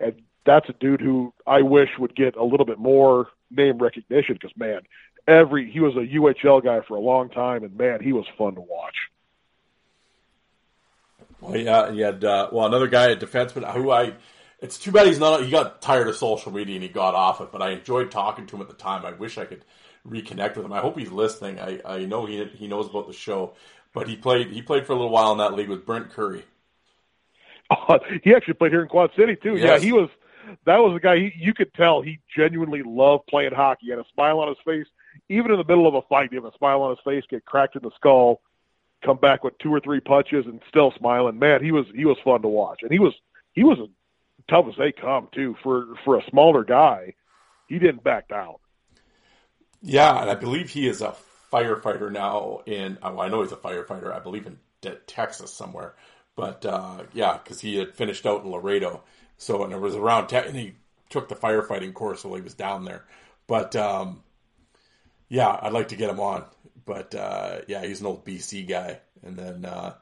And that's a dude who I wish would get a little bit more name recognition because man, every he was a UHL guy for a long time, and man, he was fun to watch. Well, yeah, he had uh, well another guy, a defenseman who I it's too bad he's not. He got tired of social media and he got off it. But I enjoyed talking to him at the time. I wish I could reconnect with him. I hope he's listening. I, I know he he knows about the show, but he played he played for a little while in that league with Brent Curry. Oh, he actually played here in Quad City too. Yes. Yeah, he was. That was a guy. He, you could tell he genuinely loved playing hockey. He had a smile on his face, even in the middle of a fight. He had a smile on his face, get cracked in the skull, come back with two or three punches, and still smiling. Man, he was he was fun to watch, and he was he was as tough as they come too for for a smaller guy. He didn't back down. Yeah, and I believe he is a firefighter now in. Oh, I know he's a firefighter. I believe in De- Texas somewhere. But uh, yeah, because he had finished out in Laredo, so and it was around. Te- and he took the firefighting course while he was down there. But um, yeah, I'd like to get him on. But uh, yeah, he's an old BC guy. And then uh,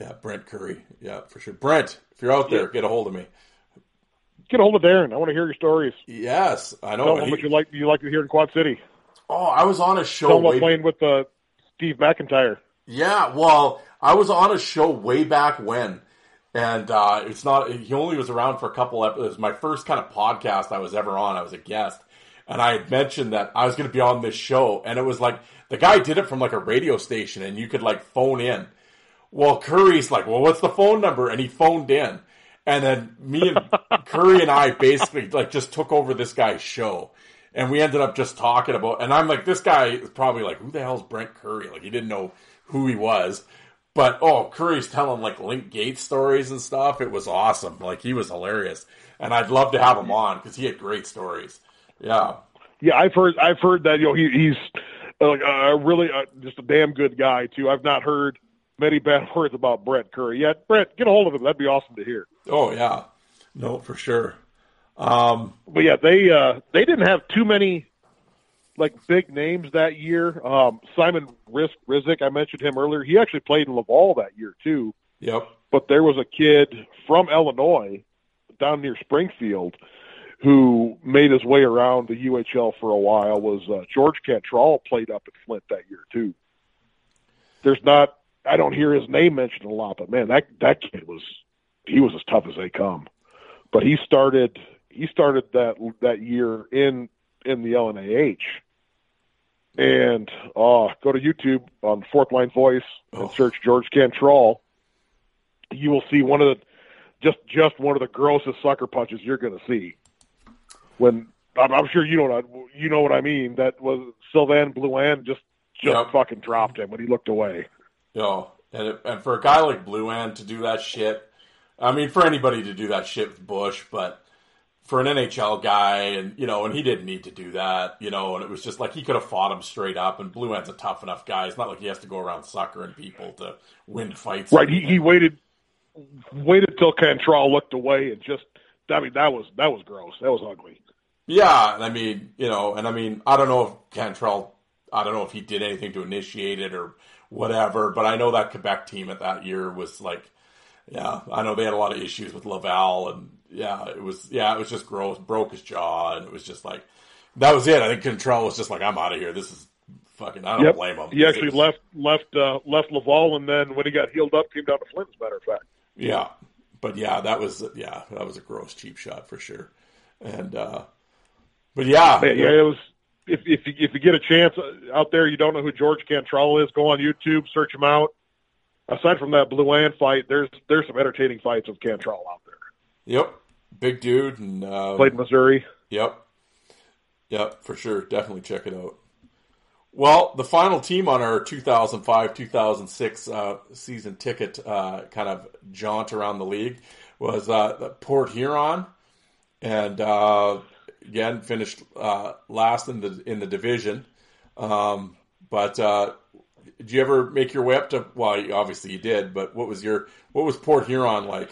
yeah, Brent Curry. Yeah, for sure. Brent, if you're out there, get a hold of me. Get a hold of Darren. I want to hear your stories. Yes, I know. Tell him he- what you like. You like to hear in Quad City. oh, I was on a show. Tell him way- playing with uh, Steve McIntyre. Yeah, well, I was on a show way back when, and uh, it's not. He only was around for a couple episodes. It was my first kind of podcast I was ever on. I was a guest, and I had mentioned that I was going to be on this show, and it was like the guy did it from like a radio station, and you could like phone in. Well, Curry's like, well, what's the phone number? And he phoned in, and then me and Curry and I basically like just took over this guy's show. And we ended up just talking about, and I'm like, this guy is probably like, who the hell's Brent Curry? Like, he didn't know who he was. But oh, Curry's telling like Link Gaetz stories and stuff. It was awesome. Like he was hilarious, and I'd love to have him on because he had great stories. Yeah, Yeah, I've heard. I've heard that. You know, he, he's uh, uh, really just a damn good guy too. I've not heard many bad words about Brett Curry yet. Brett, get a hold of him. That'd be awesome to hear. Oh yeah, no for sure. Um, But yeah, they uh, they didn't have too many like big names that year. Um, Simon Risk Rizik, I mentioned him earlier. He actually played in Laval that year too. yep. But there was a kid from Illinois down near Springfield who made his way around the UHL for a while. Was uh, George Cantrell played up at Flint that year too? There's not. I don't hear his name mentioned a lot, but man, that that kid was he was as tough as they come. But he started he started that that year in in the LNAH. And uh, go to YouTube on Fourth Line Voice and Oh. search George Cantrell. You will see one of the just just one of the grossest sucker punches you're going to see. When I'm, I'm sure you know what I, you know what I mean. That was Sylvain Blouin just just Yep. fucking dropped him when he looked away. Yo, and it, and for a guy like Blouin to do that shit, I mean, for anybody to do that shit with Bush, but for an NHL guy, and you know, and he didn't need to do that, you know, and it was just like he could have fought him straight up. And Blouin's a tough enough guy; it's not like he has to go around suckering people to win fights. Right. He he waited waited till Cantrell looked away and just. I mean that was that was gross. That was ugly. Yeah, and I mean, you know, and I mean, I don't know if Cantrell, I don't know if he did anything to initiate it or whatever, but I know that Quebec team at that year was like, yeah, I know they had a lot of issues with Laval, and yeah, it was, yeah, it was just gross, broke his jaw, and it was just like, that was it. I think Cantrell was just like, I'm out of here. This is fucking, I don't Yep. blame him. He actually was- left left uh, left Laval, and then when he got healed up, came down to Flint. As a matter of fact. Yeah, but yeah, that was yeah, that was a gross cheap shot for sure, and uh, but yeah, Yeah, yeah, it was. If if you, if you get a chance out there, you don't know who George Cantrell is. Go on YouTube, search him out. Aside from that Blouin fight, there's there's some entertaining fights of Cantrell out there. yep, big dude, and uh, Played Missouri. Yep. Yep, for sure. Definitely check it out. Well, the final team on our 2005 2006 uh, season ticket uh, kind of jaunt around the league was uh, Port Huron. And uh, again, finished uh, last in the in the division. Um, but uh, did you ever make your way up to? Well, obviously you did. But what was your what was Port Huron like?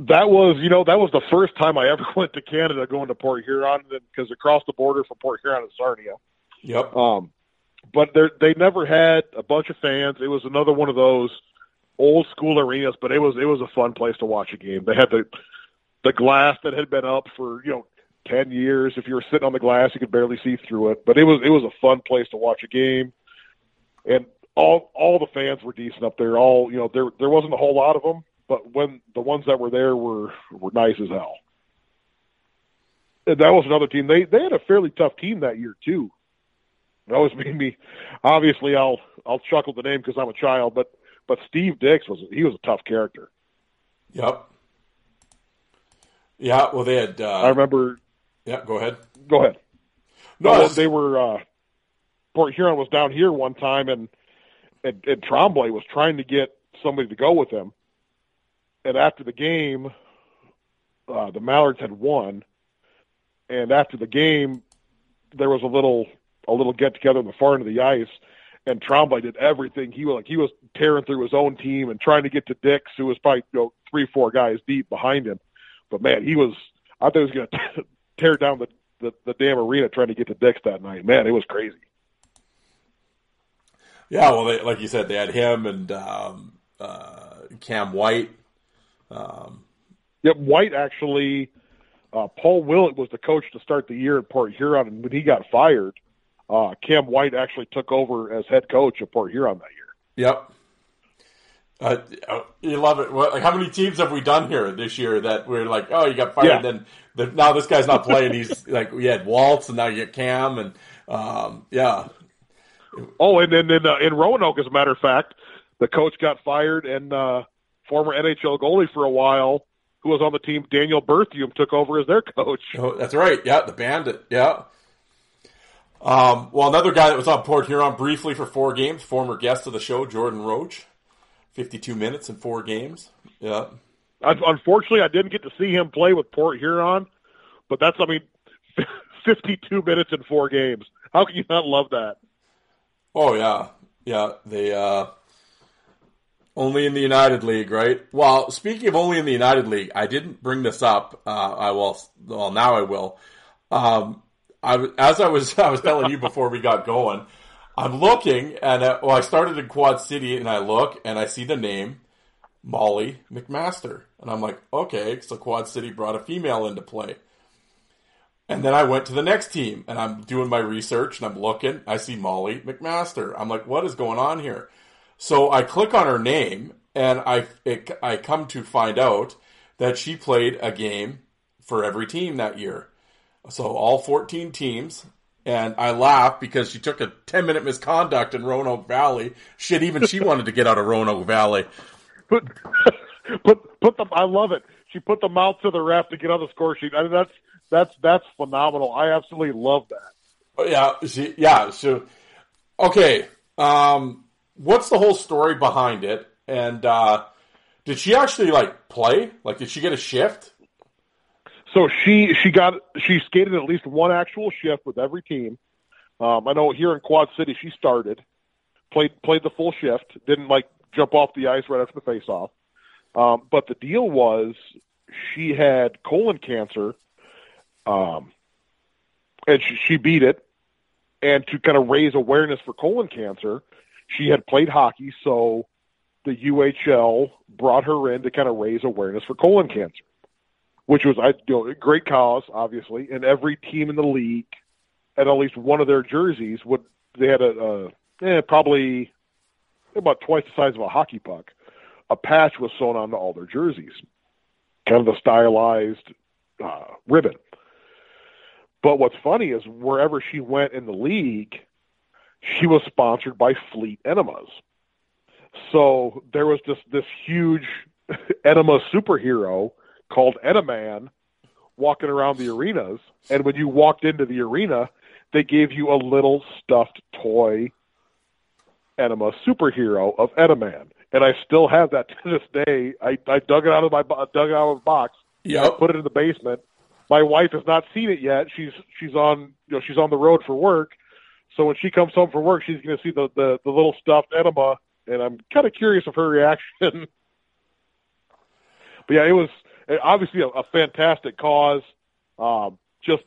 That was, you know, that was the first time I ever went to Canada, going to Port Huron, because across the border from Port Huron is Sarnia. Yep. Um, but they they never had a bunch of fans. It was another one of those old school arenas, but it was it was a fun place to watch a game. They had the the glass that had been up for you know ten years. If you were sitting on the glass, you could barely see through it. But it was it was a fun place to watch a game, and all all the fans were decent up there. All you know, there there wasn't a whole lot of them, but when the ones that were there were were nice as hell. And that was another team. They they had a fairly tough team that year too. That always made me. Obviously, I'll I'll chuckle the name because I'm a child, but but Steve Dix was he was a tough character. Yep. Yeah. Well, they had. Uh, I remember. Yeah. Go ahead. Go ahead. No, No, they were. uh Port Huron was down here one time, and and, and Tremblay was trying to get somebody to go with him. And after the game, uh, the Mallards had won, and after the game, there was a little a little get together in the far end of the ice, and Tremblay did everything. He was like he was tearing through his own team and trying to get to Dix, who was probably you know three four guys deep behind him. But man, he was I thought he was going to tear down the, the the damn arena trying to get to Dix that night. Man, it was crazy. Yeah, well, they, like you said, they had him and um, uh, Cam White. Um, Yep, White actually, uh, Paul Willett was the coach to start the year at Port Huron, and when he got fired, uh, Cam White actually took over as head coach at Port Huron that year. Yep. Uh, you love it. What, like, how many teams have we done here this year that we're like, oh, you got fired, Yeah. then the, now this guy's not playing. He's like, we had Waltz, and now you get Cam, and um, yeah, Oh, and then in, uh, in Roanoke, as a matter of fact, the coach got fired, and uh, former NHL goalie for a while, who was on the team, Daniel Berthiaume, took over as their coach. Oh, that's right. Yeah, the Bandit. Yeah. Um, well, another guy that was on Port Huron briefly for four games, former guest of the show, Jordan Roach, fifty-two minutes in four games. Yeah. Un- Unfortunately, I didn't get to see him play with Port Huron, but that's, I mean, 52 minutes in four games. How can you not love that? Oh yeah, yeah. They uh, only in the United League, right? Well, speaking of only in the United League, I didn't bring this up. Uh, I will. Well, now I will. Um, I as I was I was telling you before we got going. I'm looking, and uh, well, I started in Quad City, and I look, and I see the name Molly McMaster, and I'm like, okay, so Quad City brought a female into play. And then I went to the next team and I'm doing my research and I'm looking. I see Molly McMaster. I'm like, what is going on here? So I click on her name and I, it, I come to find out that she played a game for every team that year. So all 14 teams. And I laugh because she took a 10 minute misconduct in Roanoke Valley. Shit, even she wanted to get out of Roanoke Valley. put put put them. I love it. She put the mouth to the ref to get on the score sheet. I mean, that's that's that's phenomenal. I absolutely love that. Oh, yeah, she, yeah. So, okay. Um, what's the whole story behind it? And uh, did she actually like play? Like, did she get a shift? So she she got she skated at least one actual shift with every team. Um, I know here in Quad City she started, played played the full shift, didn't like jump off the ice right after the face off. Um, but the deal was she had colon cancer, um, and she, she beat it. And to kind of raise awareness for colon cancer, she had played hockey, so the UHL brought her in to kind of raise awareness for colon cancer which was I you know, a great cause, obviously, and every team in the league had at least one of their jerseys would they had a, a eh, probably about twice the size of a hockey puck. A patch was sewn onto all their jerseys, kind of a stylized uh, ribbon. But what's funny is wherever she went in the league, she was sponsored by Fleet Enemas. So there was just this huge enema superhero called Enaman walking around the arenas. And when you walked into the arena, they gave you a little stuffed toy enema superhero of Enaman. And I still have that to this day. I, I dug it out of my dug it out of a box. Yep. I put it in the basement. My wife has not seen it yet. She's she's on you know she's on the road for work. So when she comes home from work, she's going to see the, the the little stuffed enema, and I'm kind of curious of her reaction. but yeah, it was obviously a, a fantastic cause. Um, just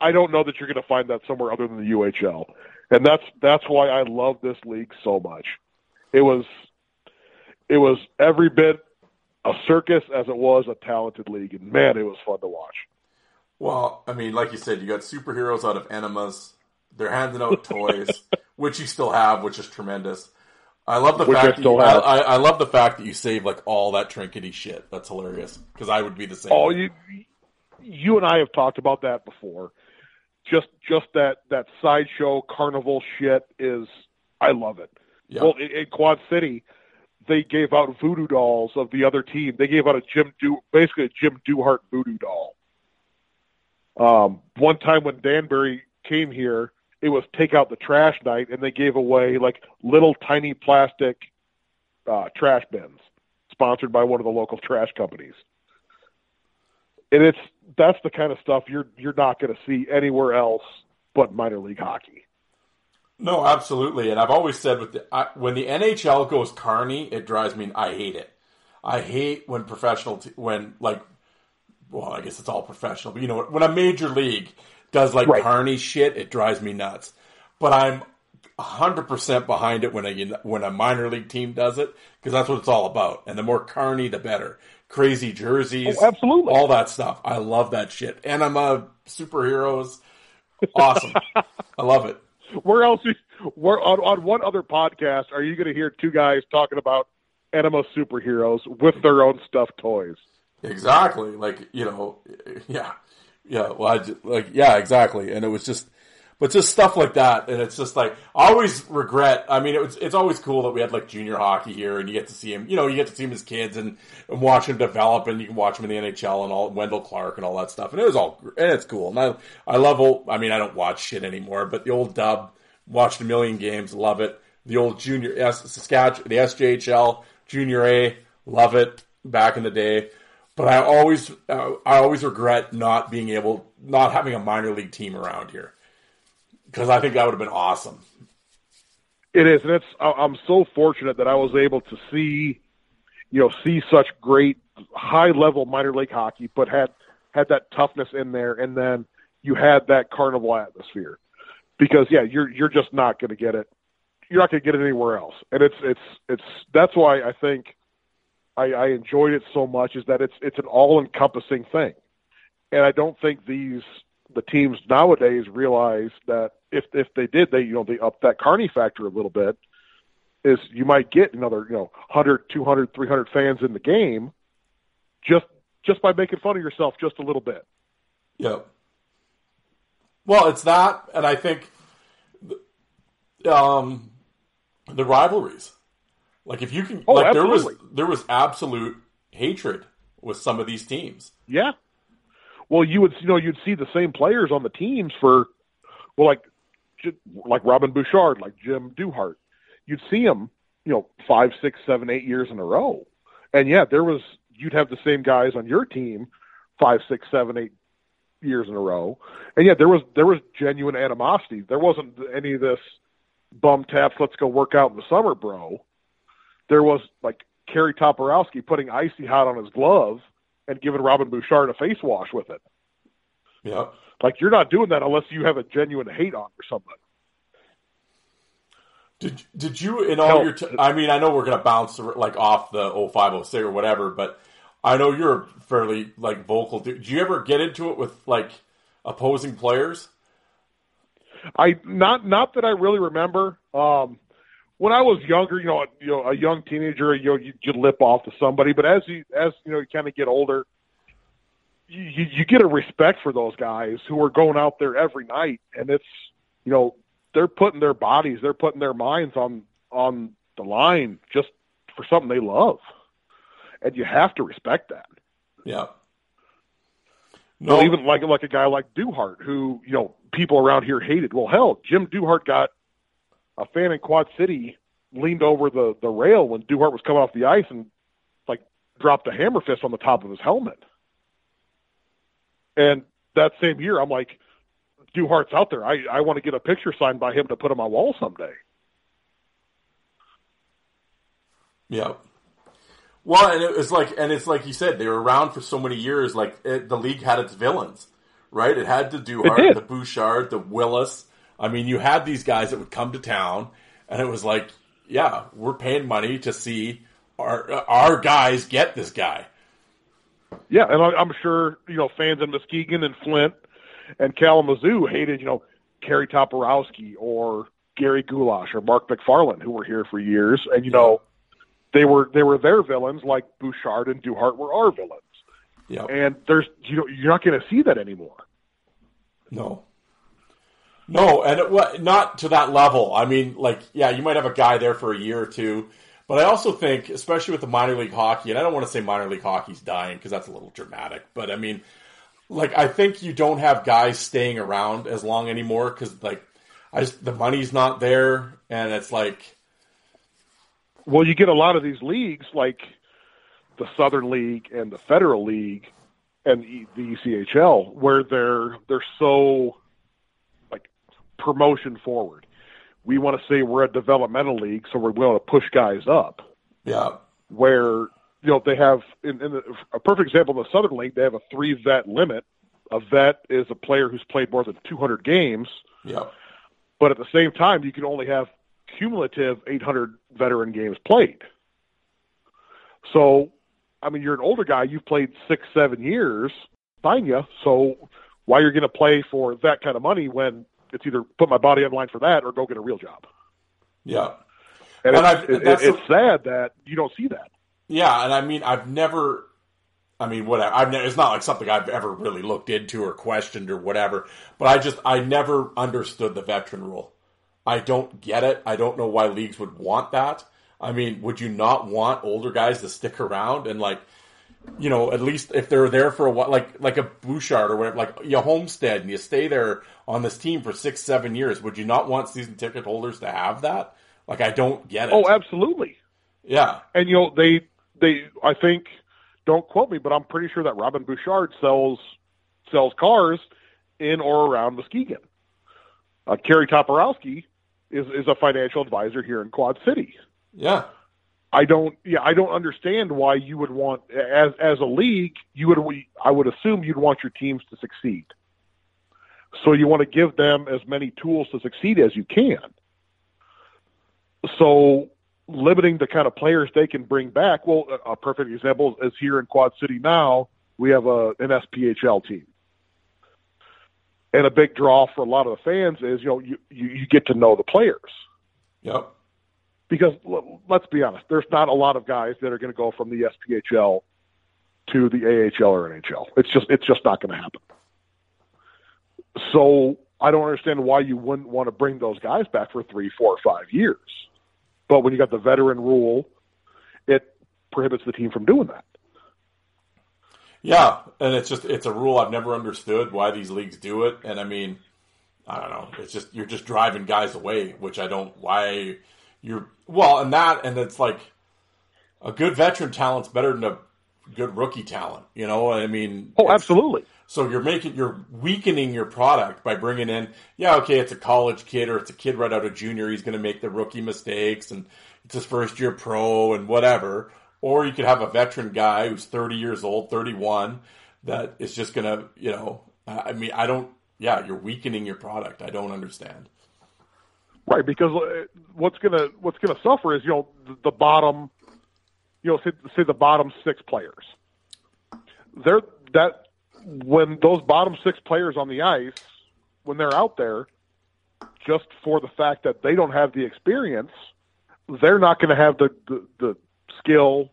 I don't know that you're going to find that somewhere other than the UHL, and that's that's why I love this league so much. It was it was every bit a circus as it was a talented league, and man, it was fun to watch. Well, I mean, like you said, you got superheroes out of enemas. They're handing out toys, which you still have, which is tremendous. I love the Which I fact. you, I, have. I, I love the fact that you save like all that trinkety shit. That's hilarious because I would be the same. Oh, you, you and I have talked about that before. Just, just that that sideshow carnival shit is. I love it. Yeah. Well, in, in Quad City, they gave out voodoo dolls of the other team. They gave out a Jim Do, basically a Jim Duhart voodoo doll. Um, one time when Danbury came here, it was take out the trash night, and they gave away like little tiny plastic uh, trash bins, sponsored by one of the local trash companies. And it's that's the kind of stuff you're you're not going to see anywhere else but minor league hockey. No, absolutely. And I've always said with the, I, when the NHL goes carny, it drives me. I hate it. I hate when professional, t- when like, well, I guess it's all professional, but you know, when a major league does like Right. carny shit, it drives me nuts. But I'm hundred percent behind it when a when a minor league team does it because that's what it's all about. And the more carny, the better. Crazy jerseys, Oh, absolutely. all that stuff. I love that shit. And I'm a superheroes. Awesome. I love it. Where else? Where on, on what other podcast are you going to hear two guys talking about enema superheroes with their own stuffed toys? Exactly. Like, you know, yeah. Yeah. Well, I just, like, yeah, exactly. And it was just, but just stuff like that. And it's just like, I always regret, I mean, it was, it's always cool that we had like junior hockey here and you get to see him, you know, you get to see him as kids and, and watch him develop and you can watch him in the NHL and all, Wendel Clark and all that stuff. And it was all, and it's cool. And I, I love old, I mean, I don't watch shit anymore, but the old dub, watched a million games, love it. The old junior, S, Saskatchewan, the SJHL, junior A, love it back in the day but I always uh, I always regret not being able not having a minor league team around here because I think that would have been awesome. It is, and it's. I'm so fortunate that I was able to see, you know, see such great high level minor league hockey, but had had that toughness in there, and then you had that carnival atmosphere. Because yeah, you're you're just not going to get it. You're not going to get it anywhere else, and it's it's it's that's why I think I, I enjoyed it so much is that it's it's an all encompassing thing, and I don't think these the teams nowadays realize that if if they did they you know they up that carney factor a little bit is you might get another you know 100 200 300 fans in the game just just by making fun of yourself just a little bit Yeah. Well, it's that, and I think um, the rivalries. Like if you can, Oh, like there absolutely. was there was absolute hatred with some of these teams. yeah well you would you know you'd see the same players on the teams for well like like Robin Bouchard like Jim Duhart. You'd see them you know five six seven eight years in a row. And yeah there was you'd have the same guys on your team five six seven eight years in a row. And yeah there was there was genuine animosity. There wasn't any of this bum taps let's go work out in the summer bro. There was like Kerry Toporowski putting icy hot on his glove and giving Robin Bouchard a face wash with it. Yeah. Like you're not doing that unless you have a genuine hate on for somebody. Did did you in all No. your? T- I mean, I know we're gonna bounce like off the 0506 or whatever, but I know you're fairly like vocal. Did you ever get into it with like opposing players? I not not that I really remember. Um, when I was younger, you know, a, you know, a young teenager, you know, you, you lip off to somebody, but as you as you know, you kind of get older, you, you you get a respect for those guys who are going out there every night, and it's you know they're putting their bodies, they're putting their minds on on the line just for something they love, and you have to respect that. Yeah. No, even like like a guy like Duhart, who you know people around here hated. Well, hell, Jim Duhart got a fan in Quad City leaned over the the rail when Duhart was coming off the ice and like dropped a hammer fist on the top of his helmet. And that same year, I'm like, Duhart's out there. I I want to get a picture signed by him to put on my wall someday. Yeah. Well, and it was like, and it's like you said, they were around for so many years. Like it, the league had its villains, right? It had the Duhart, the Bouchard, the Willis. I mean, you had these guys that would come to town, and it was like, yeah, we're paying money to see our our guys get this guy. Yeah, and I, I'm sure you know fans in Muskegon and Flint and Kalamazoo hated you know Kerry Toporowski or Gary Goulash or Mark McFarland, who were here for years, and you know, they were they were their villains, like Bouchard and Duhart were our villains. Yeah. And there's you know you're not going to see that anymore. No. No, and it, not to that level. I mean, like, yeah, you might have a guy there for a year or two, but I also think, especially with the minor league hockey, and I don't want to say minor league hockey's dying because that's a little dramatic, but I mean, like, I think you don't have guys staying around as long anymore because, like, I just the money's not there, and it's like, Well, you get a lot of these leagues like the Southern League and the Federal League and the ECHL where they're they're so promotion forward. We want to say we're a developmental league, so we're willing to push guys up. yeah, Where you know they have in, in the, a perfect example in the Southern League, they have a three vet limit. A vet is a player who's played more than 200 games, yeah, but at the same time, you can only have cumulative 800 veteran games played. So, I mean, you're an older guy. You've played six, seven years. Fine, you. So, why you're going to play for that kind of money when it's either put my body on the line for that or go get a real job? yeah. And, And it's, I've- it, it's sad that you don't see that. Yeah, and I mean, I've never. I mean, whatever. I've ne- it's not like something I've ever really looked into or questioned or whatever. But I just I never understood the veteran rule. I don't get it. I don't know why leagues would want that. I mean, would you not want older guys to stick around and like, you know, at least if they're there for a while, like like a Bouchard or whatever, like you homestead and you stay there on this team for six, seven years. Would you not want season ticket holders to have that? Like, I don't get it. Oh, absolutely. yeah, And you know they they I think don't quote me, but I'm pretty sure that Robin Bouchard sells sells cars in or around Muskegon. Uh, Kerry Toporowski is is a financial advisor here in Quad City. yeah. I don't yeah I don't understand why you would want as as a league you would I would assume you'd want your teams to succeed. So you want to give them as many tools to succeed as you can. So limiting the kind of players they can bring back. Well, a perfect example is here in Quad City now. We have a an SPHL team, and a big draw for a lot of the fans is you know you you, you get to know the players Yep. Because let's be honest, there's not a lot of guys that are going to go from the SPHL to the AHL or NHL. It's just it's just not going to happen. So I don't understand why you wouldn't want to bring those guys back for three, four, five years. But when you got the veteran rule, it prohibits the team from doing that. Yeah, and it's just it's a rule I've never understood why these leagues do it, and I mean, I don't know. It's just you're just driving guys away, which I don't. Why you're well, and that, and it's like a good veteran talent's better than a good rookie talent. You know, I mean, Oh, absolutely. So you're making you're weakening your product by bringing in yeah okay it's a college kid or it's a kid right out of junior he's going to make the rookie mistakes and it's his first year pro and whatever or you could have a veteran guy who's 30 years old 31 that is just going to you know I mean I don't yeah you're weakening your product I don't understand Right, because uh, what's gonna what's gonna suffer is you know the, bottom, you know, say, say the bottom six players. They're that when those bottom six players on the ice, when they're out there, just for the fact that they don't have the experience, they're not going to have the, the the skill,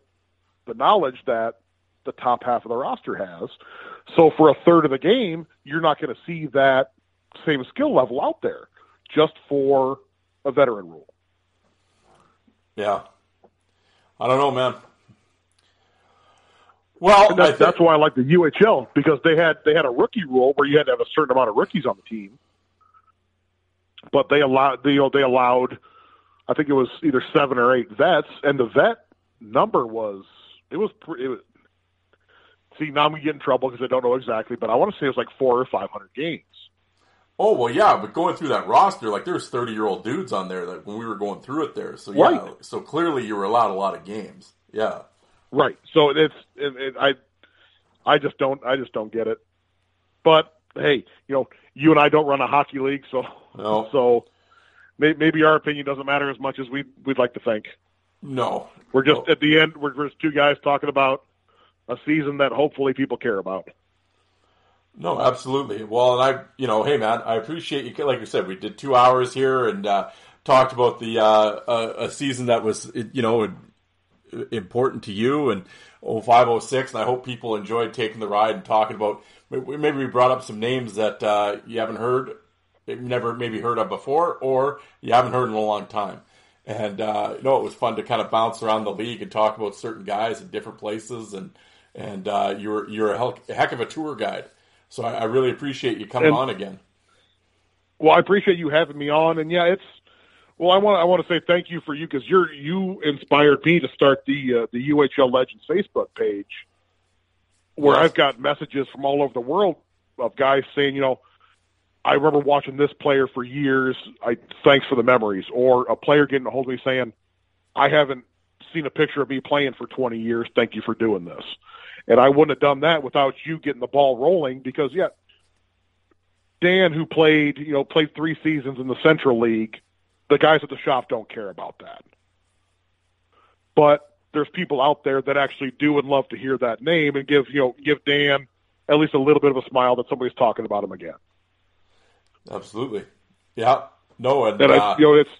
the knowledge that the top half of the roster has. So for a third of the game, you're not going to see that same skill level out there just for a veteran rule. yeah I don't know man well I that's, why I like the UHL because they had they had a rookie rule where you had to have a certain amount of rookies on the team, but they allowed they, you know they allowed I think it was either seven or eight vets, and the vet number was it was it was. See, now I'm gonna get in trouble because I don't know exactly, but I want to say it was like four or five hundred games. Oh well, yeah, but going through that roster, like there's thirty year old dudes on there that when we were going through it there. So yeah, Right. so clearly you were allowed a lot of games. Yeah, Right. So it's it, it, I I just don't I just don't get it. But hey, you know, you and I don't run a hockey league, so No. so may, maybe our opinion doesn't matter as much as we we'd like to think. no, We're just No. at the end. We're just two guys talking about a season that hopefully people care about. No, absolutely. Well, and I, you know, hey man, I appreciate you. Like you said, we did two hours here, and uh, talked about the uh, a, a season that was you know important to you and 0506 and I hope people enjoyed taking the ride and talking about maybe we brought up some names that uh, you haven't heard never maybe heard of before or you haven't heard in a long time and uh, you know it was fun to kind of bounce around the league and talk about certain guys in different places and and uh, you're you're a heck of a tour guide so I, I really appreciate you coming And- on again Well, I appreciate you having me on, and yeah, it's. Well, I want I want to say thank you for you because you're you inspired me to start the uh, the UHL Legends Facebook page, where Yes. I've got messages from all over the world of guys saying, you know, I remember watching this player for years. I thanks for the memories, or a player getting a hold of me saying, I haven't seen a picture of me playing for 20 years. Thank you for doing this. And I wouldn't have done that without you getting the ball rolling because yeah, Dan, who played, you know, played three seasons in the Central League, the guys at the shop don't care about that. But there's people out there that actually do and love to hear that name and give, you know, give Dan at least a little bit of a smile that somebody's talking about him again. absolutely yeah no and, And uh, you know, it's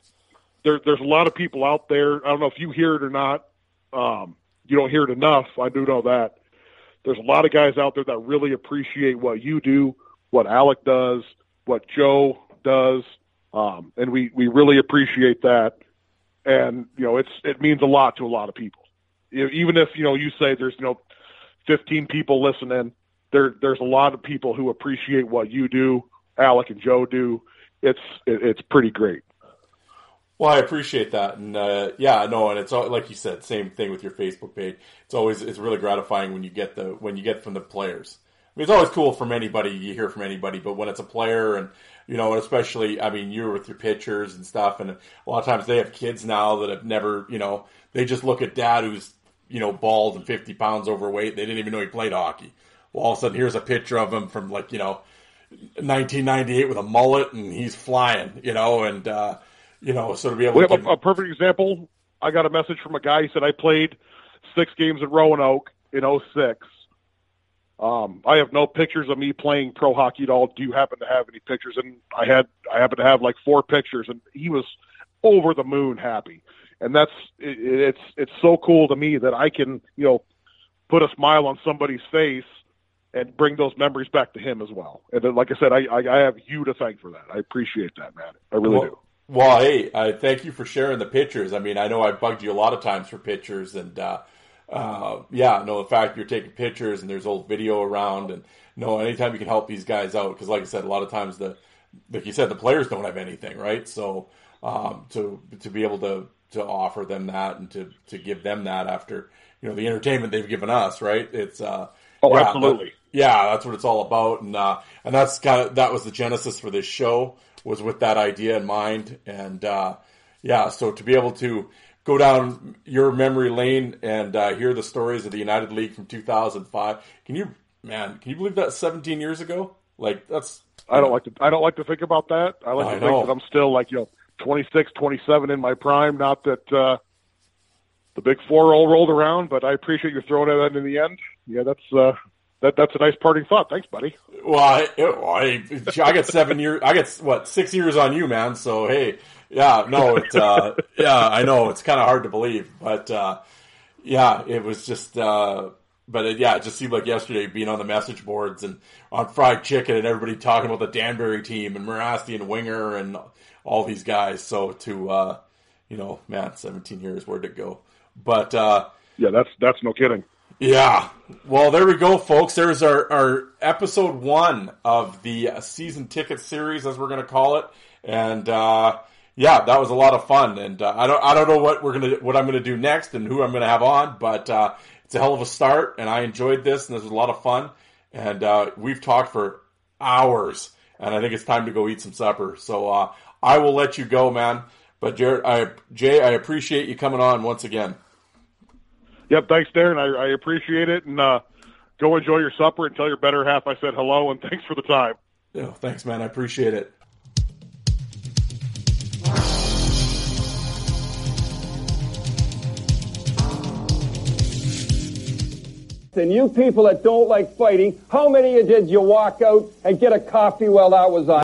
there. There's a lot of people out there. I don't know if you hear it or not. Um, you don't hear it enough. I do know that. There's a lot of guys out there that really appreciate what you do, what Alec does, what Joe does, um, and we we really appreciate that. And you know, it's it means a lot to a lot of people. Even if you know you say there's you know 15 people listening, there there's a lot of people who appreciate what you do, Alec and Joe do. It's it, it's pretty great. Well, I appreciate that, and uh, yeah, no, and it's all, like you said, same thing with your Facebook page. It's always it's really gratifying when you get the when you get from the players. I mean, it's always cool from anybody you hear from anybody, but when it's a player, and you know, especially, I mean, you're with your pitchers and stuff, and a lot of times they have kids now that have never, you know, they just look at dad who's you know bald and 50 pounds overweight. They didn't even know he played hockey. Well, all of a sudden, here's a picture of him from like you know 1998 with a mullet, and he's flying, you know, and. uh you know, so to be able We to have a, a perfect example. I got a message from a guy. He said I played six games at Roanoke in '06. Um, I have no pictures of me playing pro hockey at all. Do you happen to have any pictures? And I had, I happen to have like four pictures, and he was over the moon happy. And that's, it, it's, it's so cool to me that I can, you know, put a smile on somebody's face and bring those memories back to him as well. And then, like I said, I, I, I have you to thank for that. I appreciate that, man. I really well, do. Well, hey, uh, thank you for sharing the pictures. I mean, I know I bugged you a lot of times for pictures, and uh, uh, yeah, no, the fact you're taking pictures and there's old video around, and no, anytime you can help these guys out, because like I said, a lot of times the, like you said, the players don't have anything, right? So um, to to be able to to offer them that and to to give them that after you know the entertainment they've given us, right? It's uh, Oh, yeah, absolutely. that- yeah, that's what it's all about, and uh, and that's kind of that was the genesis for this show was with that idea in mind, and uh, yeah, so to be able to go down your memory lane and uh, hear the stories of the United League from 2005, can you, man, can you believe that 17 years ago? Like that's I don't like to. I don't like to think about that. I like I to know. think that I'm still like you know 26, 27 in my prime. Not that uh, the big four all rolled around, but I appreciate you throwing that in the end. Yeah, that's uh, that that's a nice parting thought. Thanks, buddy. Well, I, I, I got seven years. I got what six years on you, man. So hey, yeah, no, it, uh, yeah, I know it's kind of hard to believe, but uh, yeah, it was just, uh, but it, yeah, it just seemed like yesterday being on the message boards and on fried chicken and everybody talking about the Danbury team and Mirasty and Winger and all these guys. So to, uh, you know, man, seventeen years, where'd it go? But uh, Yeah, that's that's no kidding. Yeah. Well, there we go, folks. There's our, our episode one of the season ticket series, as we're going to call it. And, uh, yeah, that was a lot of fun. And, uh, I don't, I don't know what we're going to, what I'm going to do next and who I'm going to have on, but, uh, it's a hell of a start and I enjoyed this and this was a lot of fun. And, uh, we've talked for hours and I think it's time to go eat some supper. So, uh, I will let you go, man. But Jared, I, Jay, I appreciate you coming on once again. Yep, thanks, Darren. I, I appreciate it, and uh, go enjoy your supper and tell your better half I said hello and thanks for the time. Oh, thanks, man. I appreciate it. And you people that don't like fighting, how many of you did you walk out and get a coffee while that was on?